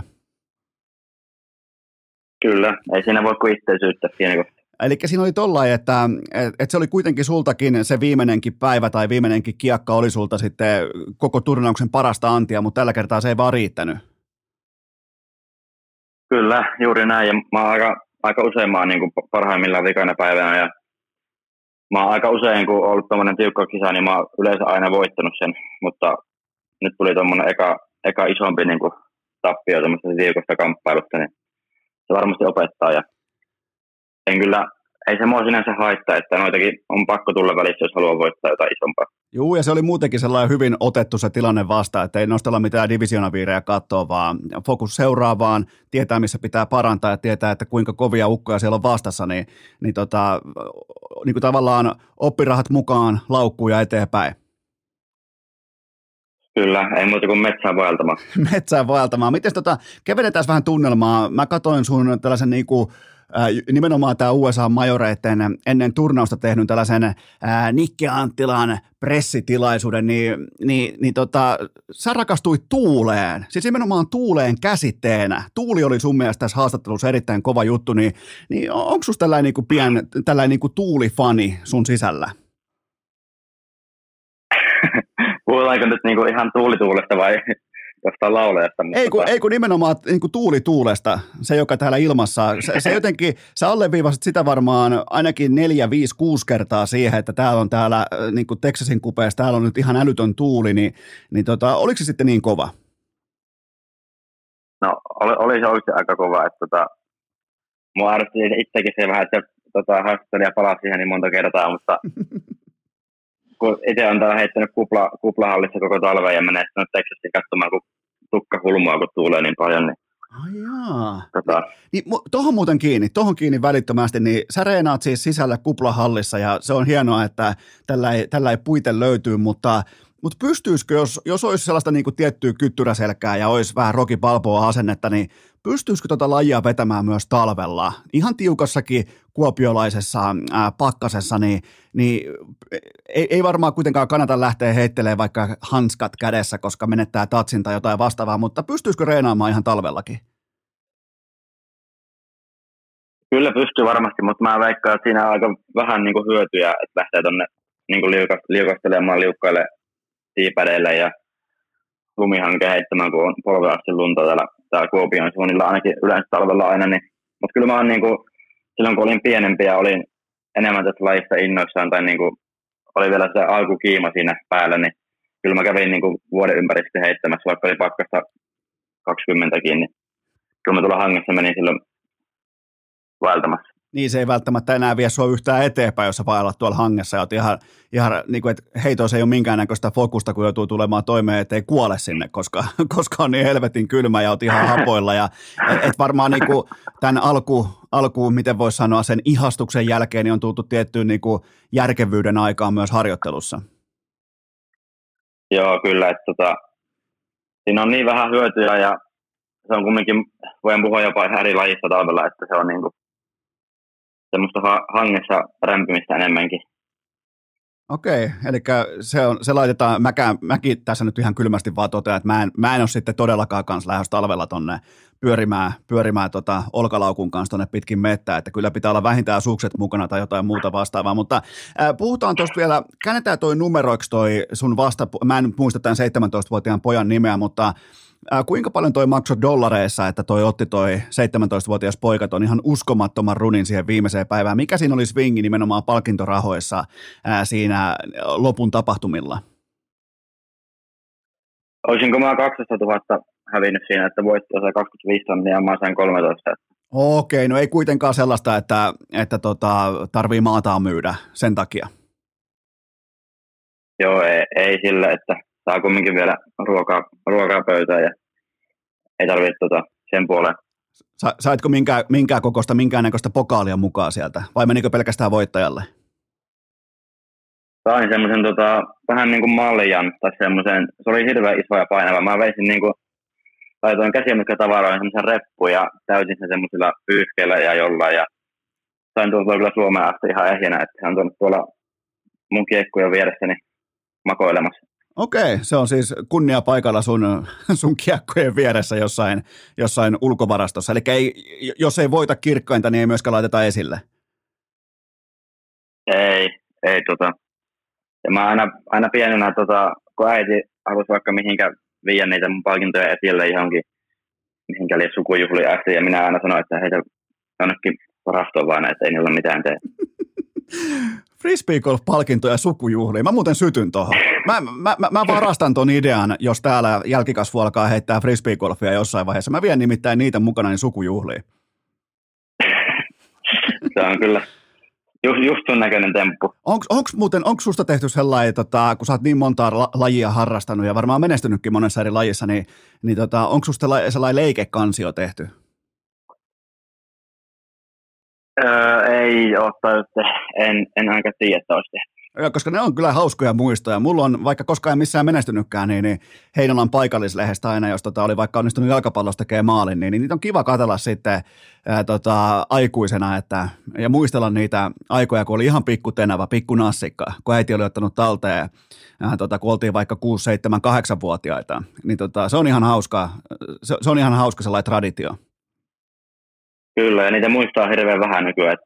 Kyllä, ei siinä voi kuin itseisyyttä siinä Eli siinä oli tollain, että, että se oli kuitenkin sultakin se viimeinenkin päivä tai viimeinenkin kiekka oli sulta sitten koko turnauksen parasta antia, mutta tällä kertaa se ei vaan riittänyt. Kyllä, juuri näin. Ja mä oon aika, aika usein mä oon niin kuin parhaimmillaan vikana päivänä ja mä oon aika usein, kun ollut tuommoinen tiukka kisa, niin mä oon yleensä aina voittanut sen, mutta nyt tuli tuommoinen eka, eka isompi niin kuin tappio tuommoista tiukasta kamppailusta, niin se varmasti opettaa ja en kyllä ei se mua sinänsä haittaa, että noitakin on pakko tulla välissä, jos haluaa voittaa jotain isompaa. Joo, ja se oli muutenkin sellainen hyvin otettu se tilanne vasta, että ei nostella mitään divisionaviirejä katsoa, vaan fokus seuraavaan, tietää missä pitää parantaa ja tietää, että kuinka kovia ukkoja siellä on vastassa, niin, niin, tota, niin kuin tavallaan oppirahat mukaan laukkuja eteenpäin. Kyllä, ei muuta kuin metsään vaeltamaan. [LAUGHS] metsään vaeltamaan. Miten tota, kevenetään vähän tunnelmaa. Mä katoin sun tällaisen niinku, äh, nimenomaan tämä USA-majoreiden ennen turnausta tehnyt tällaisen äh, Nikke Anttilan pressitilaisuuden, niin, niin, niin tota, sä rakastuit tuuleen, siis nimenomaan tuuleen käsitteenä. Tuuli oli sun mielestä tässä haastattelussa erittäin kova juttu, niin, niin onko susta tällainen niinku pien, tällainen niinku tuulifani sun sisällä? [LAUGHS] Puhutaanko nyt niinku ihan tuulituulesta vai jostain laulajasta? Ei kun, tota... ei kun nimenomaan niin kuin tuulituulesta, se joka täällä ilmassa, se, se [LAUGHS] jotenkin, sä alleviivasit sitä varmaan ainakin neljä, viisi, kuusi kertaa siihen, että täällä on täällä äh, niin kuin Texasin kupeessa, täällä on nyt ihan älytön tuuli, niin, niin tota, oliko se sitten niin kova? No oli, oli se oikeasti aika kova, että tota, mua arvosti itsekin se vähän, että tota, haastattelija palasi siihen niin monta kertaa, mutta [LAUGHS] kun itse on täällä heittänyt kupla, kuplahallissa koko talven ja menee sitten Texasin katsomaan, kun tukka hulmua, kun tuulee niin paljon, niin Ai jaa. Tota. Niin, tohon muuten kiinni, tohon kiinni välittömästi, niin sä reenaat siis sisällä kuplahallissa ja se on hienoa, että tällä ei, tällä ei puite löytyy, mutta mutta pystyisikö, jos, jos olisi sellaista niin kuin tiettyä kyttyräselkää ja olisi vähän Rocky Balboa asennetta, niin pystyisikö tuota lajia vetämään myös talvella? Ihan tiukassakin kuopiolaisessa ää, pakkasessa, niin, niin ei, ei varmaan kuitenkaan kannata lähteä heittelemään vaikka hanskat kädessä, koska menettää tatsin tai jotain vastaavaa, mutta pystyisikö reenaamaan ihan talvellakin? Kyllä pystyy varmasti, mutta mä veikkaan, että siinä on aika vähän niin kuin hyötyjä, että lähtee tuonne niin liukastelemaan liukkaille siipädeille ja lumihanke heittämään, kun on polve asti lunta täällä, täällä Kuopion suunnilla ainakin yleensä talvella aina. Niin. Mutta kyllä mä oon niin kuin, silloin kun olin pienempi ja olin enemmän tästä lajista innoissaan tai niin kuin, oli vielä se alkukiima siinä päällä, niin kyllä mä kävin niin kuin vuoden ympäri heittämässä, vaikka oli pakkasta 20 niin kyllä mä tuolla hangessa menin silloin vaeltamassa niin se ei välttämättä enää vie sua yhtään eteenpäin, jos sä vaellat tuolla hangessa ja ihan, ihan niin kuin, että ei ole minkäännäköistä fokusta, kun joutuu tulemaan toimeen, ettei kuole sinne, koska, [LAUGHS] koska on niin helvetin kylmä ja oot ihan hapoilla. Ja, et, varmaan niin kuin tämän alku, alkuun, miten voisi sanoa, sen ihastuksen jälkeen niin on tultu tiettyyn niin kuin järkevyyden aikaan myös harjoittelussa. Joo, kyllä. Että tota, siinä on niin vähän hyötyjä ja se on kumminkin, voin puhua jopa eri lajista talvella, että se on niin kuin semmoista ha- hangessa rämpimistä enemmänkin. Okei, eli se, on, se laitetaan, mäkään, mäkin tässä nyt ihan kylmästi vaan totean, että mä en, mä en ole sitten todellakaan kanssa lähes talvella tonne pyörimään, pyörimään tota olkalaukun kanssa tonne pitkin mettää, että kyllä pitää olla vähintään sukset mukana tai jotain muuta vastaavaa, mutta äh, puhutaan tuosta vielä, käännetään toi numeroiksi toi sun vasta, mä en muista tämän 17-vuotiaan pojan nimeä, mutta Ää, kuinka paljon toi maksoi dollareissa, että toi otti toi 17-vuotias poika ton ihan uskomattoman runin siihen viimeiseen päivään? Mikä siinä oli swingi nimenomaan palkintorahoissa ää, siinä lopun tapahtumilla? Olisinko mä 12 000 hävinnyt siinä, että voitto se 25 tonnia ja mä sain 13. Okei, no ei kuitenkaan sellaista, että, että tota, tarvii maataan myydä sen takia. Joo, ei, ei sille, että saa kumminkin vielä ruokaa, ruokaa pöytään ja ei tarvitse tota, sen puoleen. Sa, saitko minkään, minkään kokosta, minkäännäköistä pokaalia mukaan sieltä vai menikö pelkästään voittajalle? Sain semmoisen tota, vähän niin kuin mallijan tai semmoisen, se oli hirveän iso ja painava. Mä veisin niin kuin, laitoin käsiemykkätavaroihin semmoisen reppu ja täytin sen semmoisilla pyyhkeillä ja jollain ja sain tuolta kyllä Suomeen asti ihan ehjänä, että hän on tuolla mun kiekkojen vieressäni makoilemassa. Okei, se on siis kunnia paikalla sun, sun kiekkojen vieressä jossain, jossain ulkovarastossa. Eli ei, jos ei voita kirkkainta, niin ei myöskään laiteta esille. Ei, ei tota. Ja mä aina, aina pienenä, tota, kun äiti halusi vaikka mihinkä viiä niitä mun palkintoja esille johonkin, mihinkä oli sukujuhli asti, ja minä aina sanoin, että heitä jonnekin varastoon vaan, että ei niillä mitään tee. [LAUGHS] Frisbeegolf-palkintoja sukujuhliin. Mä muuten sytyn tuohon. Mä, mä, mä, mä varastan ton idean, jos täällä jälkikasvu alkaa heittää frisbeegolfia jossain vaiheessa. Mä vien nimittäin niitä mukana niin sukujuhliin. [LAUGHS] Se on kyllä just, just sun näköinen temppu. Onko onks muuten, onko susta tehty sellainen, tota, kun sä oot niin monta la- lajia harrastanut ja varmaan menestynytkin monessa eri lajissa, niin, niin tota, onko susta sellainen leikekansio tehty? Öö, ei ole en, en ainakaan tiedä, että olisi tehty. koska ne on kyllä hauskoja muistoja. Mulla on, vaikka koskaan en missään menestynytkään, niin, niin Heinolan paikallislehdestä aina, jos tota, oli vaikka onnistunut jalkapallosta tekemään maalin, niin, niin niitä on kiva katella sitten ää, tota, aikuisena että, ja muistella niitä aikoja, kun oli ihan pikku tenava, pikku nassikka, kun äiti oli ottanut talteen, ää, tota, kun oltiin vaikka 6, 7, 8-vuotiaita. Niin tota, se on ihan hauska, se, se on ihan hauska sellainen traditio. Kyllä, ja niitä muistaa hirveän vähän nykyään.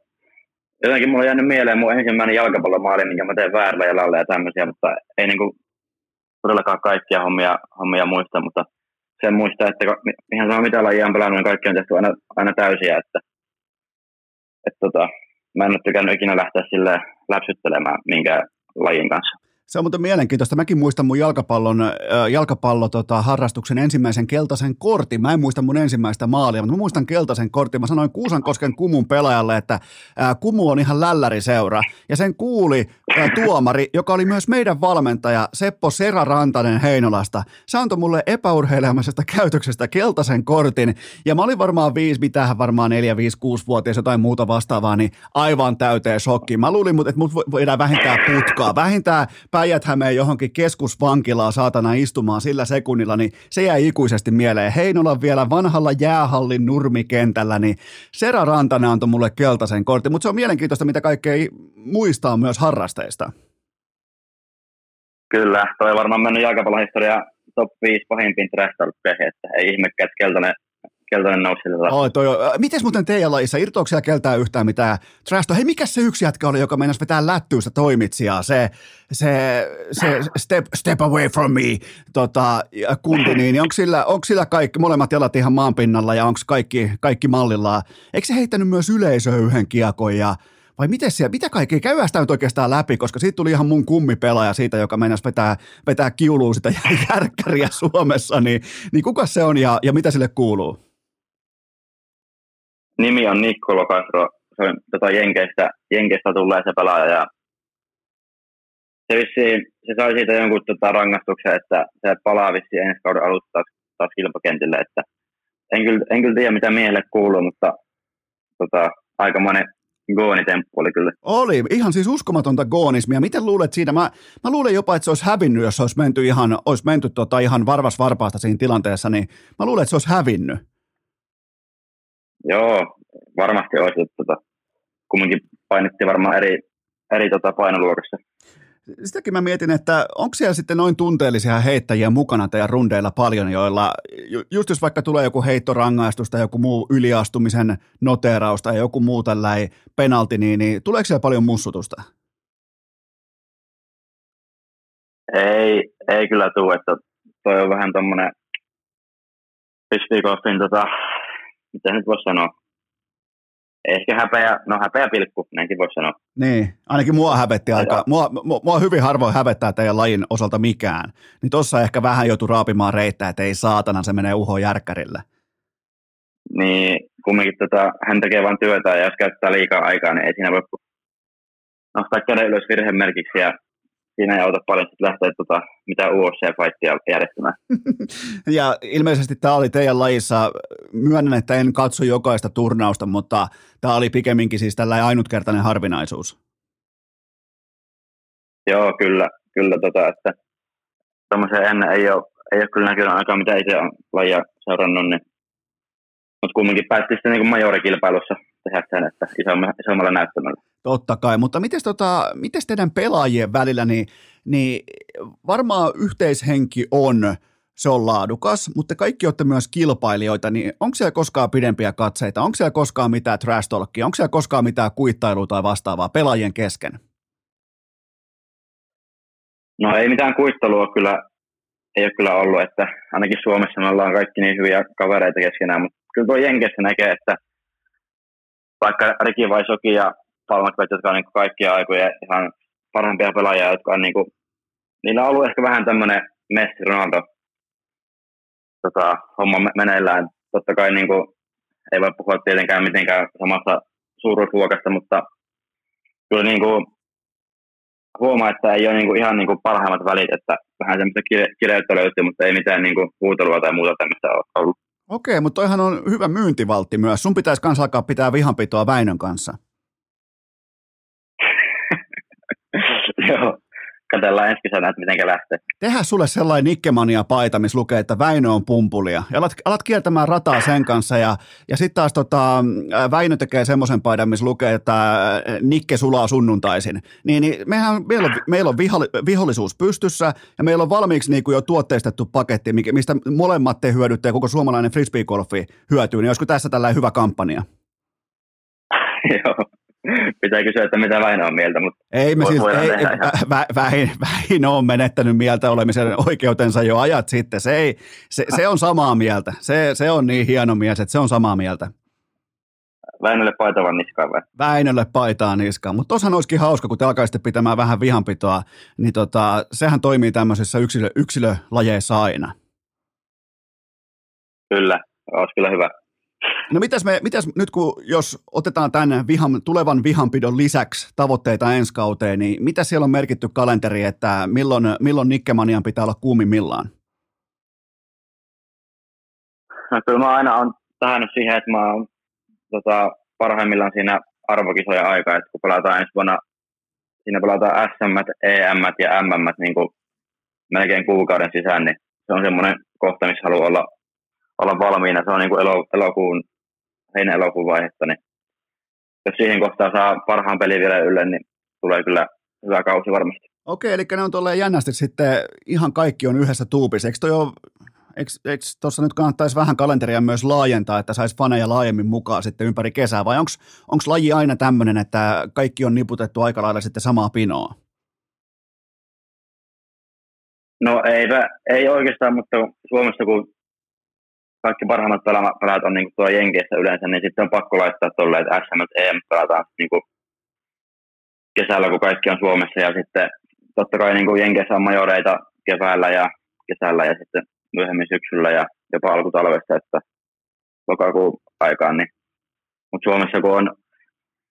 Jotenkin mulla on jäänyt mieleen mun ensimmäinen jalkapallomaali, minkä mä teen väärällä jalalla ja tämmöisiä, mutta ei niinku todellakaan kaikkia hommia, hommia muista, mutta sen muistaa, että ihan sama mitä lajia on pelannut, niin kaikki on tehty aina, aina täysiä, että, että tota, mä en ole tykännyt ikinä lähteä sille läpsyttelemään minkä lajin kanssa. Se on muuten mielenkiintoista. Mäkin muistan mun jalkapallon, jalkapallo, tota, harrastuksen ensimmäisen keltaisen kortin. Mä en muista mun ensimmäistä maalia, mutta mä muistan keltaisen kortin. Mä sanoin Kuusankosken Kumun pelaajalle, että äh, Kumu on ihan lälläriseura. Ja sen kuuli äh, tuomari, joka oli myös meidän valmentaja, Seppo Sera Rantanen Heinolasta. Se antoi mulle epäurheilemisesta käytöksestä keltaisen kortin. Ja mä olin varmaan viisi, mitähän varmaan neljä, viisi, kuusi vuotias jotain muuta vastaavaa, niin aivan täyteen shokkiin. Mä luulin, että mut voidaan vähintään putkaa, vähintään päijät johonkin keskusvankilaan saatana istumaan sillä sekunnilla, niin se jäi ikuisesti mieleen. Heinolan vielä vanhalla jäähallin nurmikentällä, niin Sera Rantanen antoi mulle keltaisen kortin, mutta se on mielenkiintoista, mitä kaikkea muistaa myös harrasteista. Kyllä, toi varmaan mennyt jalkapallohistoria top 5 pahimpiin trash että ei ihmekään, että keltainen keltainen nousi Oi, toi on. Mites muuten teidän lajissa, irtoako siellä keltää yhtään mitään trash Hei, mikä se yksi jätkä oli, joka meinasi vetää lättyystä toimitsijaa? Se, se, se step, step away from me tota, kunti, niin onko sillä, onko sillä kaikki, molemmat jalat ihan maanpinnalla ja onko kaikki, kaikki mallillaan? Eikö se heittänyt myös yleisöä yhden kiekon ja vai miten siellä, mitä kaikkea, käydään sitä nyt oikeastaan läpi, koska siitä tuli ihan mun kummipelaaja siitä, joka meinasi vetää, vetää kiuluun sitä [LAUGHS] järkkäriä Suomessa, niin, niin kuka se on ja, ja mitä sille kuuluu? Nimi on Niccolo Castro, se on tota Jenkeistä, Jenkeistä tulee se pelaaja ja se, vissiin, se sai siitä jonkun tota, rangaistuksen, että se palaa vissiin ensi kauden alusta taas, taas kilpakentille, että en kyllä, en kyllä tiedä mitä miehelle kuuluu, mutta tota, aikamoinen goonitemppu oli kyllä. Oli, ihan siis uskomatonta goonismia. Miten luulet siinä? Mä, mä luulen jopa, että se olisi hävinnyt, jos olisi menty ihan, olisi menty tota ihan varvas varpaasta siinä tilanteessa, niin mä luulen, että se olisi hävinnyt. Joo, varmasti olisi. Tota, kumminkin painettiin varmaan eri, eri tota painoluokassa. Sitäkin mä mietin, että onko siellä sitten noin tunteellisia heittäjiä mukana teidän rundeilla paljon, joilla just jos vaikka tulee joku heittorangaistus tai joku muu yliastumisen noteraus tai joku muu tällainen penalti, niin, niin tuleeko siellä paljon mussutusta? Ei, ei kyllä tule, että toi on vähän tommonen Pistikofin tota, mitä nyt voisi sanoa, ehkä häpeä, no häpeä pilkku, näinkin voisi sanoa. Niin, ainakin mua hävetti aika, mua, mua, mua, hyvin harvoin hävettää teidän lajin osalta mikään. Niin tossa ehkä vähän joutuu raapimaan reittää, että ei saatana, se menee uho järkkärille. Niin, kumminkin tota, hän tekee vain työtä ja jos käyttää liikaa aikaa, niin ei siinä voi nostaa käden ylös virhemerkiksi ja siinä ei auta paljon sitten lähteä tota, mitä UFC-fightia järjestämään. [LAUGHS] ja ilmeisesti tämä oli teidän lajissa, myönnän, että en katso jokaista turnausta, mutta tämä oli pikemminkin siis tällä ainutkertainen harvinaisuus. Joo, kyllä, kyllä tota, että tämmöisen ennen ei ole, ei ole kyllä näkynyt aika mitä itse on lajia seurannut, niin mutta kumminkin päätti sitten niin majorikilpailussa tehdä sen, että isommalla, isommalla näyttämällä. Totta kai, mutta miten tota, teidän pelaajien välillä, niin, niin varmaan yhteishenki on, se on laadukas, mutta kaikki olette myös kilpailijoita, niin onko siellä koskaan pidempiä katseita, onko siellä koskaan mitään trash talkia, onko siellä koskaan mitään kuittailua tai vastaavaa pelaajien kesken? No ei mitään kuittelua kyllä, ei ole kyllä ollut, että ainakin Suomessa me ollaan kaikki niin hyviä kavereita keskenään, mutta kyllä tuo Jenkessä näkee, että vaikka Riki Vaisoki ja Palmakvet, jotka on niin kaikkia aikoja ihan parhaimpia pelaajia, jotka on niin kuin, niillä on ollut ehkä vähän tämmöinen Messi Ronaldo tota, homma meneillään. Totta kai niin kuin, ei voi puhua tietenkään mitenkään samasta suuruusluokasta, mutta kyllä niin kuin, huomaa, että ei ole niin kuin, ihan niin kuin parhaimmat välit, että vähän semmoista kireyttä löytyy, mutta ei mitään niin kuin, huutelua tai muuta tämmöistä ole ollut. Okei, mutta toihan on hyvä myyntivaltti myös. Sun pitäisi kanssa alkaa pitää vihanpitoa Väinön kanssa. [LAUGHS] Joo, katsellaan ensi kesänä, että miten lähtee. Tehdään sulle sellainen Nikkemania-paita, missä lukee, että Väinö on pumpulia. Ja alat, alat kiertämään rataa sen kanssa ja, ja sitten taas tota, Väinö tekee semmoisen paidan, missä lukee, että Nikke sulaa sunnuntaisin. Niin, niin mehän, meillä on, meillä on viholli, vihollisuus pystyssä ja meillä on valmiiksi niin kuin jo tuotteistettu paketti, mistä molemmat te hyödytte ja koko suomalainen frisbee-golfi hyötyy. Niin olisiko tässä tällainen hyvä kampanja? [LAUGHS] Joo [LAUGHS] pitää kysyä, että mitä Väinö on mieltä, mutta ei me siis, ei, vä, väin, Väinö on menettänyt mieltä olemisen oikeutensa jo ajat sitten. Se, ei, se, se on samaa mieltä. Se, se on niin hieno mies, että se on samaa mieltä. Väinölle paitaa niskaan vai? Väinölle paitaa niskaan, mutta tossahan olisikin hauska, kun te alkaisitte pitämään vähän vihanpitoa, niin tota, sehän toimii tämmöisissä yksilö, yksilölajeissa aina. Kyllä, olisi kyllä hyvä. No mitäs, me, mitäs nyt kun, jos otetaan tämän vihan, tulevan vihanpidon lisäksi tavoitteita ensi kauteen, niin mitä siellä on merkitty kalenteri, että milloin, milloin Nikkemanian pitää olla kuumimmillaan? No kyllä mä aina on tähän siihen, että mä oon tota, parhaimmillaan siinä arvokisoja aikaa, että kun pelataan ensi vuonna, siinä pelataan SM, EM ja MM niin kuin melkein kuukauden sisään, niin se on semmoinen kohta, missä haluaa olla, olla valmiina. Se on niin kuin elo, elokuun heinä-elokuun vaihetta, niin jos siihen kohtaan saa parhaan pelin vielä ylle, niin tulee kyllä hyvä kausi varmasti. Okei, eli ne on tolleen jännästi sitten ihan kaikki on yhdessä tuupissa. Eikö toi ole eikö tuossa nyt kannattaisi vähän kalenteria myös laajentaa, että saisi faneja laajemmin mukaan sitten ympäri kesää, vai onko laji aina tämmöinen, että kaikki on niputettu aika lailla sitten samaa pinoa? No ei, ei oikeastaan, mutta Suomessa kun kaikki parhaimmat pelaat on niin tuo Jenkeissä yleensä, niin sitten on pakko laittaa tuolle, että SM EM pelataan niin kuin kesällä, kun kaikki on Suomessa, ja sitten totta kai niin kuin Jenkeissä on majoreita keväällä ja kesällä, ja sitten myöhemmin syksyllä ja jopa alkutalvesta, että lokakuun aikaan, niin mutta Suomessa kun on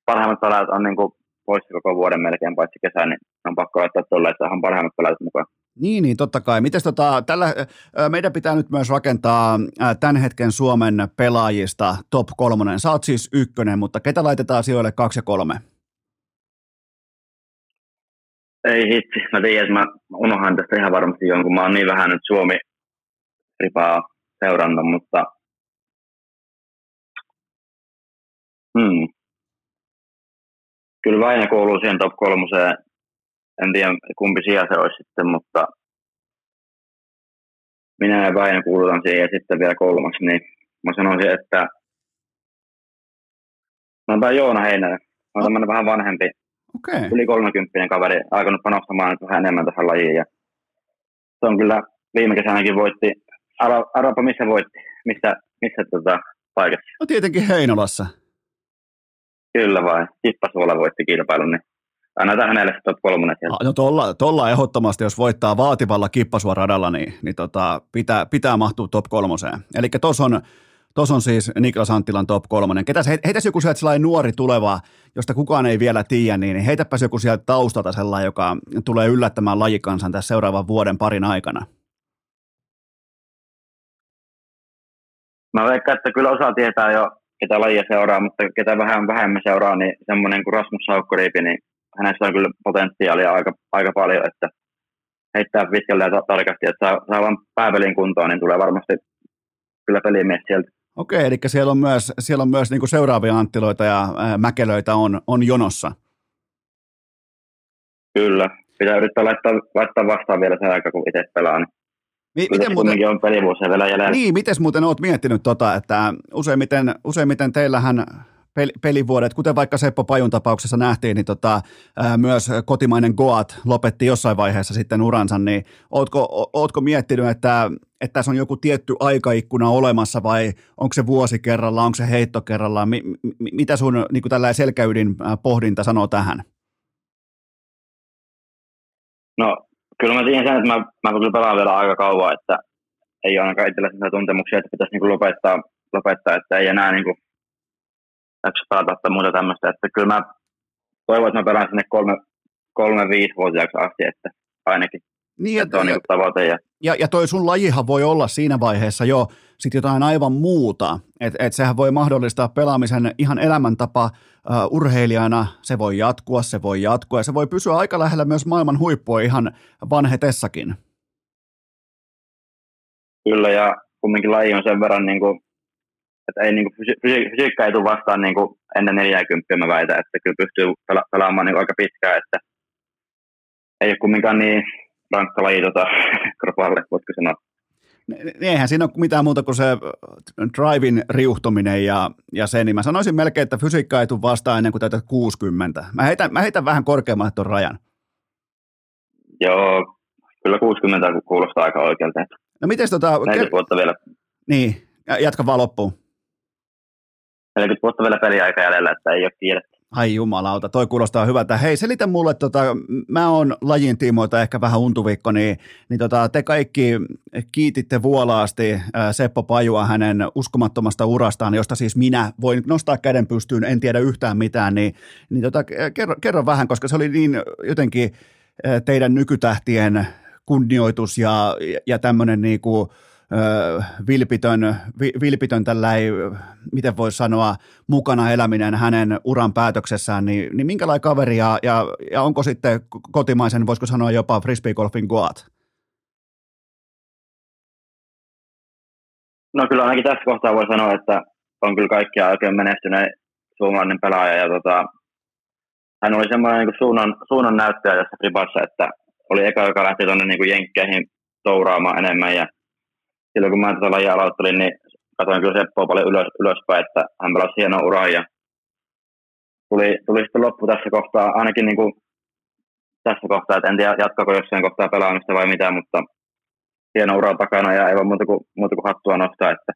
parhaimmat pelaajat on niin kuin poissa koko vuoden melkein paitsi kesän, niin on pakko laittaa tuolla, että saadaan parhaimmat pelaajat mukaan. Niin, niin totta kai. Mites tota, tällä, meidän pitää nyt myös rakentaa tämän hetken Suomen pelaajista top kolmonen. Sä oot siis ykkönen, mutta ketä laitetaan sijoille kaksi ja kolme? Ei hitsi. Mä tiedän, mä unohan tästä ihan varmasti jonkun. Mä oon niin vähän nyt Suomi ripaa seurannut, mutta hmm. kyllä Väinö kuuluu siihen top kolmoseen en tiedä kumpi sija se olisi sitten, mutta minä ja Väinö kuulutan siihen ja sitten vielä kolmas, niin mä sanoisin, että sanotaan Joona Heinänen. Mä oon tämmöinen vähän vanhempi, okay. yli 30 kaveri, aikonut panostamaan vähän enemmän tähän lajiin. Ja se on kyllä viime kesänäkin voitti, arvapa missä voitti, missä, missä tota, paikassa. No tietenkin Heinolassa. Kyllä vai, Kippasuola voitti kilpailun, niin annetaan hänelle top kolmonen sieltä. No tolla, tolla ehdottomasti, jos voittaa vaativalla kippasuoradalla, niin, niin tota, pitää, pitää mahtua top kolmoseen. Eli tuossa on, tos on siis Niklas Anttilan top kolmonen. Ketäs, heitäs joku sieltä sellainen nuori tuleva, josta kukaan ei vielä tiedä, niin heitäpäs joku sieltä taustalta sellainen, joka tulee yllättämään lajikansan tässä seuraavan vuoden parin aikana. Mä veikkaan, että kyllä osa tietää jo, ketä lajia seuraa, mutta ketä vähän vähemmän seuraa, niin semmoinen kuin Rasmus Saukkoriipi, niin hänestä on kyllä potentiaalia aika, aika paljon, että heittää pitkälle ja tarkasti, että saa, saa vaan pääpelin kuntoon, niin tulee varmasti kyllä pelimies sieltä. Okei, eli siellä on myös, siellä on myös niin seuraavia Anttiloita ja ää, Mäkelöitä on, on jonossa. Kyllä, pitää yrittää laittaa, laittaa vastaan vielä se aika, kun itse pelaa. Niin Mi- miten muuten, on pelivuosia vielä jäljellä. Niin, miten muuten olet miettinyt tota, että useimmiten, useimmiten teillähän pelivuodet, kuten vaikka Seppo Pajun tapauksessa nähtiin, niin tota, ää, myös kotimainen Goat lopetti jossain vaiheessa sitten uransa, niin ootko, ootko miettinyt, että, että tässä on joku tietty aikaikkuna olemassa vai onko se vuosi kerrallaan, onko se heitto kerrallaan, mi, mi, mitä sun niin tällainen selkäydin pohdinta sanoo tähän? No kyllä mä tiedän sen, että mä, mä kyllä pelaan vielä aika kauan, että ei ainakaan itsellä sellaisia tuntemuksia, että pitäisi niin lopettaa, lopettaa, että ei enää niin kuin jaksa pelata tai muuta tämmöistä. Että kyllä mä toivon, että mä pelaan sinne kolme, kolme viisi vuotiaaksi asti, että ainakin. Niin, että on niin tavoite. Ja... Ja, ja toi sun lajihan voi olla siinä vaiheessa jo sit jotain aivan muuta. Että et sehän voi mahdollistaa pelaamisen ihan elämäntapa uh, urheilijana. Se voi jatkua, se voi jatkua ja se voi pysyä aika lähellä myös maailman huippua ihan vanhetessakin. Kyllä ja kumminkin laji on sen verran, niin kuin, että ei, niin kuin, fysi- fysiikka ei tule vastaan niin kuin ennen 40 mä väitän, että kyllä pystyy pela- pelaamaan niin kuin aika pitkään, että ei ole kumminkaan niin rankka laji tota, [LAUGHS] kropalle, voitko sanoa. Eihän siinä ole mitään muuta kuin se drivin riuhtuminen ja, ja se, niin mä sanoisin melkein, että fysiikka ei tule vastaan ennen kuin täytät 60. Mä heitän, mä heitän vähän korkeammalle tuon rajan. Joo, kyllä 60 kuulostaa aika oikealta. No miten tota... 40 vuotta vielä. Niin, jatka vaan loppuun. 40 vuotta vielä peliaika jäljellä, että ei ole kiirettä. Ai jumalauta, toi kuulostaa hyvältä. Hei, selitä mulle, tota, mä oon lajin tiimoilta ehkä vähän untuvikko, niin, niin tota, te kaikki kiititte vuolaasti ää, Seppo Pajua hänen uskomattomasta urastaan, josta siis minä voin nostaa käden pystyyn, en tiedä yhtään mitään, niin, niin tota, kerro, kerro vähän, koska se oli niin jotenkin teidän nykytähtien kunnioitus ja, ja tämmöinen niin kuin, vilpitön, vilpitön ei, miten voisi sanoa, mukana eläminen hänen uran päätöksessään, niin, niin minkälainen kaveri ja, ja, ja onko sitten kotimaisen, voisiko sanoa jopa frisbeegolfin goat? No kyllä ainakin tässä kohtaa voi sanoa, että on kyllä kaikkia oikein menestyneen suomalainen pelaaja ja tota, hän oli semmoinen niin suunnan, suunnan näyttäjä tässä Fribassa, että oli eka, joka lähti tuonne niin jenkkeihin touraamaan enemmän ja silloin kun mä tätä lajia aloittelin, niin katsoin kyllä Seppoa paljon ylös, ylöspäin, että hän pelasi hienoa uraa ja tuli, tuli sitten loppu tässä kohtaa, ainakin niin kuin tässä kohtaa, että en tiedä jatkako jossain kohtaa pelaamista vai mitä, mutta hieno ura takana ja ei voi muuta kuin, muuta kuin hattua nostaa, että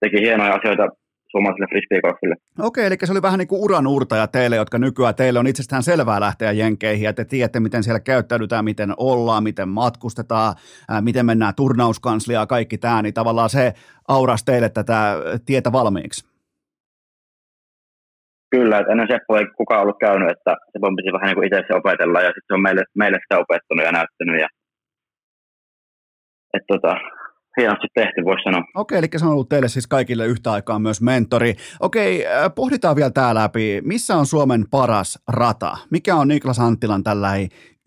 teki hienoja asioita suomalaiselle frisbeegolfille. Okei, eli se oli vähän niin kuin uran uurtaja teille, jotka nykyään teille on itsestään selvää lähteä jenkeihin, ja te tiedätte, miten siellä käyttäydytään, miten ollaan, miten matkustetaan, ää, miten mennään turnauskansliaa, kaikki tämä, niin tavallaan se auras teille tätä tietä valmiiksi. Kyllä, että ennen Seppo ei kukaan ollut käynyt, että se piti vähän niin kuin itse se opetella, ja sitten se on meille, meille sitä opettanut ja näyttänyt, ja että tota, hienosti tehty, voisi sanoa. Okei, eli se on ollut teille siis kaikille yhtä aikaa myös mentori. Okei, äh, pohditaan vielä tämä läpi. Missä on Suomen paras rata? Mikä on Niklas Anttilan tällä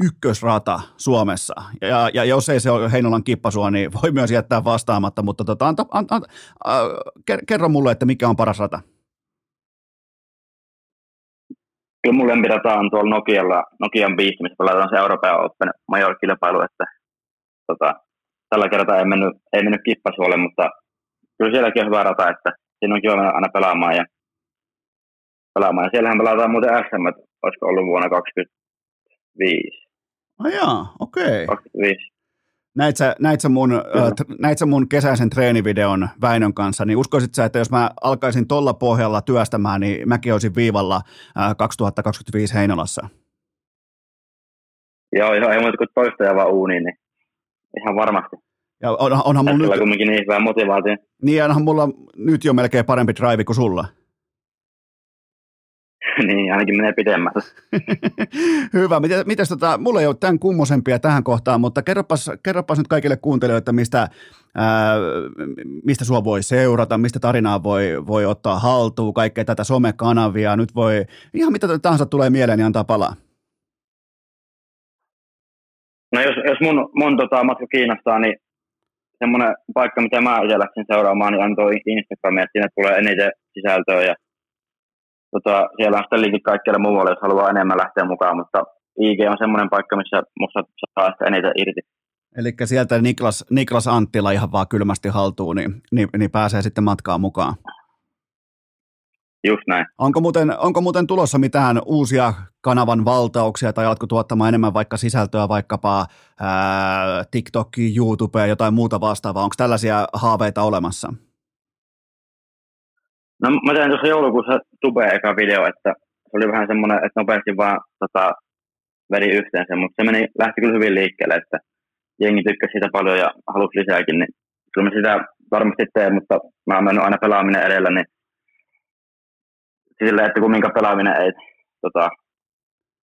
ykkösrata Suomessa? Ja, ja jos ei se ole Heinolan kippasua, niin [LAUGHS] voi myös jättää vastaamatta, mutta tota, anta, anta, anta, äh, kerro mulle, että mikä on paras rata? Kyllä mun lempirata on tuolla Nokialla, Nokian biisti, missä pelataan se Euroopan Open major-kilpailu, että tota, tällä kertaa ei mennyt, ei mennyt kippasuolle, mutta kyllä sielläkin on hyvä rata, että siinä on kiva aina pelaamaan ja pelaamaan. Ja siellähän pelataan muuten SM, olisiko ollut vuonna 2025. Ai jaa, okei. Okay. 25. Näit sä, näit, sä mun, äh, näit sä mun kesäisen treenivideon Väinön kanssa, niin uskoisit sä, että jos mä alkaisin tuolla pohjalla työstämään, niin mäkin olisin viivalla äh, 2025 Heinolassa? Joo, ihan ei muuta kuin toista vaan uuniin, niin ihan varmasti. Ja on, onhan mulla nyt... kumminkin niin hyvä motivaatio. Niin, onhan mulla nyt jo melkein parempi drive kuin sulla. [LAUGHS] niin, ainakin menee pidemmälle. [LAUGHS] Hyvä. Miten, mites tota, mulla ei ole tämän kummosempia tähän kohtaan, mutta kerropas, kerropas nyt kaikille kuuntelijoille, mistä, ää, mistä sua voi seurata, mistä tarinaa voi, voi ottaa haltuun, kaikkea tätä somekanavia. Nyt voi, ihan mitä tahansa tulee mieleen, niin antaa palaa. No jos, jos mun, mun tota, matka kiinnostaa, niin semmoinen paikka, mitä mä itse läksin seuraamaan, niin antoi Instagramia, että sinne tulee eniten sisältöä ja tota, siellä on sitten linkit kaikkialle muualle, jos haluaa enemmän lähteä mukaan, mutta IG on semmoinen paikka, missä musta saa ehkä eniten irti. Eli sieltä Niklas, Niklas Anttila ihan vaan kylmästi haltuun, niin, niin, niin pääsee sitten matkaan mukaan. Just näin. Onko muuten, onko muuten tulossa mitään uusia kanavan valtauksia tai alatko tuottamaan enemmän vaikka sisältöä vaikkapa ää, TikTokiin, YouTubeen, jotain muuta vastaavaa? Onko tällaisia haaveita olemassa? No mä tein tuossa joulukuussa tubeen eka video, että se oli vähän semmoinen, että nopeasti vaan tota, veri yhteensä, mutta se meni, lähti kyllä hyvin liikkeelle, että jengi tykkäsi sitä paljon ja halusi lisääkin, niin kyllä mä sitä varmasti teen, mutta mä oon mennyt aina pelaaminen edellä, niin sille, että kumminkaan pelaaminen ei tota,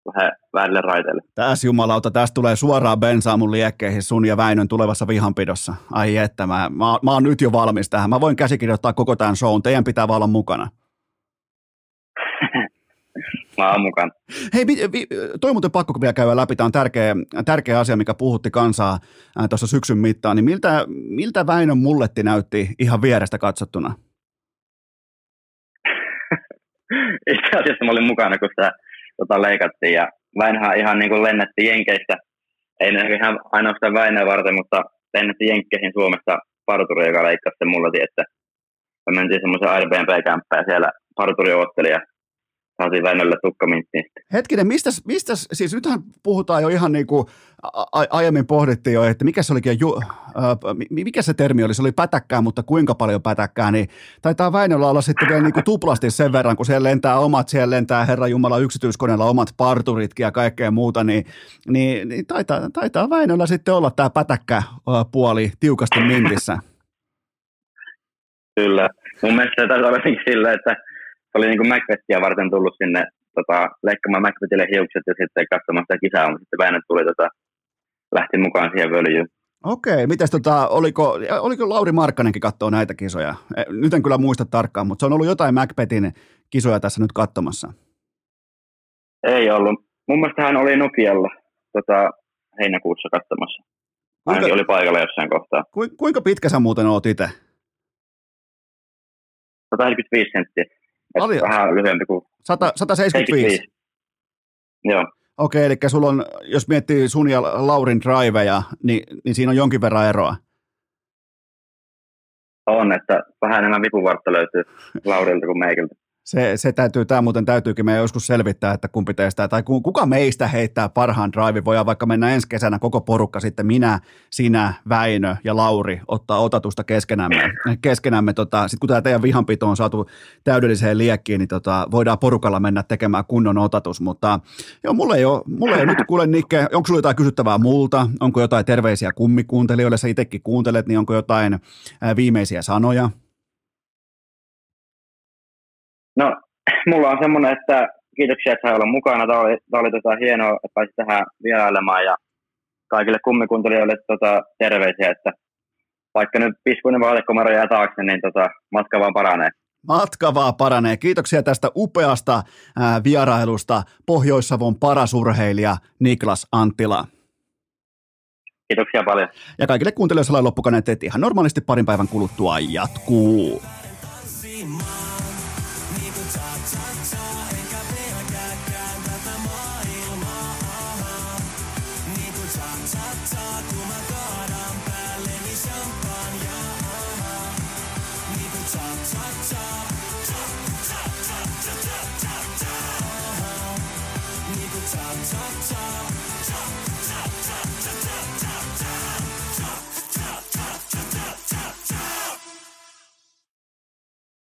vähän väärille raiteille. Tässä jumalauta, tästä tulee suoraan bensaa mun liekkeihin sun ja Väinön tulevassa vihanpidossa. Ai että, mä, mä, mä oon nyt jo valmis tähän. Mä voin käsikirjoittaa koko tämän shown. Teidän pitää vaan olla mukana. [LAUGHS] Mä oon mukana. Hei, toi muuten pakko vielä käydä läpi. Tämä on tärkeä, tärkeä asia, mikä puhutti kansaa tuossa syksyn mittaan. Niin miltä, miltä Väinön mulletti näytti ihan vierestä katsottuna? [LAUGHS] Itse asiassa mä olin mukana, kun sitä tota, leikattiin. Ja Väinhän ihan niin kuin lennetti Jenkeistä. Ei ihan ainoastaan Väinöä varten, mutta lennetti Jenkkeihin Suomessa parturi, joka leikkasi sen mulletin, että me mentiin semmoisen Airbnb-kämppään siellä parturi otteli ja saatiin Väinölle tukkaminttiin. Hetkinen, mistä, mistä, siis nythän puhutaan jo ihan niin kuin a- aiemmin pohdittiin jo, että mikä se olikin, ju, äh, mikä se termi oli, se oli pätäkkää, mutta kuinka paljon pätäkkää, niin taitaa Väinöllä olla sitten vielä niin kuin tuplasti sen verran, kun siellä lentää omat, siellä lentää Herra Jumala yksityiskoneella omat parturitkin ja kaikkea muuta, niin, niin, niin taitaa, taitaa Väinöllä sitten olla tämä pätäkkäpuoli tiukasti mintissä. Kyllä. Mun mielestä se taisi olla sillä, että se oli niin kuin Macbethia varten tullut sinne tota, leikkaamaan Macbethille hiukset ja sitten katsomaan sitä kisaa, mutta sitten Väinö tuli tota, lähti mukaan siihen völjyyn. Okei, mitäs tota, oliko, oliko Lauri Markkanenkin katsoa näitä kisoja? E, nyt en kyllä muista tarkkaan, mutta se on ollut jotain Macbethin kisoja tässä nyt katsomassa. Ei ollut. Mun mielestä hän oli Nokialla tota, heinäkuussa katsomassa. Hänkin kuinka, oli paikalla jossain kohtaa. Ku, kuinka pitkä sä muuten oot itse? 145 senttiä. Ali... Vähän lyhyempi kuin... 100, 175? 75. Joo. Okei, eli sulla on, jos miettii sun ja Laurin driveja, niin, niin siinä on jonkin verran eroa. On, että vähän enemmän vipuvartta löytyy Laurilta kuin meikiltä se, se täytyy, tämä muuten täytyykin meidän joskus selvittää, että kumpi teistä, tai kuka meistä heittää parhaan drive, voidaan vaikka mennä ensi kesänä koko porukka sitten minä, sinä, Väinö ja Lauri ottaa otatusta keskenämme, keskenämme tota, sitten kun tämä teidän vihanpito on saatu täydelliseen liekkiin, niin tota, voidaan porukalla mennä tekemään kunnon otatus, mutta joo, mulle ei ole, mulle ei nyt kuule Nikke, onko sulla jotain kysyttävää multa, onko jotain terveisiä kummikuuntelijoille, sä itsekin kuuntelet, niin onko jotain viimeisiä sanoja? No, [CLEARS THROAT] mulla on semmoinen, että kiitoksia, että olla mukana. Tämä oli, tämä oli tota hienoa, että pääsit tähän vierailemaan ja kaikille kummikuntelijoille tota, terveisiä, että vaikka nyt piskuinen vaatekomero jää taakse, niin tota, matka vaan paranee. Matka vaan paranee. Kiitoksia tästä upeasta ää, vierailusta Pohjois-Savon parasurheilija Niklas Anttila. Kiitoksia paljon. Ja kaikille kuuntelijoille loppukaneet, että ihan normaalisti parin päivän kuluttua jatkuu.